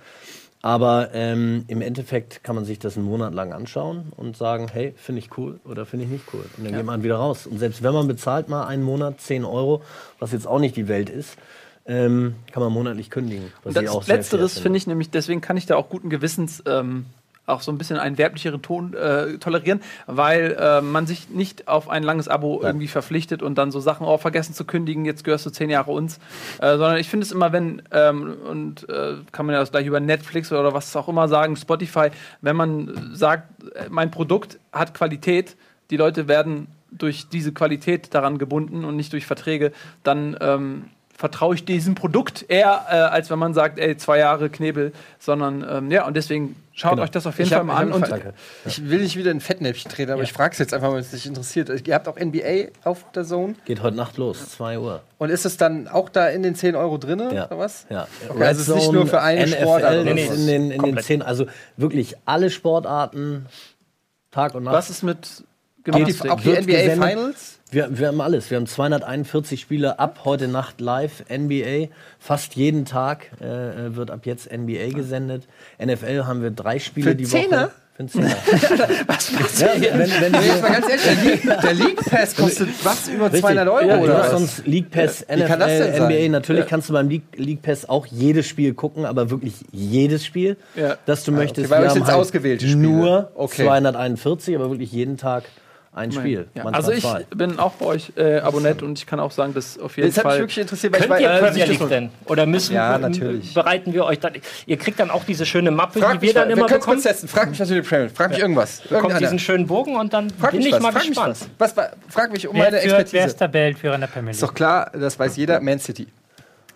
Aber ähm, im Endeffekt kann man sich das einen Monat lang anschauen und sagen, hey, finde ich cool oder finde ich nicht cool. Und dann ja. geht man wieder raus. Und selbst wenn man bezahlt mal einen Monat 10 Euro, was jetzt auch nicht die Welt ist, ähm, kann man monatlich kündigen. Was das Letzteres finde ich nämlich, deswegen kann ich da auch guten Gewissens ähm, auch so ein bisschen einen werblicheren Ton äh, tolerieren, weil äh, man sich nicht auf ein langes Abo ja. irgendwie verpflichtet und dann so Sachen auch oh, vergessen zu kündigen, jetzt gehörst du zehn Jahre uns, äh, sondern ich finde es immer, wenn, ähm, und äh, kann man ja das gleich über Netflix oder was auch immer sagen, Spotify, wenn man sagt, mein Produkt hat Qualität, die Leute werden durch diese Qualität daran gebunden und nicht durch Verträge, dann ähm, vertraue ich diesem Produkt eher, äh, als wenn man sagt, ey, zwei Jahre Knebel, sondern ähm, ja, und deswegen schaut genau. euch das auf jeden ich Fall mal an. Und ich will nicht wieder ein Fettnäpfchen treten, aber ja. ich frage es jetzt einfach, weil es dich interessiert. Ihr habt auch NBA auf der Zone? Geht heute Nacht los, 2 Uhr. Und ist es dann auch da in den 10 Euro drin ja. oder was? Ja. Okay, also es ist nicht nur für einen NFL, Sport. Nee, nee, in den, in den 10, also wirklich alle Sportarten, Tag und Nacht. Was ist mit Gymnastik? Auch die, auch die NBA Finals? Wir, wir haben alles. Wir haben 241 Spiele ab heute Nacht live. NBA, fast jeden Tag äh, äh wird ab jetzt NBA gesendet. NFL haben wir drei Spiele Für die Zehner? Woche. was was ja, wenn, wenn jetzt mal ganz ehrlich, der League, der League Pass kostet was über Richtig. 200 Euro ja, oder du hast sonst League Pass, ja. NFL, NBA. Natürlich ja. kannst du beim League, League, Pass auch jedes Spiel gucken, aber wirklich jedes Spiel, das du möchtest. Okay, weil wir haben halt ausgewählte Spiele. nur okay. 241, aber wirklich jeden Tag ein Spiel. Ja. Also ich zwei. bin auch bei euch äh, Abonnent und ich kann auch sagen, dass auf jeden das Fall. Das hat mich wirklich interessiert, weil Könnt ich ihr Premier League denn? Oder müssen ja, natürlich. bereiten wir euch dann? Ihr kriegt dann auch diese schöne Mappe, Frag die wir dann immer wir bekommen. Testen. Frag mich natürlich Premier Frag mich irgendwas. Bekommt diesen schönen Bogen und dann frag bin ich was. mal frag gespannt. Was. was. frag mich um wer meine führt, Expertise. Wer ist Tabellenführer in der Premier League? Ist doch klar, das weiß jeder. Man City.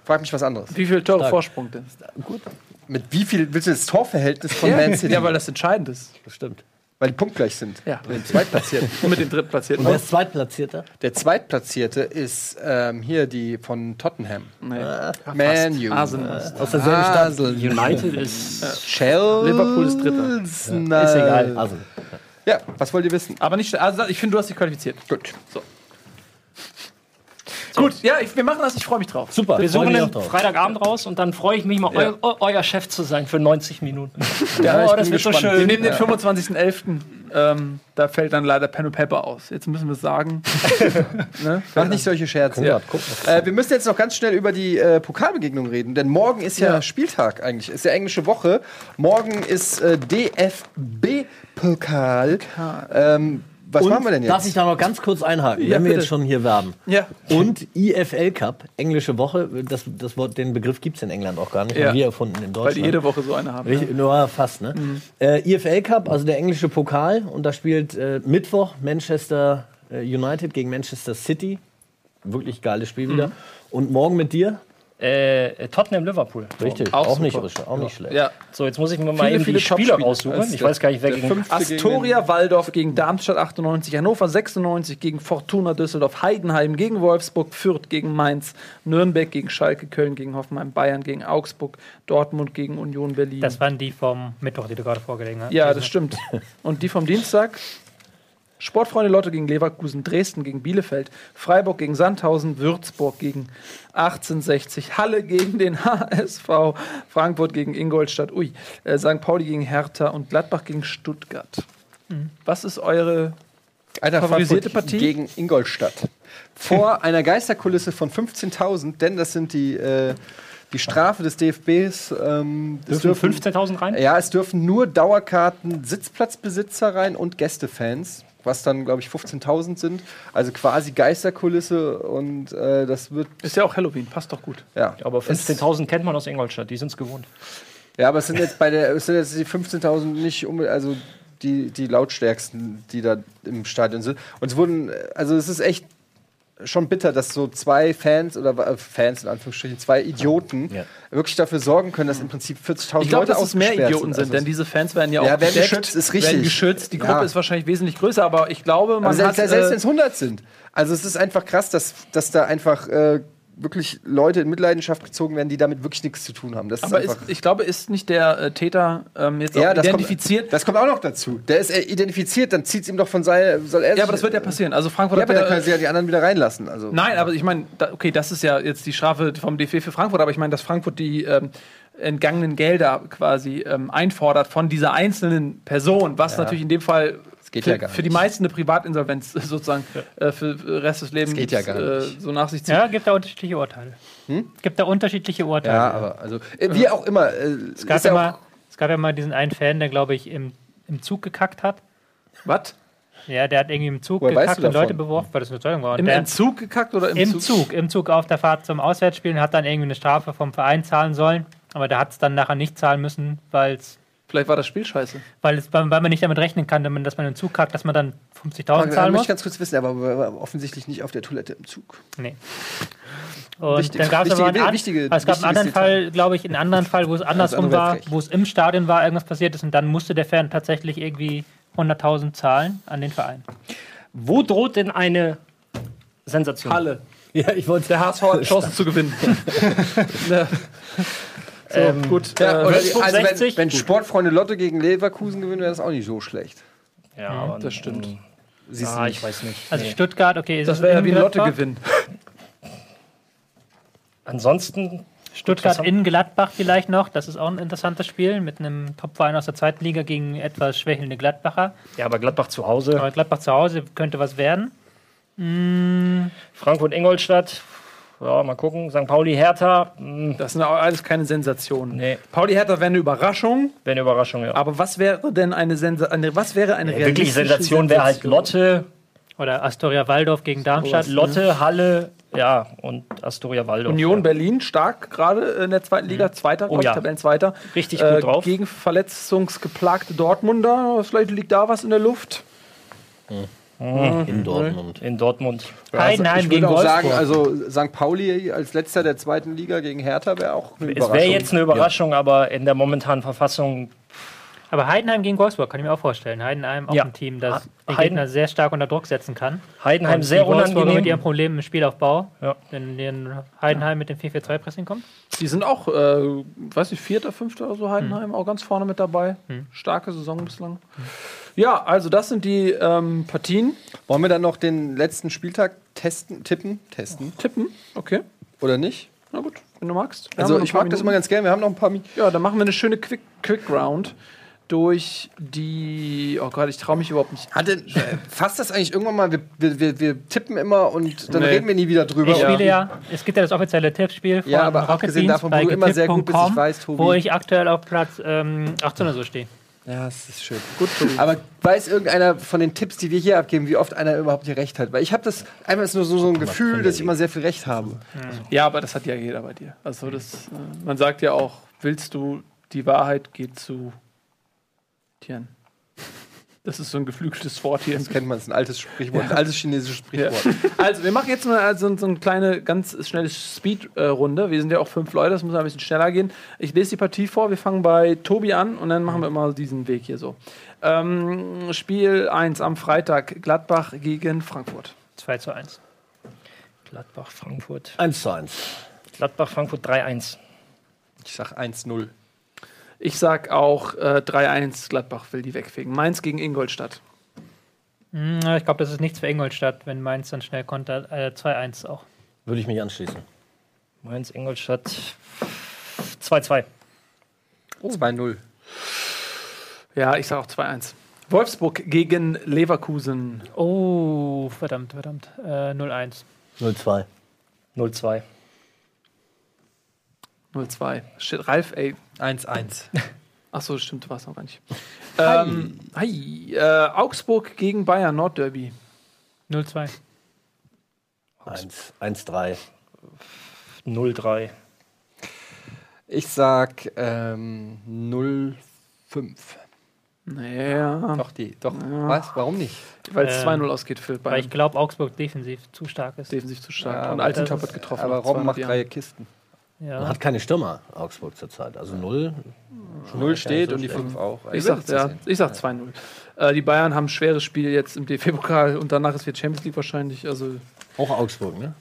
Frag mich was anderes. Wie viele Tore Vorsprung denn? Gut. Mit wie viel willst du das Torverhältnis von Man City? Ja, weil das entscheidend ist. Das stimmt. Weil die punktgleich sind. Ja. Mit dem Zweitplatzierten. Und mit dem Drittplatzierten. Und wer ist Zweitplatzierter? Der Zweitplatzierte ist ähm, hier die von Tottenham. Nee. Äh, Man U. Arsenal. Äh, aus derselben Stadt. United ist. Äh, Chelsea. Liverpool ist Dritter. Ja. Ist egal. Arsenal. Ja, was wollt ihr wissen? Aber nicht. Also ich finde, du hast dich qualifiziert. Gut. So. Gut, ja, ich, wir machen das, ich freue mich drauf. Super. Wir suchen den Freitagabend raus und dann freue ich mich mal, ja. eu, euer Chef zu sein für 90 Minuten. Ja, oh, das wird gespannt. so schön. Wir nehmen den 25.11. Ähm, da fällt dann leider Pen und Pepper aus. Jetzt müssen wir es sagen. ne? Mach nicht solche Scherze. Ja. Äh, wir müssen jetzt noch ganz schnell über die äh, Pokalbegegnung reden, denn morgen ist ja, ja, Spieltag eigentlich. Ist ja englische Woche. Morgen ist äh, DFB-Pokal. Ähm, was und machen wir denn jetzt? Darf ich da noch ganz kurz einhaken, ja, wenn wir jetzt schon hier werben? Ja. Und IFL Cup, englische Woche, das, das Wort, den Begriff gibt es in England auch gar nicht, ja. haben wir erfunden in Deutschland. Weil die jede Woche so eine haben. Richtig, ja. Nur fast, ne? Mhm. Äh, IFL Cup, also der englische Pokal, und da spielt äh, Mittwoch Manchester äh, United gegen Manchester City. Wirklich geiles Spiel wieder. Mhm. Und morgen mit dir Äh, Tottenham Liverpool. Richtig, Auch auch, nicht, auch nicht schlecht. Ja. So, jetzt muss ich mir mal Viele, eben viele die Spieler raussuchen. Ich weiß gar nicht, wer gegen. fünfte gegen Astoria Waldorf gegen Darmstadt 98, Hannover 96 gegen Fortuna Düsseldorf, Heidenheim gegen Wolfsburg, Fürth gegen Mainz, Nürnberg gegen Schalke, Köln gegen Hoffenheim, Bayern gegen Augsburg, Dortmund gegen Union Berlin. Das waren die vom Mittwoch, die du gerade vorgelegen hast. ja, das stimmt. Und die vom Dienstag? Sportfreunde Lotte gegen Leverkusen, Dresden gegen Bielefeld, Freiburg gegen Sandhausen, Würzburg gegen 1860, Halle gegen den HSV, Frankfurt gegen Ingolstadt, ui, äh, St. Pauli gegen Hertha und Gladbach gegen Stuttgart. Was ist eure Eintracht Favorisierte Frankfurt Partie? gegen Ingolstadt. Vor einer Geisterkulisse von 15.000, denn das sind die, äh, die Strafe des DFBs. Ähm, es Dürfen 15.000 rein? Ja, es dürfen nur Dauerkarten, Sitzplatzbesitzer rein und Gästefans, was dann, glaube ich, 15.000 sind. Also quasi Geisterkulisse und äh, das wird, Ist ja auch Halloween, passt doch gut. ja. Aber Es- 15.000 kennt man aus Ingolstadt, die sind es gewohnt. Ja, aber es sind jetzt bei der, es sind jetzt die 15.000 nicht unbedingt, also die, die lautstärksten, die da im Stadion sind. Und es wurden, also es ist echt schon bitter, dass so zwei Fans oder äh, Fans in Anführungsstrichen, zwei Idioten Ja. wirklich dafür sorgen können, dass im Prinzip 40.000 Ich glaube, Leute dass es mehr Idioten sind, Also denn es- diese Fans werden ja, Ja, auch werden gedeckt, geschützt, ist richtig. Werden geschützt. Die Gruppe Ja. ist wahrscheinlich wesentlich größer, aber ich glaube, man aber selbst, hat selbst äh, wenn es 100 sind. Also es ist einfach krass, dass, dass da einfach äh, wirklich Leute in Mitleidenschaft gezogen werden, die damit wirklich nichts zu tun haben. Das aber ist ist, ich glaube, ist nicht der äh, Täter ähm, jetzt ja, auch das identifiziert? Kommt, das kommt auch noch dazu. Der ist äh, identifiziert, dann zieht es ihm doch von seiner. Soll er ja, aber das wird ja passieren. Also Frankfurt Ja, aber ja, dann können sie ja die anderen wieder reinlassen. Also. Nein, aber ich meine, da, okay, das ist ja jetzt die Strafe vom DFB für Frankfurt, aber ich meine, dass Frankfurt die ähm, entgangenen Gelder quasi ähm, einfordert von dieser einzelnen Person, was natürlich in dem Fall geht für, ja gar für die nicht. meisten eine Privatinsolvenz sozusagen äh, für den Rest des Lebens geht ja gar äh, nicht. so nach sich zieht. Ja, gibt da unterschiedliche Urteile. Gibt da unterschiedliche Urteile. Ja, aber also äh, wie auch immer. Äh, es, gab ja ja mal, auch, es gab ja mal diesen einen Fan, der, glaube ich, im, im Zug gekackt hat. Was? Ja, der hat irgendwie im Zug Woher gekackt und Leute beworfen, weil das eine Zeugung war. Und Im der, Entzug gekackt oder im, Im Zug, im Zug auf der Fahrt zum Auswärtsspielen hat dann irgendwie eine Strafe vom Verein zahlen sollen. Aber der hat es dann nachher nicht zahlen müssen, weil's, Vielleicht war das Spiel scheiße. weil, es, weil man nicht damit rechnen kann, dass man, im Zug kackt, dass man dann 50.000 ich zahlen möchte muss. ich ganz kurz wissen, aber offensichtlich nicht auf der Toilette im Zug. Nee. Und Wichtig- dann gab es aber einen, wichtige- es gab einen anderen Fall, glaube ich, einen anderen Fall, wo es andersrum andere wäre war, wo es im Stadion war, irgendwas passiert ist und dann musste der Fan tatsächlich irgendwie 100.000 zahlen an den Verein. Wo droht denn eine Sensation? Halle. Ja, ich wollte Der HSV hat Chancen zu gewinnen. So, Ähm, gut. Ja, äh, Würzburg also wenn, 60? wenn Gut. Sportfreunde Lotte gegen Leverkusen gewinnen, wäre das auch nicht so schlecht. Ja, aber das stimmt. Siehst du Ah, nicht. ich weiß nicht. Also Nee. Stuttgart, okay, ist das wäre ja wie ein Gladbach? Lottogewinn. Ansonsten Stuttgart in Gladbach vielleicht noch. Das ist auch ein interessantes Spiel mit einem Topverein aus der zweiten Liga gegen etwas schwächelnde Gladbacher. Ja, aber Gladbach zu Hause. Aber Gladbach zu Hause könnte was werden. Frankfurt, Ingolstadt. Ja, mal gucken. St. Pauli, Hertha. Hm, Das sind auch alles keine Sensationen. Nee. Pauli Hertha wäre eine Überraschung, Wäre eine Überraschung, ja. aber was wäre denn eine Sensation? Eine, was wäre eine Ja, wirklich realistische Sensation wäre halt Lotte, Oder Astoria Waldorf gegen Darmstadt. Lotte, Halle, ja, und Astoria Waldorf. Union ja. Berlin stark gerade in der zweiten Liga, Zweiter, Oh glaub ich, ja. Tabellenzweiter. Richtig gut drauf. Gegen verletzungsgeplagte Dortmunder. Vielleicht liegt da was in der Luft. In Dortmund. in Dortmund. Heidenheim ich gegen würde auch Wolfsburg. sagen, also St. Pauli als letzter der zweiten Liga gegen Hertha wäre auch eine Es Überraschung. wäre jetzt eine Überraschung, aber in der momentanen Verfassung Aber Heidenheim gegen Wolfsburg kann ich mir auch vorstellen. Heidenheim auch Ja. ein Team, das den Heiden- Gegner sehr stark unter Druck setzen kann. Heidenheim Und sehr die Wolfsburger unangenehm. mit ihrem Problem im Spielaufbau. Ja. Wenn den Heidenheim mit dem 4-4-2-Pressing kommt. Die sind auch, äh, weiß ich, Vierter, Fünfter oder so Heidenheim, auch ganz vorne mit dabei. Starke Saison bislang. Ja, also das sind die ähm, Partien. Wollen wir dann noch den letzten Spieltag testen, tippen, testen Tippen, okay. oder nicht? Na gut, wenn du magst. Wir Also ich mag das immer Minuten. ganz gerne. Wir haben noch ein paar Minuten. Ja, dann machen wir eine schöne Quick, Quick Round durch die. Oh Gott, ich traue mich überhaupt nicht. Hatte, äh, fasst das eigentlich irgendwann mal? Wir, wir, wir, wir tippen immer und dann Nee. reden wir nie wieder drüber. Ich spiele ja, es gibt ja das offizielle Tippspiel von Ja, aber Rocket abgesehen Beans davon, bei wo du immer sehr gut bist, ich weiß, Tobi. wo ich aktuell auf Platz ähm, 18 oder so stehe. Ja, das ist schön. Gut, aber weiß irgendeiner von den Tipps, die wir hier abgeben, wie oft einer überhaupt hier recht hat? Weil ich habe das einmal ist nur so, so ein Gefühl, dass ich immer sehr viel Recht habe. Ja, aber das hat ja jeder bei dir. Also das, äh, man sagt ja auch, willst du die Wahrheit, geht zu Tieren. Das ist so ein geflügeltes Wort hier. Das kennt man, das ist ein altes Sprichwort, ein altes chinesisches Ja. Sprichwort. Also, wir machen jetzt mal so, so eine kleine, ganz schnelle Speed-Runde. wir sind ja auch fünf Leute, das muss ein bisschen schneller gehen. Ich lese die Partie vor, wir fangen bei Tobi an und dann machen wir immer diesen Weg hier so. Ähm, Spiel 1 am Freitag, Gladbach gegen Frankfurt. 2 zu 1. Gladbach, Frankfurt. 1 zu 1. Gladbach, Frankfurt 3-1. Ich sag 1-0. Ich sag auch äh, 3-1, Gladbach will die wegfegen. Mainz gegen Ingolstadt. Hm, Ich glaube, das ist nichts für Ingolstadt, wenn Mainz dann schnell kontert. Äh, 2-1 auch. Würde ich mich anschließen. Mainz, Ingolstadt 2-2. 2-0. Ja, ich sag auch 2-1. Wolfsburg gegen Leverkusen. Oh, verdammt, verdammt. Äh, 0-1. 0-2. 0-2. 0-2. Shit, Ralf, ey. 1-1. Achso, stimmt, war es noch gar nicht. Ähm, hi. Äh, Augsburg gegen Bayern, Nordderby. 0-2. 1, 1-3. 0-3. Ich sag ähm, 0-5. Naja, Doch, die. Doch. Was? Warum nicht? weil es Ähm, 2-0 ausgeht für Weil Bayern. ich glaube, Augsburg defensiv zu stark ist. defensiv zu stark. Ja, und das hat getroffen. Aber Robben 200 macht drei Kisten. Man Ja. hat keine Stürmer, Augsburg zurzeit. Also 0. 0 steht so und die schlecht. 5 auch. Ich sag, ja, ich sag 2-0. Äh, die Bayern haben ein schweres Spiel jetzt im DFB-Pokal und danach ist wieder Champions League wahrscheinlich. Also Auch Augsburg, ne?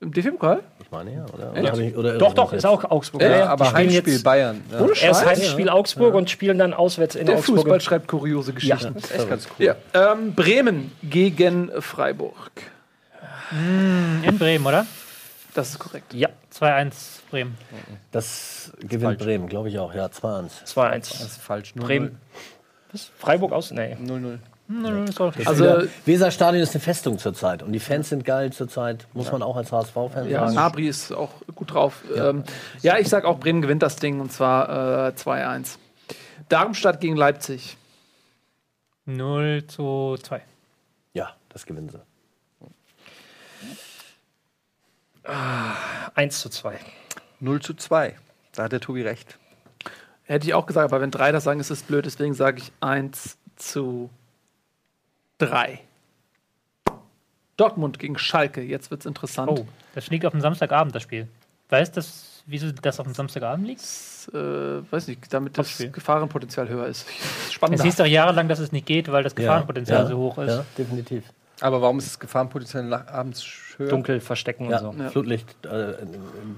im DFB-Pokal? Ich meine ja, oder? Oder, ich, oder Doch, ich doch, ist auch Augsburg. Ja, Ja, aber Heimspiel Bayern. Ja. Ohne erst. Heimspiel Augsburg und spielen dann auswärts in Der Augsburg. Fußball schreibt kuriose Geschichten. Das ist echt ganz cool. Ja. Ähm, Bremen gegen Freiburg. In Bremen, oder? Das ist korrekt. Ja, 2-1 Bremen. Das gewinnt Bremen, glaube ich auch. Ja, 2-1. 2-1. Das ist falsch. 0-0. Bremen. Was? Freiburg aus? Nee. 0-0. Hm, ist auch Also, Also, Weserstadion ist eine Festung zurzeit. Und die Fans sind geil zurzeit. Muss man auch als HSV-Fan ja, sagen. Nabri ist auch gut drauf. Ja, ähm, ja ich sag auch, Bremen gewinnt das Ding und zwar äh, 2-1. Darmstadt gegen Leipzig. 0 zu 2. Ja, das gewinnen sie. 1 zu 2. 0 zu 2. Da hat der Tobi recht. Hätte ich auch gesagt, aber wenn drei das sagen, ist es blöd. Deswegen sage ich 1 zu 3. Dortmund gegen Schalke. Jetzt wird's interessant. Oh, das liegt auf dem Samstagabend, das Spiel. Weißt du, wieso das auf dem Samstagabend liegt? Das, äh, weiß nicht, damit das Topspiel. Gefahrenpotenzial höher ist. Es Spannender. hieß doch jahrelang, dass es nicht geht, weil das Gefahrenpotenzial ja, so hoch ist. Ja, definitiv. Aber warum ist das Gefahrenpotenzial nach abends höher? Dunkel verstecken Ja, und so. Ja. Flutlicht, äh,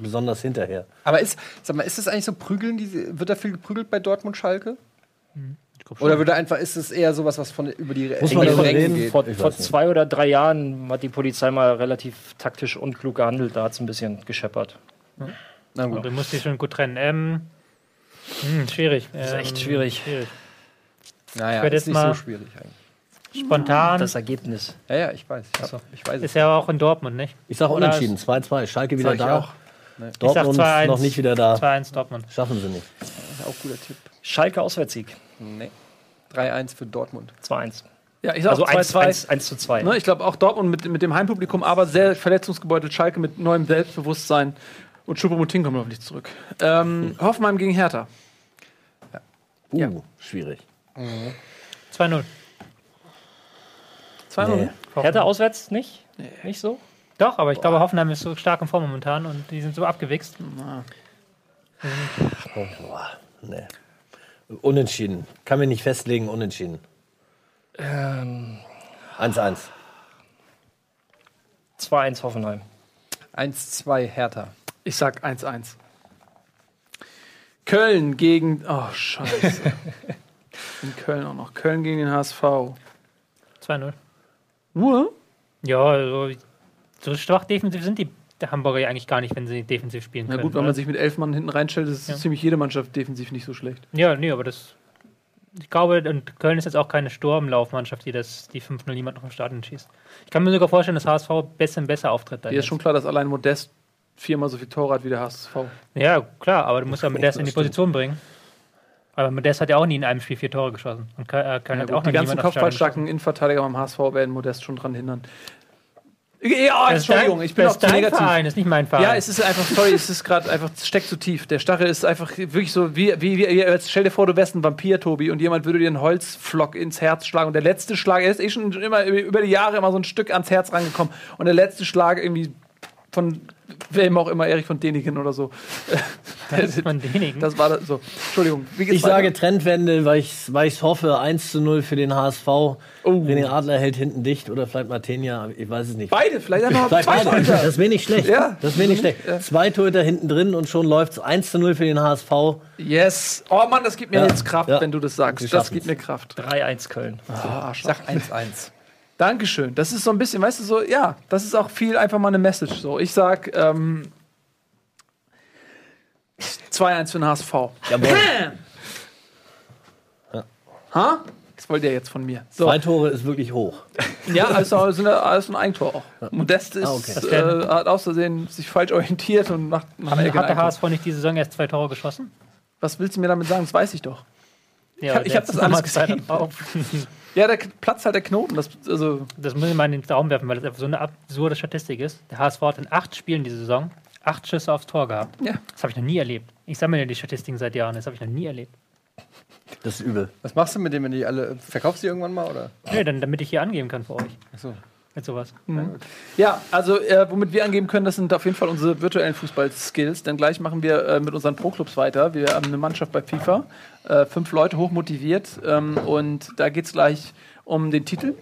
besonders hinterher. Aber ist, sag mal, ist das eigentlich so prügeln? Die, wird da viel geprügelt bei Dortmund Schalke? Ich schon. Oder wird da einfach, ist es eher sowas, was von über die Muss man darüber reden? geht? Vor, Ich vor zwei oder drei Jahren hat die Polizei mal relativ taktisch unklug gehandelt. Da hat es ein bisschen gescheppert. Na Du gut. musst dich schon gut trennen. Ähm, hm, schwierig. ist ähm, echt schwierig. Naja, werd ist jetzt nicht mal- so schwierig eigentlich. Spontan Das Ergebnis. Ja, ja, ich weiß. Ich, hab, ich weiß es. ist ja auch in Dortmund, nicht? Ich sage unentschieden, 2-2. Schalke wieder da. auch. Dortmund Ich sag 2-1. noch nicht wieder da. 2-1 Dortmund. Schaffen sie nicht. Auch guter Tipp. Schalke Auswärtssieg. Nee. 3-1 für Dortmund. 2-1. Ja, ich sag Also auch 1, 2-2. 1, 1 zu 2. Ne, ich glaube auch Dortmund mit, mit dem Heimpublikum, aber sehr verletzungsgebeutelt. Schalke mit neuem Selbstbewusstsein. Und Choupo-Moting kommt hoffentlich zurück. Ähm, Hoffenheim gegen Hertha. Uh, Ja. schwierig. 2-0. 2-0. Nee. Hertha auswärts nicht? Nicht so? Doch, aber ich glaube, Hoffenheim ist so stark in Form momentan und die sind so abgewichst. Oh, boah, nee. Unentschieden. Kann mir nicht festlegen, unentschieden. Ähm, 1-1. 2-1 Hoffenheim. 1-2 Hertha. Ich sag 1-1. Köln gegen. Oh, Scheiße. In Köln auch noch. Köln gegen den HSV. 2-0. Nur? Ja, also, so schwach defensiv sind die Hamburger ja eigentlich gar nicht, wenn sie defensiv spielen Na können. gut, wenn oder? man sich mit elf Mann hinten reinstellt, ist Ja. ziemlich jede Mannschaft defensiv nicht so schlecht. Ja, nee, aber das. Ich glaube, und Köln ist jetzt auch keine Sturmlaufmannschaft, die das, die 5-0 niemand noch im Stadion schießt. Ich kann mir sogar vorstellen, dass HSV besser und besser auftritt. Dir ist jetzt. schon klar, dass allein Modest viermal so viel Tore hat wie der HSV. Ja, klar, aber du musst ja Modest in die. Position bringen. Aber Modest hat ja auch nie in einem Spiel vier Tore geschossen. Und Köln, äh, Köln Ja, hat gut, auch die ganzen kopfballstarken Innenverteidiger beim HSV werden Modest schon dran hindern. Ja, Das Entschuldigung, dein- ich bin auch zu negativ. Verein, ist nicht mein Verein. Ja, es ist einfach, sorry, es ist gerade einfach, steckt zu tief. Der Stachel ist einfach wirklich so, wie, wie, wie jetzt stell dir vor, du wärst ein Vampir, Tobi, und jemand würde dir einen Holzflock ins Herz schlagen. Und der letzte Schlag, er ist eh schon immer über die Jahre immer so ein Stück ans Herz rangekommen. Und der letzte Schlag irgendwie von wem auch immer, Erich von Däniken oder so. Das ist von Däniken. Das war das so. Entschuldigung, Ich sage weiter? Trendwende, weil ich es hoffe, 1 zu 0 für den HSV. Oh. René Adler hält hinten dicht oder vielleicht Martenia, ich weiß es nicht. Beide, vielleicht einfach noch Vielleicht zwei beide. Torhüter. Das wäre nicht schlecht. Ja. Das wäre nicht schlecht. Zwei Torhüter hinten drin und schon läuft es 1 zu 0 für den HSV. Yes. Oh Mann, das gibt mir Ja. jetzt Kraft, Ja. wenn du das sagst. Das gibt mir Kraft. 3-1 Köln. Sag 1-1. Dankeschön. Das ist so ein bisschen, weißt du, so, ja, das ist auch viel einfach mal eine Message. So, ich sag ähm, 2-1 für den HSV. Jawohl. Ha? Das wollt ihr jetzt von mir. So. Zwei Tore ist wirklich hoch. Ja, also da- alles ein Eigentor auch. Modest ist, Ah, okay. Das äh, hat auszusehen sich falsch orientiert und macht einer Ecke Hat der Eigentor. HSV nicht diese Saison erst zwei Tore geschossen? Was willst du mir damit sagen? Das weiß ich doch. Ja, ich der hab das hat alles gesehen. Ja, da platzt halt der Knoten. Das, also, Das muss ich mal in den Raum werfen, weil das einfach so eine absurde Statistik ist. Der HSV hat in acht Spielen diese Saison acht Schüsse aufs Tor gehabt. ja. Das habe ich noch nie erlebt. Ich sammle ja die Statistiken seit Jahren, das habe ich noch nie erlebt. Das ist übel. Was machst du mit denen, wenn die alle. Verkaufst du die irgendwann mal? Oder? Nee, dann, damit ich hier angeben kann für euch. Achso. Mit sowas. Ja, also äh, womit wir angeben können, das sind auf jeden Fall unsere virtuellen Fußball-Skills. Denn gleich machen wir äh, mit unseren Pro-Clubs weiter. Wir haben eine Mannschaft bei FIFA, äh, fünf Leute hochmotiviert ähm, und da geht es gleich um den Titel.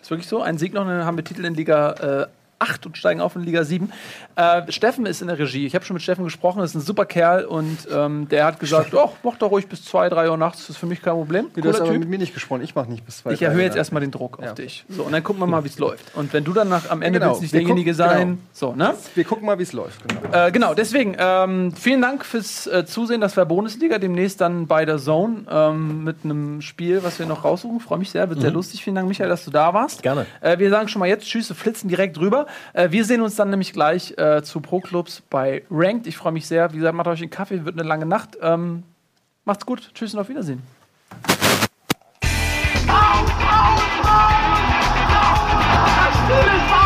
Ist wirklich so. Ein Sieg noch, dann haben wir Titel in Liga äh, 8 und steigen auf in Liga 7. Äh, Steffen ist in der Regie. Ich habe schon mit Steffen gesprochen, ist ein super Kerl und ähm, der hat gesagt, oh, mach doch ruhig bis 2, 3 Uhr nachts, das ist für mich kein Problem. Du hast Cooler aber Typ. mit mir nicht gesprochen. Ich mach nicht bis zwei. Ich drei erhöhe jetzt erstmal den Druck auf Ja. dich. So, und dann gucken wir mal, wie es läuft. Und wenn du dann nach, am Ende Genau. willst nicht Wir derjenige gucken- sein. genau. So, ne? Wir gucken mal, wie es läuft. Genau. Äh, genau, deswegen, ähm, vielen Dank fürs äh, Zusehen. Das war Bundesliga. Demnächst dann bei der Zone ähm, mit einem Spiel, was wir noch raussuchen. Freue mich sehr, wird sehr lustig. Vielen Dank, Michael, dass du da warst. Gerne. Äh, wir sagen schon mal jetzt Tschüss, wir flitzen direkt rüber wir sehen uns dann nämlich gleich zu Pro Clubs bei Ranked. Ich freue mich sehr. Wie gesagt, macht euch einen Kaffee, wird eine lange Nacht. Ähm, macht's gut. Tschüss und auf Wiedersehen. Auf, auf, auf! Das Spiel ist